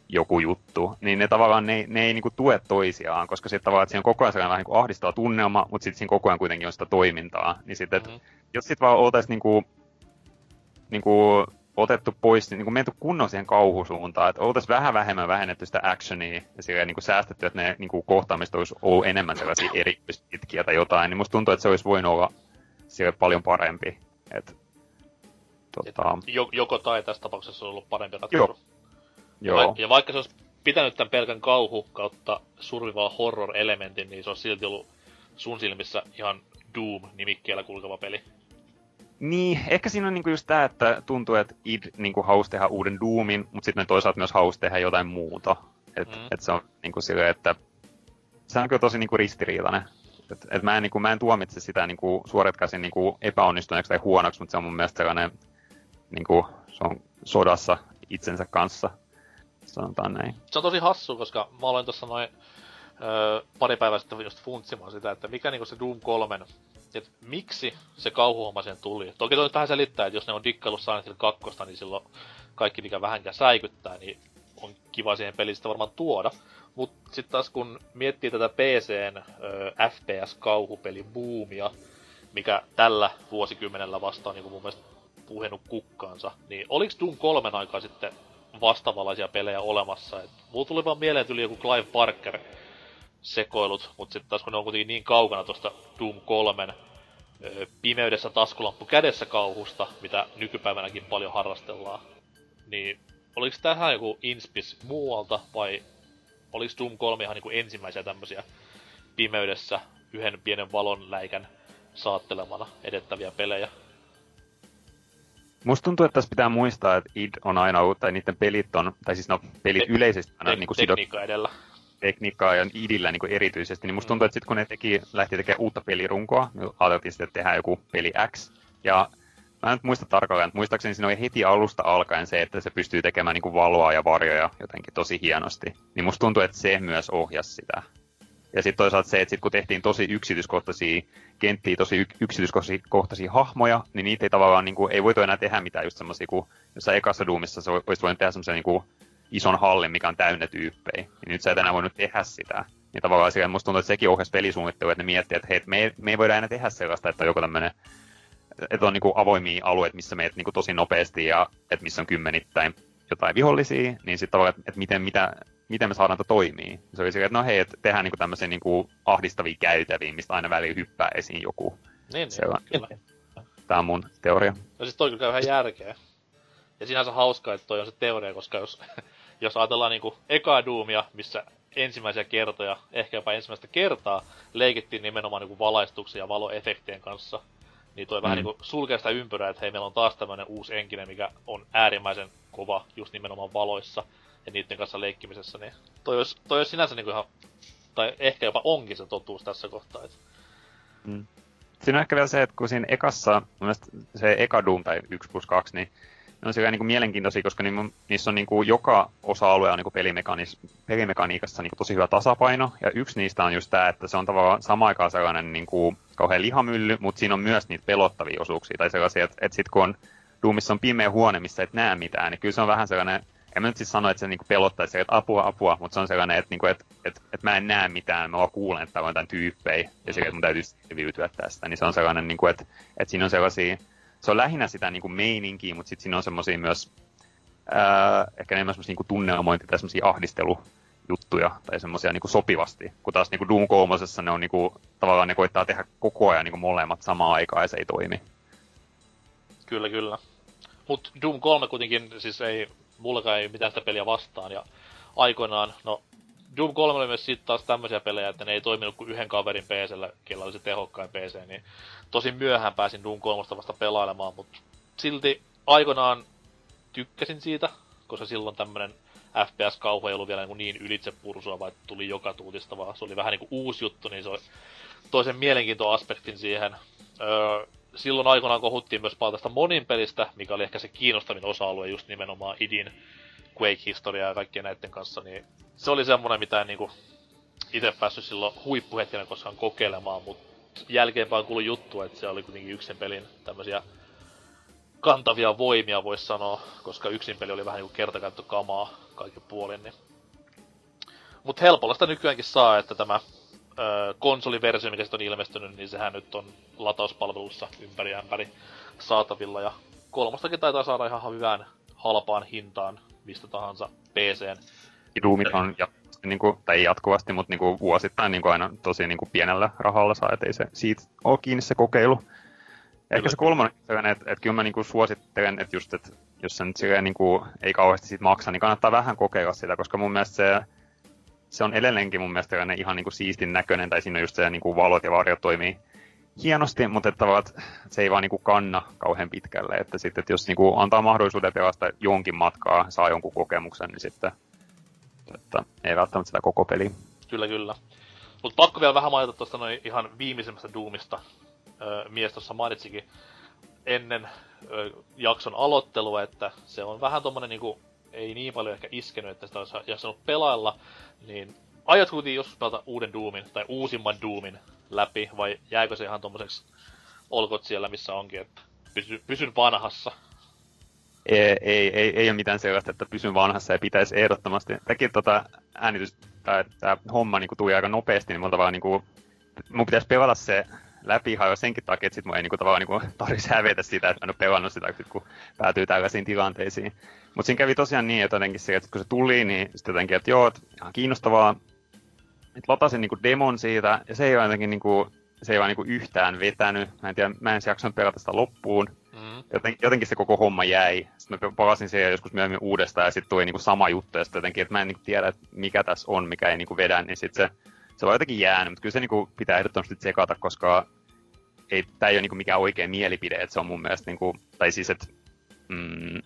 joku juttu, niin ne tavallaan ne, ne ei niinku tue toisiaan, koska sitten tavallaan, että siinä on koko ajan sellainen vähän niinku ahdistava tunnelma, mutta sitten siinä koko ajan kuitenkin on sitä toimintaa. Niin sitten, mm-hmm. jos sitten vaan oltaisiin niinku, niinku otettu pois, niin kuin menty kunnon siihen kauhusuuntaan, että oltaisiin vähän vähemmän vähennetty sitä actionia ja silleen niin kuin säästetty, että ne niin kuin kohtaamista olisi ollut enemmän sellaisia erikoispitkiä tai jotain, niin musta tuntuu, että se olisi voinut olla sille paljon parempi. Et, tota... Joko tai tässä tapauksessa on ollut parempi ratkaisu. Joo, Joo. Ja vaikka se olisi pitänyt tämän pelkän kauhu kautta survival horror-elementin, niin se on silti ollut sun silmissä ihan Doom-nimikkeellä kulkeva peli. Niin, ehkä siinä on niinku just tää, että tuntuu, että id niinku halusi tehdä uuden Doomin, mutta sitten toisaalta myös halusi tehdä jotain muuta. Että mm. et se on niinku silleen, että se on kyllä tosi niinku ristiriitainen. Et, et mä, en, niinku, mä en tuomitse sitä niinku, suoret käsin niinku, epäonnistuneeksi tai huonoksi, mutta se on mun mielestä sellainen, niinku, se on sodassa itsensä kanssa sanotaan näin. Se on tosi hassu, koska mä olen tuossa noin öö, pari päivää sitten just funtsimaan sitä, että mikä niinku se Doom 3, että miksi se kauhuhomma sen tuli. Toki toi tähän selittää, että jos ne on dikkaillut Silent Hill 2, niin silloin kaikki mikä vähänkään säikyttää, niin on kiva siihen pelistä varmaan tuoda. Mut sitten taas kun miettii tätä PCn FPS-kauhupeli boomia, mikä tällä vuosikymmenellä vastaan niin mun mielestä puhenut kukkaansa, niin oliks Doom 3 aikaa sitten vastaavanlaisia pelejä olemassa. Et mulla tuli vaan mieleen tuli joku Clive Parker sekoilut, mutta sitten taas kun ne on kuitenkin niin kaukana tuosta Doom 3 pimeydessä taskulamppu kädessä kauhusta, mitä nykypäivänäkin paljon harrastellaan, niin oliko tähän joku inspis muualta vai oliko Doom 3 ihan niinku ensimmäisiä tämmöisiä pimeydessä yhden pienen valon läikän saattelemana edettäviä pelejä? Musta tuntuu, että tässä pitää muistaa, että id on aina ollut, tai niiden pelit on, tai siis no pelit te- yleisesti aina te- niin kuin sidot... Tekniikka edellä. Tekniikkaa ja idillä niin kuin erityisesti, niin musta tuntuu, että sitten kun ne teki, lähti tekemään uutta pelirunkoa, niin ajateltiin sitten, että tehdään joku peli X, ja mä en nyt muista tarkalleen, että muistaakseni siinä oli heti alusta alkaen se, että se pystyy tekemään niin kuin valoa ja varjoja jotenkin tosi hienosti. Niin musta tuntuu, että se myös ohjasi sitä. Ja sitten toisaalta se, että sit kun tehtiin tosi yksityiskohtaisia kenttiä, tosi yksityiskohtaisia hahmoja, niin niitä ei tavallaan, niin kuin, ei voitu enää tehdä mitään just semmoisia, kun jossain ekassa Doomissa se olisi voinut tehdä semmoisen niin ison hallin, mikä on täynnä tyyppejä. Niin nyt sä et enää voinut tehdä sitä. Niin tavallaan siihen, musta tuntuu, että sekin ohjasi pelisuunnittelu, että ne miettii, että hei, me, ei, me ei voida enää tehdä sellaista, että on joku tämmöinen että on niin kuin avoimia alueita, missä meet niin kuin tosi nopeasti ja että missä on kymmenittäin jotain vihollisia, niin sitten tavallaan, että, että miten, mitä, miten me saadaan tätä toimii. Se oli silleen, että no hei, että tehdään niinku tämmöisiä niinku ahdistavia käytäviä, mistä aina väliin hyppää esiin joku. Niin, niin kyllä. Tämä on mun teoria. No siis toi kyllä ihan järkeä. Ja sinänsä hauskaa, että toi on se teoria, koska jos, jos ajatellaan niinku eka Doomia, missä ensimmäisiä kertoja, ehkä jopa ensimmäistä kertaa, leikittiin nimenomaan niinku valaistuksen ja valoefektien kanssa, niin toi mm. vähän niinku sulkee sitä ympyrää, että hei, meillä on taas tämmönen uusi enkinen, mikä on äärimmäisen kova just nimenomaan valoissa ja niiden kanssa leikkimisessä, niin toi olisi, toi olisi sinänsä niin ihan, tai ehkä jopa onkin se totuus tässä kohtaa. Että... Mm. Siinä on ehkä vielä se, että kun siinä ekassa, se eka Doom tai 1 plus 2, niin ne on siellä niin mielenkiintoisia, koska niissä on niin kuin joka osa-alue on niin kuin pelimekaniis- pelimekaniikassa niin kuin tosi hyvä tasapaino. Ja yksi niistä on just tämä, että se on tavallaan sama aikaan sellainen niin kuin kauhean lihamylly, mutta siinä on myös niitä pelottavia osuuksia. Tai sellaisia, että, että sitten kun on Doomissa on pimeä huone, missä et näe mitään, niin kyllä se on vähän sellainen en mä nyt siis sano, että se niinku pelottaisi, että apua, apua, mutta se on sellainen, että, niinku, että, että, että mä en näe mitään, mä vaan kuulen, että täällä on jotain tyyppejä, ja se, että mun täytyy selviytyä tästä, niin se on sellainen, niinku, että, että siinä on sellaisia, se on lähinnä sitä niinku meininkiä, mutta sitten siinä on semmoisia myös, ää, ehkä enemmän semmoisia niinku tunnelmointia tai semmoisia ahdistelujuttuja tai semmoisia niinku sopivasti, kun taas niinku Doom 3 ne on niinku, tavallaan ne koittaa tehdä koko ajan niinku molemmat samaan aikaan ja se ei toimi. Kyllä, kyllä. Mut Doom 3 kuitenkin siis ei mullakaan ei mitään sitä peliä vastaan. Ja aikoinaan, no Doom 3 oli myös sitten taas tämmöisiä pelejä, että ne ei toiminut kuin yhden kaverin PCllä, kellä oli se tehokkain PC, niin tosi myöhään pääsin Doom 3 vasta pelailemaan, mutta silti aikoinaan tykkäsin siitä, koska silloin tämmönen FPS-kauhu ei ollut vielä niin, niin ylitse pursua, vai tuli joka tuutista, vaan se oli vähän niin kuin uusi juttu, niin se oli toisen mielenkiintoaspektin siihen. Öö, silloin aikoinaan kohuttiin myös paljon tästä monin pelistä, mikä oli ehkä se kiinnostavin osa-alue just nimenomaan idin Quake-historiaa ja kaikkien näiden kanssa, niin se oli semmonen, mitä en niinku itse päässyt silloin huippuhetkenä koskaan kokeilemaan, mutta jälkeenpäin kuului juttu, että se oli kuitenkin yksin pelin tämmöisiä kantavia voimia, voisi sanoa, koska yksin peli oli vähän niinku kertakäyttö kamaa kaiken puolin, niin Mut helpolla sitä nykyäänkin saa, että tämä konsoliversio, mikä sitten on ilmestynyt, niin sehän nyt on latauspalvelussa ympäri ämpäri saatavilla. Ja kolmostakin taitaa saada ihan hyvään halpaan hintaan mistä tahansa PCn. Doomit on jatkuvasti, niin kuin, tai ei jatkuvasti, mutta niin kuin vuosittain niin kuin aina tosi niin kuin pienellä rahalla saa, ettei se siitä ole kiinni se kokeilu. Ja ehkä se kolmonen, että, että, että kyllä mä niin kuin suosittelen, että just, että jos se nyt niin kuin, ei kauheasti siitä maksa, niin kannattaa vähän kokeilla sitä, koska mun mielestä se se on edelleenkin mun mielestä ihan niin kuin siistin näköinen, tai siinä on just se niin kuin valot ja varjot toimii hienosti, mutta että se ei vaan niin kuin kanna kauhean pitkälle. Että sitten, että jos niin kuin antaa mahdollisuuden pelasta jonkin matkaa, saa jonkun kokemuksen, niin sitten että ei välttämättä sitä koko peli. Kyllä, kyllä. Mutta pakko vielä vähän mainita tuosta noin ihan viimeisimmästä Doomista. Öö, mies tuossa mainitsikin ennen öö, jakson aloittelua, että se on vähän tommonen niinku, ei niin paljon ehkä iskenyt, että sitä olisi jaksanut pelailla, niin aiot kuitenkin joskus pelata uuden Doomin, tai uusimman Doomin läpi, vai jääkö se ihan tommoseksi olkot siellä, missä onkin, että pysy, pysyn vanhassa? Ei, ei, ei, ei ole mitään sellaista, että pysyn vanhassa ja pitäisi ehdottomasti. Tämäkin tota, äänitys, tai tämä homma niin tuli aika nopeasti, niin vaan niin kuin, mun pitäisi pelata se läpi ihan jo senkin takia, että sit mun ei niinku tavallaan niinku tarvitsisi hävetä sitä, että mä en ole pelannut sitä, kun päätyy tällaisiin tilanteisiin. Mutta siinä kävi tosiaan niin, että jotenkin se, että kun se tuli, niin sitten jotenkin, että joo, että ihan kiinnostavaa. Että latasin niinku demon siitä, ja se ei ole jotenkin niinku, se ei vaan niinku yhtään vetänyt. Mä en tiedä, mä en jaksanut pelata sitä loppuun. Mm. Joten, jotenkin se koko homma jäi. Sitten mä palasin siihen joskus myöhemmin uudestaan, ja sitten tuli niinku sama juttu, ja sitten jotenkin, että mä en niinku tiedä, että mikä tässä on, mikä ei niinku vedä, niin sitten se, se on jotenkin jäänyt. Mutta kyllä se niinku pitää ehdottomasti tsekata, koska ei, tämä ei ole niinku mikään oikea mielipide, että se on mun mielestä, niinku, tai siis, että mm,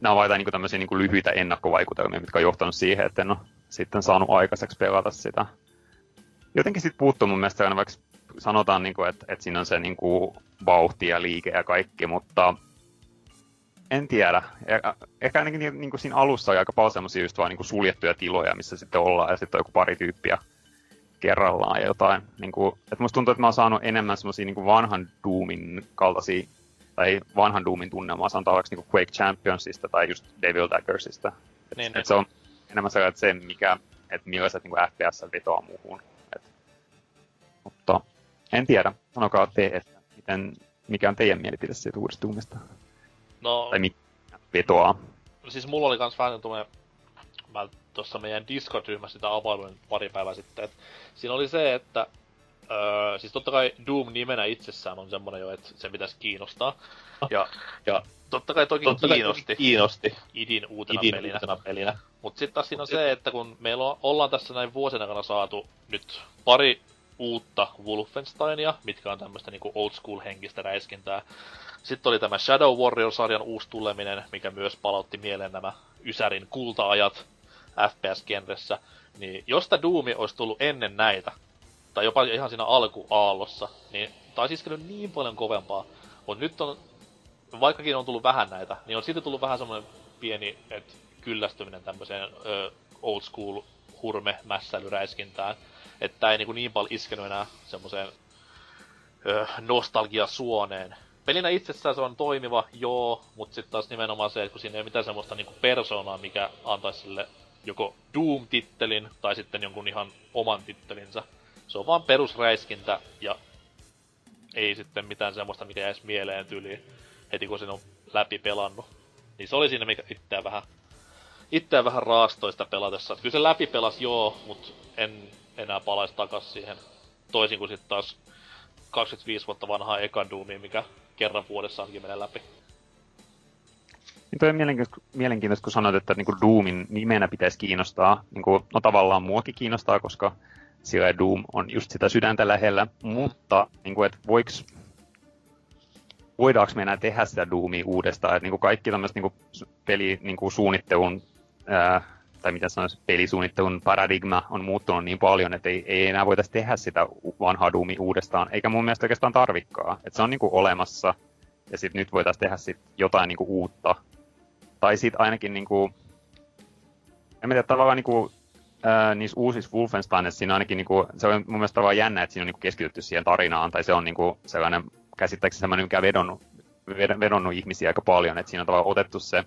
nämä ovat niin tämmöisiä niin kuin lyhyitä ennakkovaikutelmia, mitkä on johtanut siihen, että en ole sitten saanut aikaiseksi pelata sitä. Jotenkin sitten puuttuu mun mielestä aina, vaikka sanotaan, niin kuin, että, että siinä on se niin kuin, vauhti ja liike ja kaikki, mutta en tiedä. Ehkä ainakin niin, kuin siinä alussa oli aika paljon semmoisia just vaan niin kuin suljettuja tiloja, missä sitten ollaan ja sitten on joku pari tyyppiä kerrallaan ja jotain. Niin kuin, että musta tuntuu, että mä oon saanut enemmän semmoisia niin vanhan Doomin kaltaisia tai vanhan Doomin tunnelmaa, sanotaan vaikka niin Quake Championsista tai just Devil Daggersista. Niin, et, niin. se on enemmän sellainen, että se, mikä, että millaiset niin FPS vetoaa muuhun. Et, mutta en tiedä, sanokaa te, että miten, mikä on teidän mielipide siitä uudesta Doomista? No, tai mikä vetoaa? Siis mulla oli kans vähän tuommoinen, mä tuossa meidän Discord-ryhmässä sitä availuin pari päivää sitten, että siinä oli se, että Öö, siis totta kai Doom nimenä itsessään on semmonen jo, että se pitäisi kiinnostaa. Ja, ja totta kai toki totta kiinnosti, kai kiinnosti idin uutena idin pelinä. Uutena pelinä. Mut sitten taas siinä on se, että kun meillä on, ollaan tässä näin vuosien aikana saatu nyt pari uutta Wolfensteinia, mitkä on tämmöistä niinku old school henkistä räiskintää. Sitten oli tämä Shadow Warrior-sarjan uusi tuleminen, mikä myös palautti mieleen nämä Ysärin kulta-ajat FPS-genressä. Niin jos tämä Doomi olisi tullut ennen näitä, tai jopa ihan siinä alkuaallossa, niin taisi iskenyt niin paljon kovempaa. Mutta nyt on, vaikkakin on tullut vähän näitä, niin on silti tullut vähän semmoinen pieni et, kyllästyminen tämmöiseen ö, old school hurme mässäilyräiskintään. Että ei niinku niin paljon iskenyt enää semmoiseen nostalgia suoneen. pelinä itsessään se on toimiva, joo, mutta sitten taas nimenomaan se, että kun siinä ei ole mitään semmoista niinku persoonaa, mikä antaisi sille joko Doom-tittelin tai sitten jonkun ihan oman tittelinsä. Se on vaan perusräiskintä ja ei sitten mitään semmoista, mikä jäisi mieleen tyyliin heti kun sen on läpi pelannut. Niin se oli siinä, mikä itseään vähän, itseään vähän raastoista pelatessa. Kyllä se läpi pelas joo, mutta en enää palaisi takas siihen. Toisin kuin sitten taas 25 vuotta vanhaa eka Doomia, mikä kerran vuodessa ainakin menee läpi. Niin toi on mielenkiintoista, kun sanoit, että niinku Doomin nimenä pitäisi kiinnostaa. Niinku, no tavallaan muakin kiinnostaa, koska sillä Doom on just sitä sydäntä lähellä, mutta niinku, et voiks, voidaanko me enää tehdä sitä Doomia uudestaan, että niinku kaikki tämmöiset niinku peli niinku tai mitä sanoisi, pelisuunnittelun paradigma on muuttunut niin paljon, että ei, ei enää voitaisiin tehdä sitä vanhaa Doomia uudestaan, eikä mun mielestä oikeastaan tarvikkaa. Että se on niinku olemassa, ja sitten nyt voitaisiin tehdä sit jotain niinku uutta. Tai sitten ainakin, niinku, en tiedä, tavallaan niinku, ää, niissä uusissa Wolfensteinissa siinä ainakin, niinku, se on mun mielestä tavallaan jännä, että siinä on niinku keskitytty siihen tarinaan, tai se on niinku sellainen, käsittääkseni sellainen, mikä vedonnut, vedonnut ihmisiä aika paljon, että siinä on tavallaan otettu se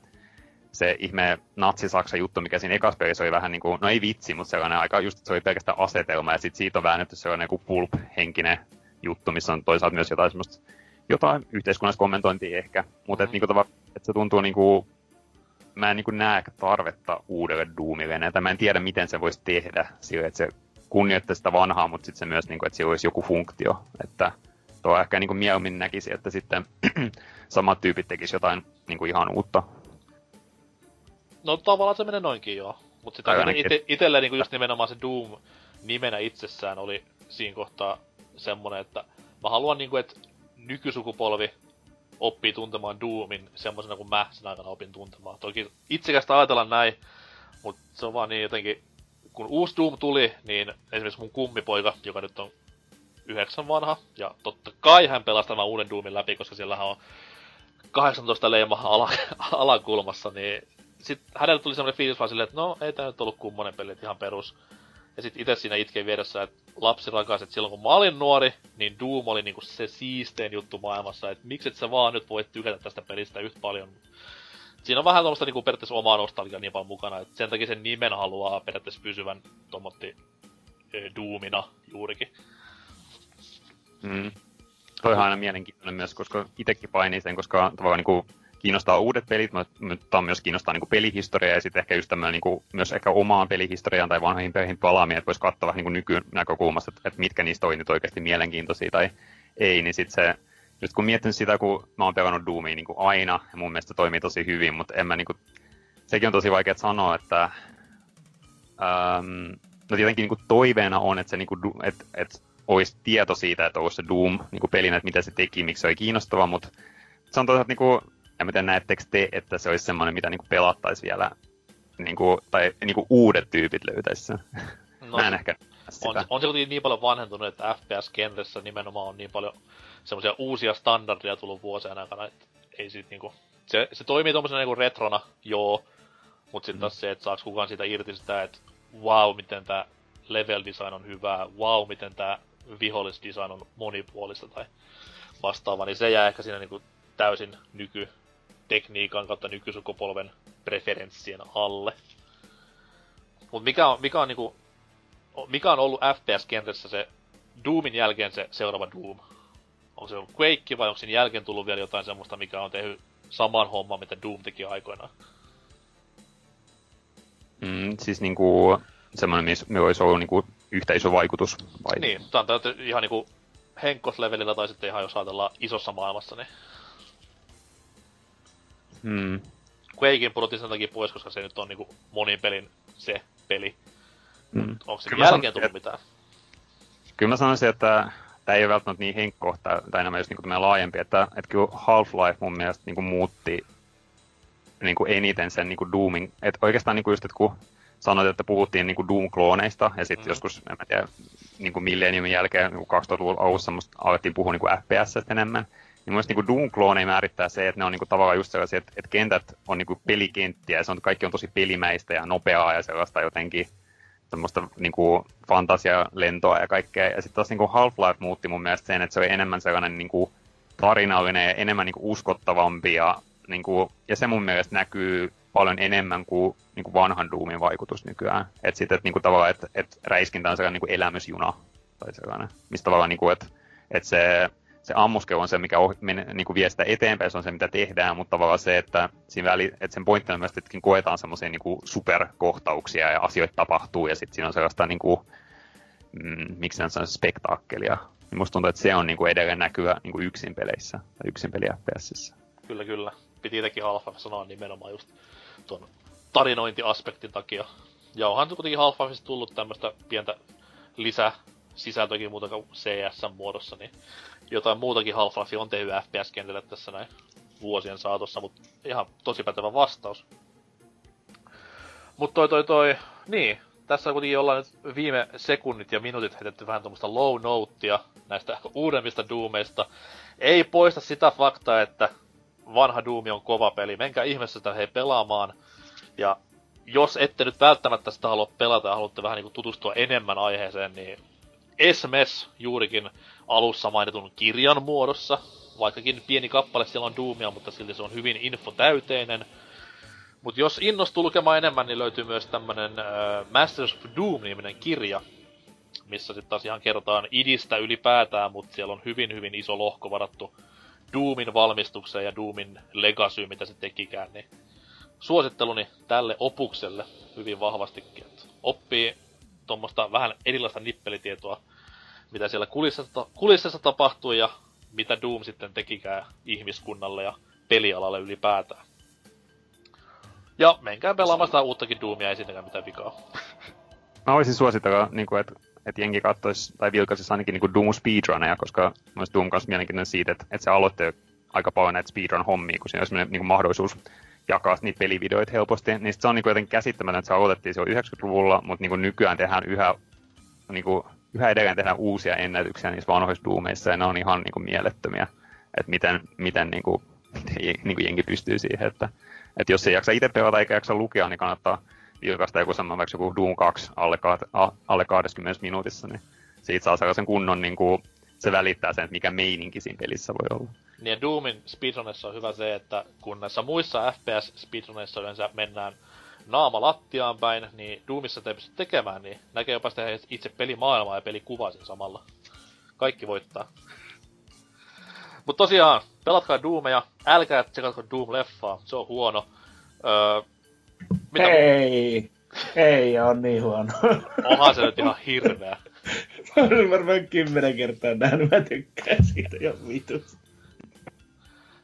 se ihme natsi-Saksa juttu, mikä siinä ekas pelissä oli vähän niin kuin, no ei vitsi, mutta sellainen aika just, se oli pelkästään asetelma, ja sitten siitä on väännetty sellainen kuin pulp-henkinen juttu, missä on toisaalta myös jotain semmoista, jotain yhteiskunnallista kommentointia ehkä, mutta että, niin kuin, että se tuntuu niin kuin, mä en niin kuin näe tarvetta uudelle Doomille enää, mä en tiedä, miten se voisi tehdä sille, että se kunnioittaa sitä vanhaa, mutta sitten se myös, niin kuin, että sillä olisi joku funktio, että tuo ehkä niin kuin mieluummin näkisi, että sitten samat tyypit tekisi jotain niin kuin ihan uutta No tavallaan se menee noinkin joo. Mutta sitä ite, itelle niinku just nimenomaan se Doom nimenä itsessään oli siinä kohtaa semmonen, että mä haluan niinku, että nykysukupolvi oppii tuntemaan Doomin semmosena kuin mä sen aikana opin tuntemaan. Toki itsekästä ajatella näin, mutta se on vaan niin jotenkin, kun uusi Doom tuli, niin esimerkiksi mun kummipoika, joka nyt on yhdeksän vanha, ja totta kai hän pelasti tämän uuden Doomin läpi, koska siellä on 18 leima ala, alakulmassa, niin sitten hänelle tuli semmoinen fiilis vaan silleen, että no, ei tää nyt ollut kummonen peli, ihan perus. Ja sitten itse siinä itkei vieressä, että lapsi rakas, että silloin kun mä olin nuori, niin Doom oli niinku se siistein juttu maailmassa, että miksi et sä vaan nyt voit tykätä tästä pelistä yhtä paljon. Siinä on vähän tuommoista niinku periaatteessa omaa nostalgia niin paljon mukana, että sen takia sen nimen haluaa periaatteessa pysyvän tommotti Doomina juurikin. Mm. Toi on aina mielenkiintoinen myös, koska itekin painii sen, koska tavallaan niinku kiinnostaa uudet pelit, mutta myös kiinnostaa niin pelihistoria ja sitten ehkä just tämmöinen niin myös ehkä omaan pelihistoriaan tai vanhoihin peleihin palaaminen, että voisi katsoa vähän niin nykynäkökulmasta, että, että mitkä niistä on nyt oikeasti mielenkiintoisia tai ei, niin sitten se, just kun miettinyt sitä, kun mä oon pelannut Doomia niin aina, ja mun mielestä se toimii tosi hyvin, mutta en mä niin kuin, sekin on tosi vaikea sanoa, että ähm, no tietenkin niin toiveena on, että se niin kuin, että, että olisi tieto siitä, että olisi se Doom niin pelinä, että mitä se teki, miksi se oli kiinnostava, mutta se on toisaalta niin kuin, en tiedä, näettekö te, että se olisi semmoinen, mitä niinku pelattaisi vielä, niinku, tai niinku uudet tyypit löytäisi sen? No, Mä en ehkä sitä. On, on se kuitenkin niin paljon vanhentunut, että FPS-kenressä nimenomaan on niin paljon semmoisia uusia standardeja tullut vuosien aikana, että ei sit niinku... Se, se toimii tommosena niinku retrona, joo, mutta sitten mm. taas se, että saaks kukaan siitä irti sitä, että wow, miten tää level design on hyvää, wow, miten tää vihollisdesign on monipuolista tai vastaava, niin se jää ehkä siinä niinku täysin nyky tekniikan kautta nykysukupolven preferenssien alle. Mut mikä on, mikä on niinku, mikä on ollut FPS-kentässä se Doomin jälkeen se seuraava Doom? Onko se ollut Quake vai onko sen jälkeen tullut vielä jotain semmoista, mikä on tehnyt saman homman, mitä Doom teki aikoinaan? Mm, siis niinku semmoinen, missä me olisi ollut niinku yhtä iso vaikutus. Vai? Niin, tämä on ihan niinku Henkkos-levelillä tai sitten ihan jos ajatellaan isossa maailmassa, niin Hmm. Quakein pudotin sen takia pois, koska se nyt on niinku monin pelin se peli. Hmm. Onko se jälkeen tullut mitään? Kyllä mä sanoisin, että tämä ei ole välttämättä niin henkko, tai, enemmän just niin laajempi, että, että kyllä Half-Life mun mielestä niin kuin muutti niin kuin eniten sen niin kuin Doomin. Että oikeastaan niin kuin just, että kun sanoit, että puhuttiin niin kuin Doom-klooneista, ja sitten mm. joskus, en mä tiedä, niin kuin millenniumin jälkeen, niin 2000-luvun alussa alettiin puhua niin kuin FPS enemmän, niin mun niin Doom-kloonei määrittää se, että ne on niin kuin, tavallaan just sellaisia, että, että kentät on niin kuin pelikenttiä ja se on, kaikki on tosi pelimäistä ja nopeaa ja sellaista jotenkin semmoista niin kuin lentoa ja kaikkea. Ja sitten taas niin kuin Half-Life muutti mun mielestä sen, että se oli enemmän sellainen niin kuin tarinallinen ja enemmän niin kuin uskottavampi ja, niin kuin, ja se mun mielestä näkyy paljon enemmän kuin, niin kuin vanhan Doomin vaikutus nykyään. Että sitten, että niin kuin tavallaan, että, että räiskintä on sellainen niin kuin elämysjuna tai sellainen, mistä tavallaan niin kuin, että, että se, se ammuskelu on se, mikä oh, men, niin kuin vie sitä eteenpäin, se on se, mitä tehdään, mutta tavallaan se, että, siinä väli, että sen pointti on myös, että koetaan semmoisia niin kuin superkohtauksia ja asioita tapahtuu, ja sitten siinä on sellaista, niin kuin, mm, miksi se on spektaakkelia. Niin musta tuntuu, että se on niin kuin edelleen näkyä niin kuin yksin peleissä, tai yksin peli FPSissä. Kyllä, kyllä. Piti itsekin half sanoa nimenomaan just tuon tarinointiaspektin takia. Ja onhan kuitenkin half tullut tämmöistä pientä lisä sisältöäkin muuta kuin CS-muodossa, niin jotain muutakin half on tehnyt FPS-kentällä tässä näin vuosien saatossa, mutta ihan tosi pätevä vastaus. Mutta toi toi toi, niin, tässä kuitenkin ollaan nyt viime sekunnit ja minuutit heitetty vähän tuommoista low notea näistä uudemmista Doomeista. Ei poista sitä faktaa, että vanha Doom on kova peli. Menkää ihmeessä sitä hei pelaamaan. Ja jos ette nyt välttämättä sitä halua pelata ja haluatte vähän niin tutustua enemmän aiheeseen, niin Esmes juurikin alussa mainitun kirjan muodossa. Vaikkakin pieni kappale siellä on Doomia, mutta silti se on hyvin infotäyteinen. Mutta jos innostuu lukemaan enemmän, niin löytyy myös tämmönen äh, Masters of Doom-niminen kirja, missä sitten taas ihan kerrotaan idistä ylipäätään, mutta siellä on hyvin hyvin iso lohko varattu Doomin valmistukseen ja Doomin legacy, mitä se tekikään, niin suositteluni tälle opukselle hyvin vahvastikin. Että oppii tuommoista vähän erilaista nippelitietoa, mitä siellä kulississa, kulississa tapahtuu ja mitä Doom sitten tekikään ihmiskunnalle ja pelialalle ylipäätään. Ja menkää pelaamaan sitä uuttakin Doomia, ei siinäkään mitään vikaa. Mä voisin suositella, niin kuin, että, että jengi katsoisi tai vilkaisisi ainakin niin Doom speedruneja, koska myös Doom kanssa mielenkiintoinen siitä, että, että se aloitti aika paljon näitä speedrun-hommia, kun siinä olisi niin mahdollisuus jakaa niitä pelivideoita helposti, niin se on niin jotenkin käsittämätöntä, että se aloitettiin jo 90-luvulla, mutta niin kuin nykyään tehdään yhä, niin kuin, yhä edelleen tehdään uusia ennätyksiä niissä vanhoissa Doomeissa, ja ne on ihan niin kuin mielettömiä, että miten, miten niin kuin, niin kuin jengi pystyy siihen, että, että jos ei jaksa itse pelata eikä jaksa lukea, niin kannattaa vilkaista joku semmoinen vaikka joku Doom 2 alle, alle 20 minuutissa, niin siitä saa sellaisen kunnon, niin kuin, se välittää sen, että mikä meininki siinä pelissä voi olla. Niin Doomin speedrunissa on hyvä se, että kun näissä muissa FPS speedrunissa yleensä mennään naama lattiaan päin, niin Doomissa te pysty tekemään, niin näkee jopa sitä itse pelimaailmaa ja pelikuvaa sen samalla. Kaikki voittaa. Mutta tosiaan, pelatkaa Doomeja, älkää tsekatko Doom-leffaa, se on huono. Öö, mitä Hei! Ei on niin huono. Onhan se nyt ihan hirveä. Mä olen varmaan kymmenen kertaa nähnyt, mä tykkään siitä jo vitus.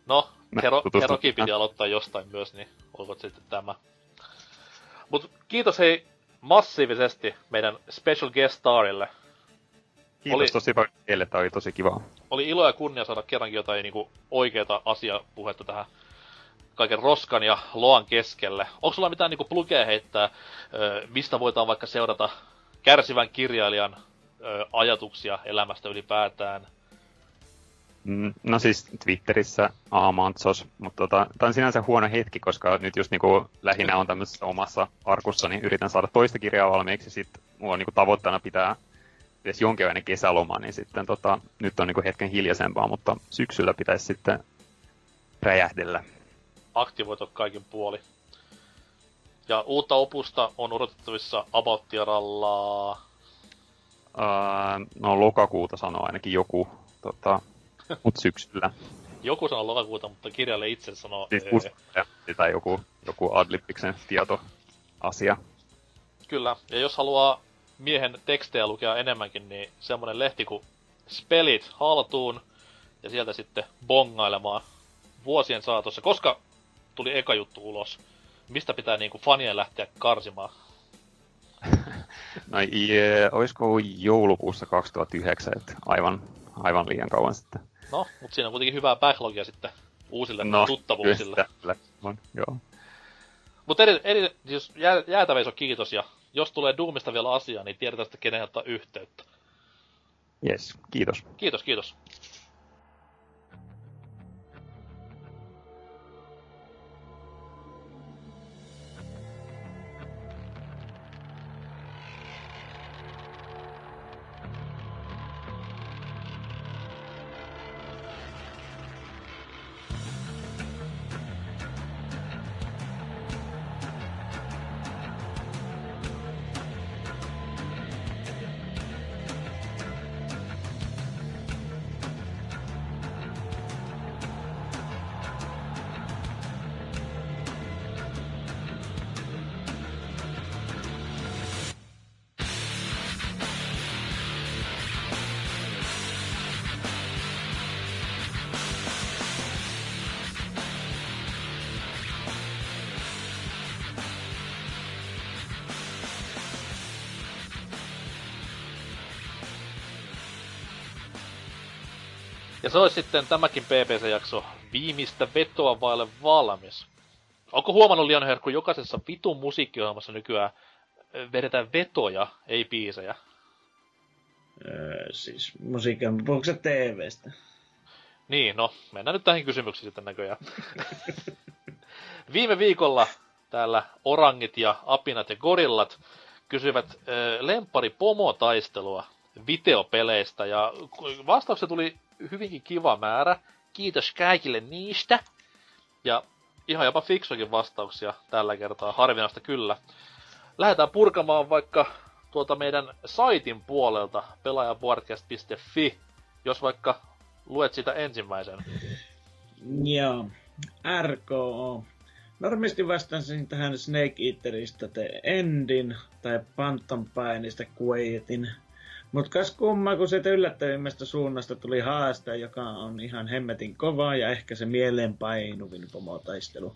No, Hero, Herokin piti aloittaa jostain myös, niin olkoon sitten tämä. Mut kiitos hei massiivisesti meidän special guest starille. Kiitos oli, tosi paljon teille, tää oli tosi kiva. Oli ilo ja kunnia saada kerrankin jotain niinku oikeeta asiapuhetta tähän kaiken roskan ja loan keskelle. Onko sulla mitään niinku plugeja heittää, mistä voidaan vaikka seurata kärsivän kirjailijan ajatuksia elämästä ylipäätään? Mm, no siis Twitterissä Amantsos, mutta tota, tämä on sinänsä huono hetki, koska nyt just niinku lähinnä on tämmöisessä omassa arkussa, niin yritän saada toista kirjaa valmiiksi, ja sitten mulla on niinku tavoitteena pitää edes jonkinlainen kesäloma, niin sitten tota, nyt on niinku hetken hiljaisempaa, mutta syksyllä pitäisi sitten räjähdellä. Aktivoitu kaikin puoli. Ja uutta opusta on odotettavissa About uh, no lokakuuta sanoo ainakin joku, tota, mut syksyllä. Joku sanoo lokakuuta, mutta kirjalle itse sanoo... Siis ee. tai joku, joku Adlibiksen tietoasia. Kyllä, ja jos haluaa miehen tekstejä lukea enemmänkin, niin semmonen lehti kuin Spelit haltuun, ja sieltä sitten bongailemaan vuosien saatossa. Koska tuli eka juttu ulos? Mistä pitää niinku fanien lähteä karsimaan? no, yeah, olisiko joulukuussa 2009, että aivan, aivan liian kauan sitten. No, mutta siinä on kuitenkin hyvää backlogia sitten uusille no, tuttavuuksille. Kyllä, on, joo. Mutta eri, eri, siis jää, jäätäveiso kiitos, ja jos tulee Doomista vielä asiaa, niin tiedetään sitten kenen ottaa yhteyttä. Yes, kiitos. Kiitos, kiitos. Ja se olisi sitten tämäkin PPC-jakso viimeistä vetoa vaille valmis. Onko huomannut liian herkku jokaisessa vitun musiikkiohjelmassa nykyään vedetään vetoja, ei biisejä? Öö, siis musiikin, puhuuko se TVstä? Niin, no, mennään nyt tähän kysymyksiin sitten näköjään. Viime viikolla täällä orangit ja apinat ja gorillat kysyivät äh, lempari pomotaistelua videopeleistä ja vastauksia tuli hyvinkin kiva määrä. Kiitos kaikille niistä. Ja ihan jopa fiksuakin vastauksia tällä kertaa, harvinaista kyllä. Lähdetään purkamaan vaikka tuota meidän saitin puolelta pelaajapuodcast.fi, jos vaikka luet sitä ensimmäisen. Joo, RKO. Normisti vastasin tähän Snake Eaterista te Endin tai Phantom Painista. Mut kas kumma, kun se yllättävimmästä suunnasta tuli haaste, joka on ihan hemmetin kova ja ehkä se mieleenpainuvin pomotaistelu.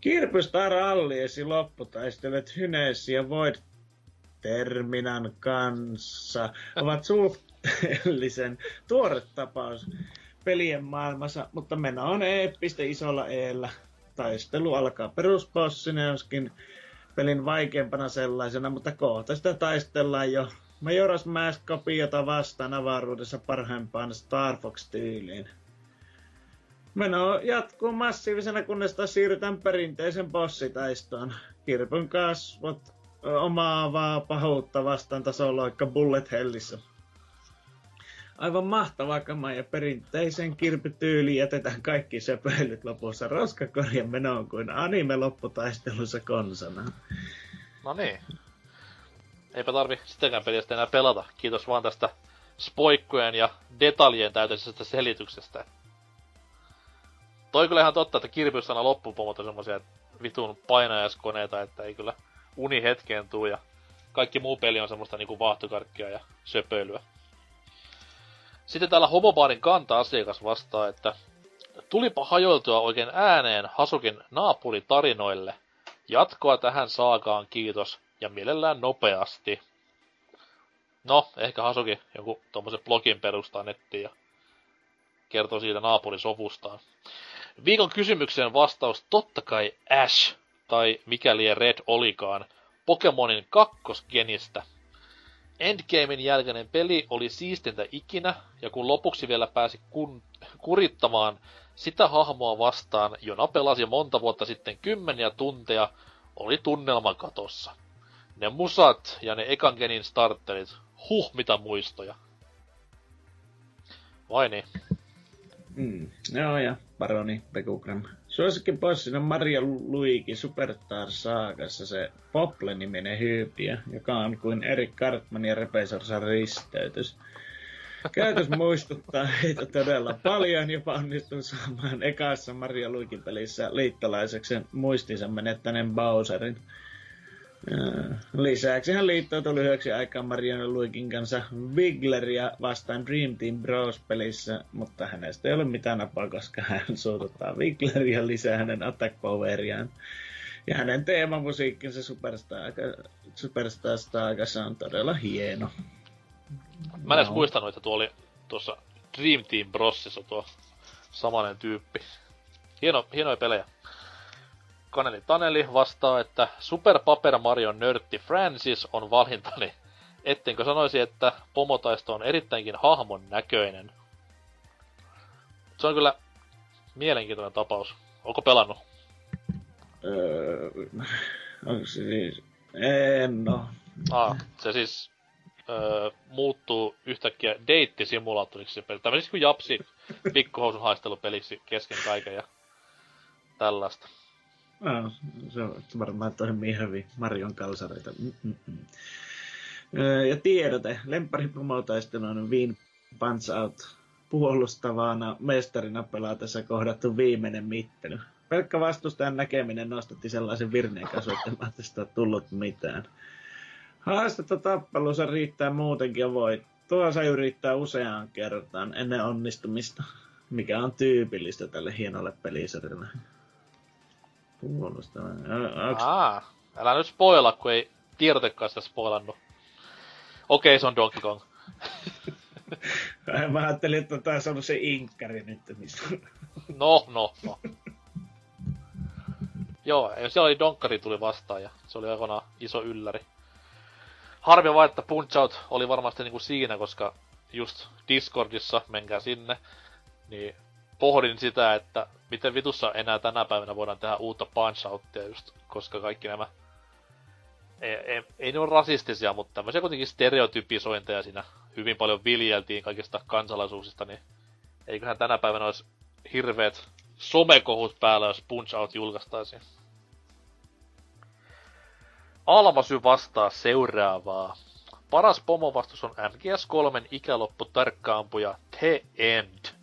Kirpystar Alliesi lopputaistelut Hyneesi ja Void Terminan kanssa ovat suhteellisen tuore tapaus pelien maailmassa, mutta meno on eeppistä isolla eellä. Taistelu alkaa perusbossina, joskin pelin vaikeampana sellaisena, mutta kohta sitä taistellaan jo Majora's Mask kopiota vastaan avaruudessa parhaimpaan Star Fox-tyyliin. Meno jatkuu massiivisena, kunnes taas siirrytään perinteisen bossitaistoon. Kirpyn kasvot omaavaa pahuutta vastaan tasoloikka Bullet Hellissä. Aivan mahtavaa kamaa ja perinteisen kirpytyyliin jätetään kaikki söpöilyt lopussa roskakorjan menoon kuin anime lopputaistelussa konsana. No niin. Eipä tarvi sitäkään pelistä enää pelata. Kiitos vaan tästä spoikkojen ja detaljien täyteisestä selityksestä. Toi kyllä ihan totta, että kirpyssana loppupomot on semmosia vitun painajaiskoneita, että ei kyllä uni hetkeen tuu ja kaikki muu peli on semmoista niinku vaahtokarkkia ja söpöilyä. Sitten täällä homobaarin kanta-asiakas vastaa, että tulipa hajoiltua oikein ääneen Hasukin naapuritarinoille. Jatkoa tähän saakaan kiitos ja mielellään nopeasti. No, ehkä Hasuki joku tommosen blogin perustaa nettiin ja kertoo siitä naapurisovustaan. Viikon kysymykseen vastaus totta kai Ash, tai mikäli Red olikaan, Pokemonin kakkosgenistä. Endgamein jälkeinen peli oli siistintä ikinä, ja kun lopuksi vielä pääsi kun, kurittamaan sitä hahmoa vastaan, jona pelasi monta vuotta sitten kymmeniä tunteja, oli tunnelma katossa. Ne musat ja ne ekan genin starterit, huh mitä muistoja. Vai niin? Mm. Joo, ja Baroni Pekugram. Suosikin bossina Maria Luigi Superstar Saagassa se Pople-niminen hyypiö, joka on kuin Erik Cartman ja Repesorsan risteytys. Käytös muistuttaa heitä todella paljon, jopa onnistun saamaan ekassa Maria Luigi-pelissä liittolaiseksi muistinsa menettäneen Bowserin. Lisäksi hän liittoutui lyhyeksi aikaa Marianne Luikin kanssa Wigleria vastaan Dream Team Bros-pelissä, mutta hänestä ei ole mitään napaa, koska hän suututtaa Wigleria lisää hänen attack poweriaan. Ja hänen teemamusiikkinsa Superstar, Superstar on todella hieno. Mä en edes no. muistanut, että tuo oli tuossa Dream Team Brosissa tuo samanen tyyppi. Hieno, hienoja pelejä. Kaneli Taneli vastaa, että Super Paper Mario nörtti Francis on valintani. Ettenkö sanoisi, että pomotaisto on erittäinkin hahmon näköinen. Se on kyllä mielenkiintoinen tapaus. Onko pelannut? Öö, onko se siis... En no. Ah, se siis öö, muuttuu yhtäkkiä deittisimulaattoriksi. Tämmöisiksi kuin Japsi pikkuhousun haistelupeliksi kesken kaiken ja tällaista. Se on varmaan toimii hyvin. Marion kalsareita. Mm-mm. Ja tiedote. Lempari on Wien Punch Out puolustavana mestarina pelaatessa kohdattu viimeinen mittely. Pelkkä vastustajan näkeminen nostatti sellaisen virneen kasvattamaan, että sitä tullut mitään. Haastetta tappelussa riittää muutenkin ja voi. Tuo se yrittää useaan kertaan ennen onnistumista, mikä on tyypillistä tälle hienolle pelisarjalle. Kuulostaa. Aa, älä nyt spoila, kun ei tiedotekaan sitä spoilannut. Okei, se on Donkey Kong. Mä ajattelin, että taisi ollut se inkkari nyt. Mistä... No, no, no. Joo, ja siellä oli Donkari tuli vastaan ja se oli aikoinaan iso ylläri. Harmi vaan, että Punch Out oli varmasti niinku siinä, koska just Discordissa, menkää sinne, niin pohdin sitä, että miten vitussa enää tänä päivänä voidaan tehdä uutta Punch just, koska kaikki nämä ei, ei, ei ne ole rasistisia, mutta tämmöisiä kuitenkin stereotypisointeja siinä hyvin paljon viljeltiin kaikista kansalaisuuksista, niin eiköhän tänä päivänä olisi hirveet somekohut päällä, jos Punch Out julkaistaisiin. Almasy vastaa seuraavaa. Paras pomovastus on MGS3 ikäloppu tarkkaampuja The End.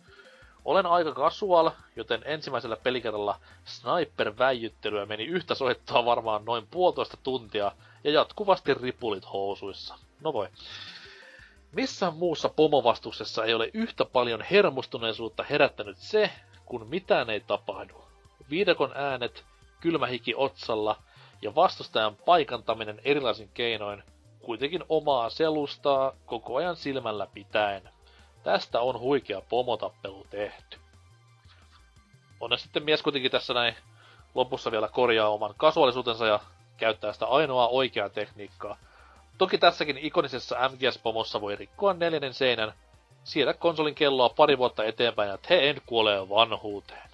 Olen aika casual, joten ensimmäisellä pelikerralla sniper-väijyttelyä meni yhtä soittaa varmaan noin puolitoista tuntia ja jatkuvasti ripulit housuissa. No voi. Missään muussa pomovastuksessa ei ole yhtä paljon hermostuneisuutta herättänyt se, kun mitään ei tapahdu. Viidakon äänet, kylmä hiki otsalla ja vastustajan paikantaminen erilaisin keinoin kuitenkin omaa selustaa koko ajan silmällä pitäen. Tästä on huikea pomotappelu tehty. Onneksi sitten mies kuitenkin tässä näin lopussa vielä korjaa oman kasuaalisuutensa ja käyttää sitä ainoaa oikeaa tekniikkaa. Toki tässäkin ikonisessa MGS-pomossa voi rikkoa neljännen seinän, siirrä konsolin kelloa pari vuotta eteenpäin ja te en kuole vanhuuteen.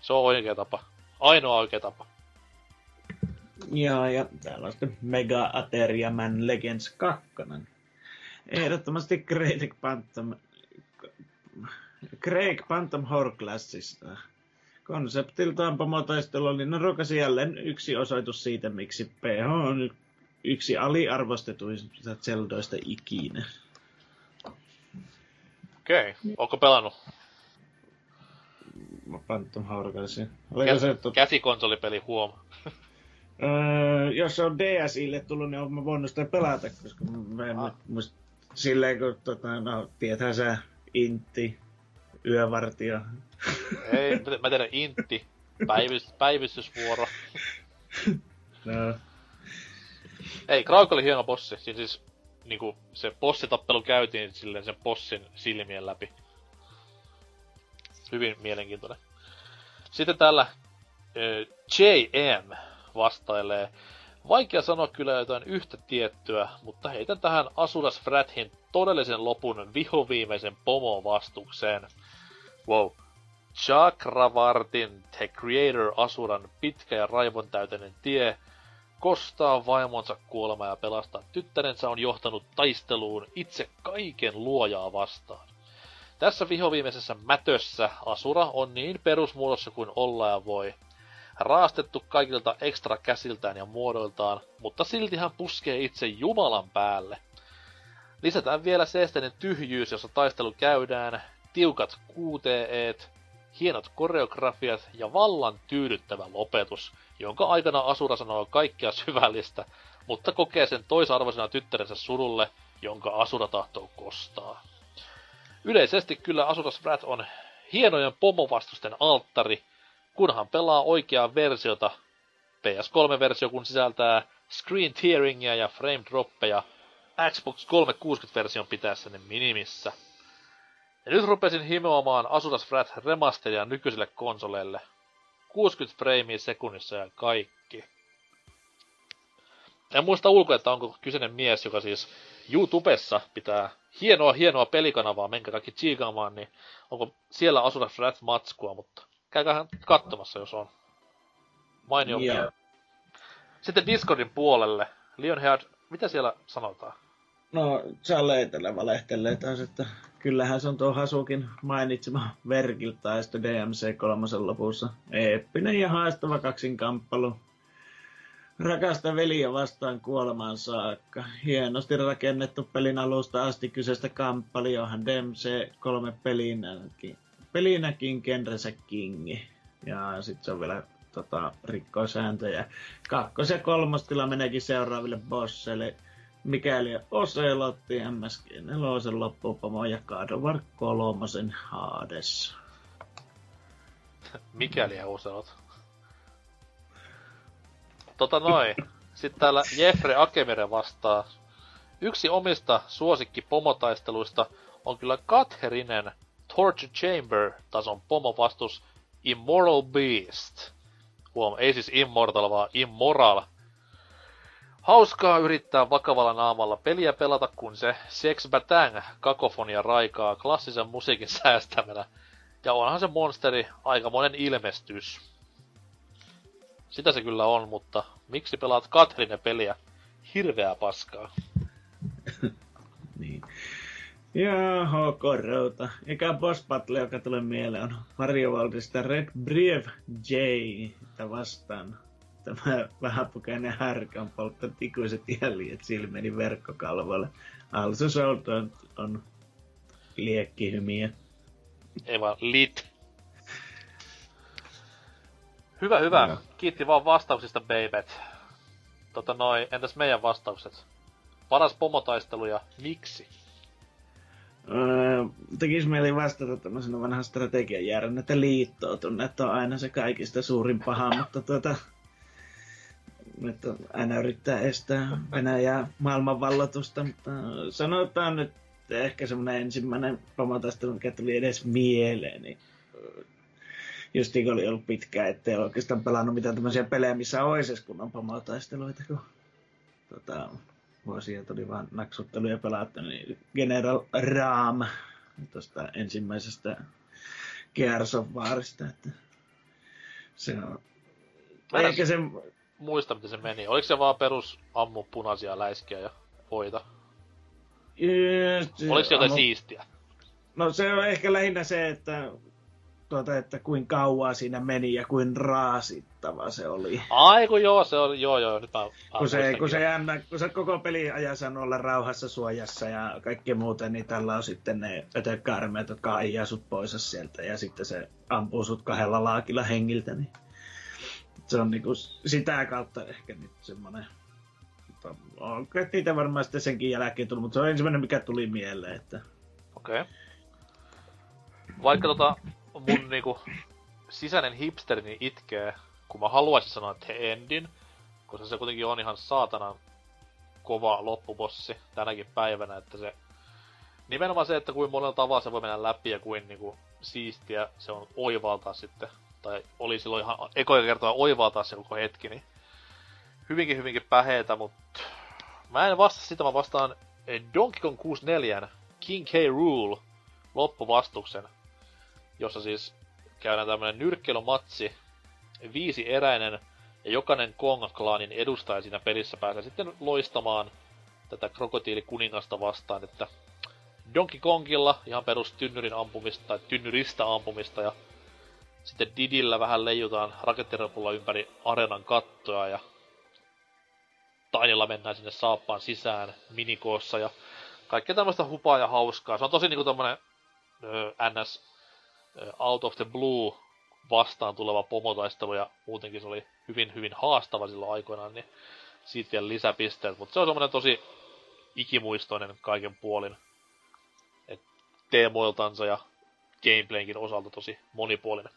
Se on oikea tapa. Ainoa oikea tapa. Joo, ja täällä on sitten Mega Ateria Man Legends 2. Ehdottomasti Craig Phantom, Craig Phantom Horclassista. Konseptiltaan pomotaistelu oli nerokas jälleen yksi osoitus siitä, miksi PH on yksi aliarvostetuista Zeldoista ikinä. Okei, okay. onko pelannut? Phantom Hourglassia. Oliko Kä- se, että... Käsikonsolipeli huom. öö, jos se on DSille tullut, niin olen voinut sitä pelata, koska mä en ah. muista silleen, kun tota, no, tietää sä, Intti, yövartija. Ei, mä tiedän Intti, päivys, päivystysvuoro. no. Ei, Krauk oli hieno bossi. Siis, siis niinku, se bossitappelu käytiin silleen sen bossin silmien läpi. Hyvin mielenkiintoinen. Sitten täällä äh, JM vastailee. Vaikea sanoa kyllä jotain yhtä tiettyä, mutta heitän tähän Asuras Frathin todellisen lopun vihoviimeisen pomo-vastukseen. Wow. Chakravartin The Creator Asuran pitkä ja raivon täyteinen tie kostaa vaimonsa kuolema ja pelastaa tyttärensä on johtanut taisteluun itse kaiken luojaa vastaan. Tässä vihoviimeisessä mätössä Asura on niin perusmuodossa kuin olla ja voi. Raastettu kaikilta ekstra käsiltään ja muodoiltaan, mutta silti hän puskee itse Jumalan päälle. Lisätään vielä seesteinen tyhjyys, jossa taistelu käydään, tiukat QTEt, hienot koreografiat ja vallan tyydyttävä lopetus, jonka aikana Asura sanoo kaikkea syvällistä, mutta kokee sen toisarvoisena tyttärensä surulle, jonka Asura tahtoo kostaa. Yleisesti kyllä Asuras Wrath on hienojen pomovastusten alttari, kunhan pelaa oikeaa versiota. PS3-versio kun sisältää screen tearingia ja frame droppeja, Xbox 360-version pitäessä ne minimissä. Ja nyt rupesin himoamaan Asuras Wrath remasteria nykyisille konsoleille. 60 freimiä sekunnissa ja kaikki. En muista ulkoa, että onko kyseinen mies, joka siis YouTubessa pitää hienoa, hienoa pelikanavaa, menkää kaikki tsiikaamaan, niin onko siellä Asuras Wrath matskua, mutta käykää katsomassa, jos on. Mainio. Yeah. Sitten Discordin puolelle. Lionhead, mitä siellä sanotaan? No, Chaleitelle valehtelee taas, että kyllähän se on tuo Hasukin mainitsema Vergil sitten DMC kolmosen lopussa. Eeppinen ja haastava kaksinkamppailu. Rakasta veliä vastaan kuolemaan saakka. Hienosti rakennettu pelin alusta asti kyseistä kamppali, johon DMC kolme pelinäkin, pelinäkin genrensä kingi. Ja sitten se on vielä tota, rikkoi sääntöjä. Kakkos- ja kolmostila meneekin seuraaville bosseille mikäli Oselotti, MSG 4 loppupomo ja Kadovar kolmosen Hades. mikäli Oselot. Tota noin. Sitten täällä Jeffrey Akemere vastaa. Yksi omista suosikki pomotaisteluista on kyllä Katherinen Torture Chamber-tason pomo vastus Immoral Beast. Huom, ei siis Immortal, vaan Immoral. Hauskaa yrittää vakavalla naamalla peliä pelata, kun se Sex Batang kakofonia raikaa klassisen musiikin säästämänä. Ja onhan se monsteri aikamoinen ilmestys. Sitä se kyllä on, mutta miksi pelaat Katrine peliä? Hirveää paskaa. niin. Ja HK Routa. Eikä boss battle, joka tulee mieleen, on Varjovaldista Red Brief J vastaan. Tämä vähäpukeinen härkä on polttanut ikuiset jäljet silmeni verkkokalvoille. Also on, on liekkihymiä. Ei vaan lit. Hyvä, hyvä. No. Kiitti vaan vastauksista, babet. Tota noi, entäs meidän vastaukset? Paras pomotaistelu ja miksi? Öö, tekis mieli vastata tämmöisenä vanhan strategian järjen, että liittoutuneet on aina se kaikista suurin paha, mutta tuota, että aina yrittää estää Venäjää maailmanvallatusta, mutta sanotaan nyt ehkä semmoinen ensimmäinen pomotaistelu, mikä tuli edes mieleen, niin just kun oli ollut pitkään, ettei oikeastaan pelannut mitään tämmöisiä pelejä, missä olisi kunnon pomotaisteluita, kun tota, vuosia tuli vaan naksutteluja pelattu, niin General Ram tuosta ensimmäisestä Gears of Warista, että se on... Eikä se... Muista, miten se meni. Oliko se vaan perus ammu punaisia läiskiä ja voita? Oliko se jotain ammu... siistiä? No se on ehkä lähinnä se, että tuota, että kuin kauan siinä meni ja kuin raasittava se oli. Ai kun joo, se oli, joo joo, nyt mä, kun, se, kun, se jännä, kun se koko peli ajan olla rauhassa suojassa ja kaikki muuten, niin tällä on sitten ne ötökkäärmeet, jotka ajaa sut pois sieltä ja sitten se ampuu sut kahdella laakilla hengiltä, niin se on niinku sitä kautta ehkä nyt semmonen on niitä varmaan sitten senkin jälkeen tullut, mutta se on ensimmäinen, mikä tuli mieleen. Että... Okei. Okay. Vaikka tota, mun niinku sisäinen hipsterini itkee, kun mä haluaisin sanoa The Endin, koska se kuitenkin on ihan saatanan kova loppubossi tänäkin päivänä, että se nimenomaan se, että kuin monella tavalla se voi mennä läpi ja kuin niinku siistiä se on oivaltaa sitten, tai oli silloin ihan ekoja kertaa oivaltaa se koko hetki, niin hyvinkin hyvinkin päheetä, mutta mä en vasta sitä, mä vastaan Donkey Kong 64 King K. Rule loppuvastuksen, jossa siis käydään tämmönen nyrkkeilymatsi, viisi eräinen, ja jokainen Kong-klaanin edustaja siinä pelissä pääsee sitten loistamaan tätä krokotiilikuningasta vastaan, että Donkey Kongilla ihan perus tynnyrin ampumista tai tynnyristä ampumista ja sitten Didillä vähän leijutaan rakettirepulla ympäri arenan kattoa ja Tainilla mennään sinne saappaan sisään minikoossa ja kaikkea tämmöistä hupaa ja hauskaa. Se on tosi niinku tämmönen NS Out of the Blue vastaan tuleva pomotaistelu ja muutenkin se oli hyvin hyvin haastava silloin aikoinaan, niin siitä vielä lisäpisteet. Mutta se on semmoinen tosi ikimuistoinen kaiken puolin. Et teemoiltansa ja gameplayinkin osalta tosi monipuolinen.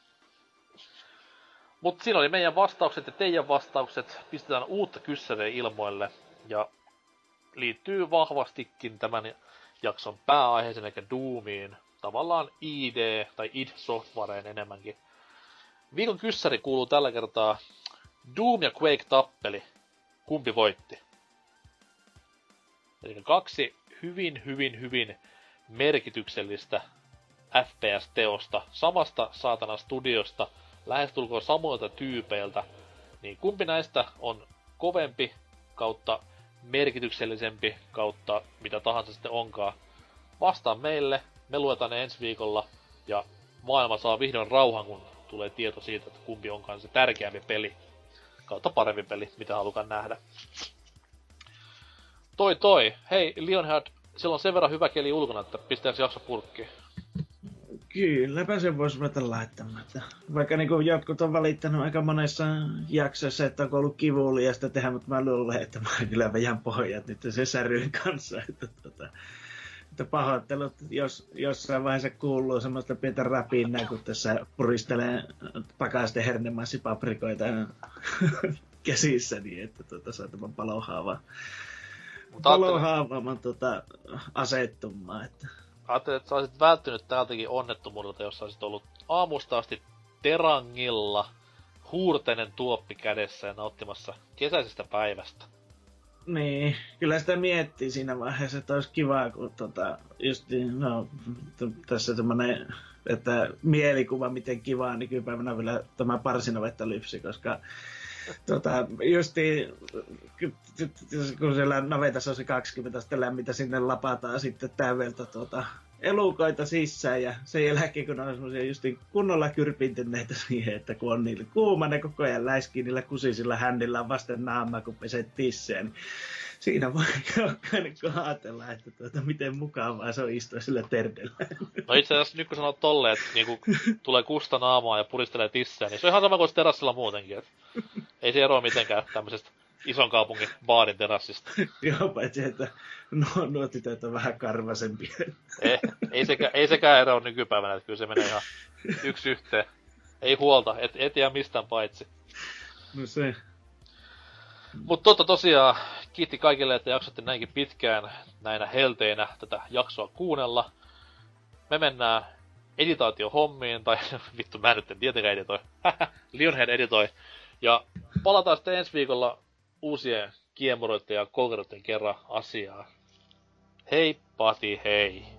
Mutta siinä oli meidän vastaukset ja teidän vastaukset. Pistetään uutta kyssäriä ilmoille. Ja liittyy vahvastikin tämän jakson pääaiheeseen, eli Doomiin tavallaan ID tai id Softwareen enemmänkin. Viikon kyssäri kuuluu tällä kertaa Doom ja Quake tappeli. Kumpi voitti? Eli kaksi hyvin, hyvin, hyvin merkityksellistä FPS-teosta samasta saatana studiosta, lähestulkoon samoilta tyypeiltä, niin kumpi näistä on kovempi kautta merkityksellisempi kautta mitä tahansa sitten onkaan. Vastaa meille me luetaan ne ensi viikolla ja maailma saa vihdoin rauhan, kun tulee tieto siitä, että kumpi onkaan se tärkeämpi peli kautta parempi peli, mitä halukaan nähdä. Toi toi, hei Lionhead, siellä on sen verran hyvä keli ulkona, että pistääkö jakso purkkiin? Kylläpä se voisi ruveta laittamaan. Vaikka niin jotkut on valittanut aika monessa jaksossa, että on ollut kivuliasta tehdä, mutta mä luulen, että mä kyllä vähän pojat nyt se säryn kanssa. Että, tota, että pahoittelut, jos jossain vaiheessa kuuluu semmoista pientä räpinnää, kun tässä puristelee pakaisten hernemassipaprikoita käsissä, niin että tuota, saa tämän palohaava, palohaavaaman tuota, asettumaan. Että. ajattelin, että sä olisit välttynyt tältäkin onnettomuudelta, jos sä olisit ollut aamusta asti terangilla, huurteinen tuoppi kädessä ja nauttimassa kesäisestä päivästä. Niin, kyllä sitä miettii siinä vaiheessa, että olisi kiva, kun tota, just, no, t- tässä semmoinen, että mielikuva, miten kivaa nykypäivänä vielä tämä parsinovetta lypsi, koska tota, justi, kun siellä navetassa on se 20 sitten lämmintä, sinne lapataan sitten täydeltä tuota, elukoita sisään ja sen jälkeen kun on semmoisia just kunnolla kyrpintyneitä siihen, että kun on niillä kuuma, ne koko ajan läiskii niillä kusisilla händillä vasten naamaa, kun peset tisseen, niin siinä voi jokainen ajatella, että tuota, miten mukavaa se on istua sillä terdellä. No itse asiassa nyt kun sanot tolleen, että niinku tulee kusta naamaa ja puristelee tissejä, niin se on ihan sama kuin terassilla muutenkin. Et ei se eroa mitenkään tämmöisestä ison kaupungin baarin terassista. Joo, paitsi että nuo, nuo tytöt on vähän karvasempia. ei, ei, sekä, ei sekään ero nykypäivänä, että kyllä se menee ihan yksi yhteen. Ei huolta, et, et jää mistään paitsi. No se. Mutta totta tosiaan, kiitti kaikille, että jaksatte näinkin pitkään näinä helteinä tätä jaksoa kuunnella. Me mennään editaatiohommiin, tai vittu mä nyt en tietenkään editoi. Lionhead editoi. Ja palataan sitten ensi viikolla uusien kiemuroiden ja kolkeroiden kerran asiaa. Hei Pati, hei!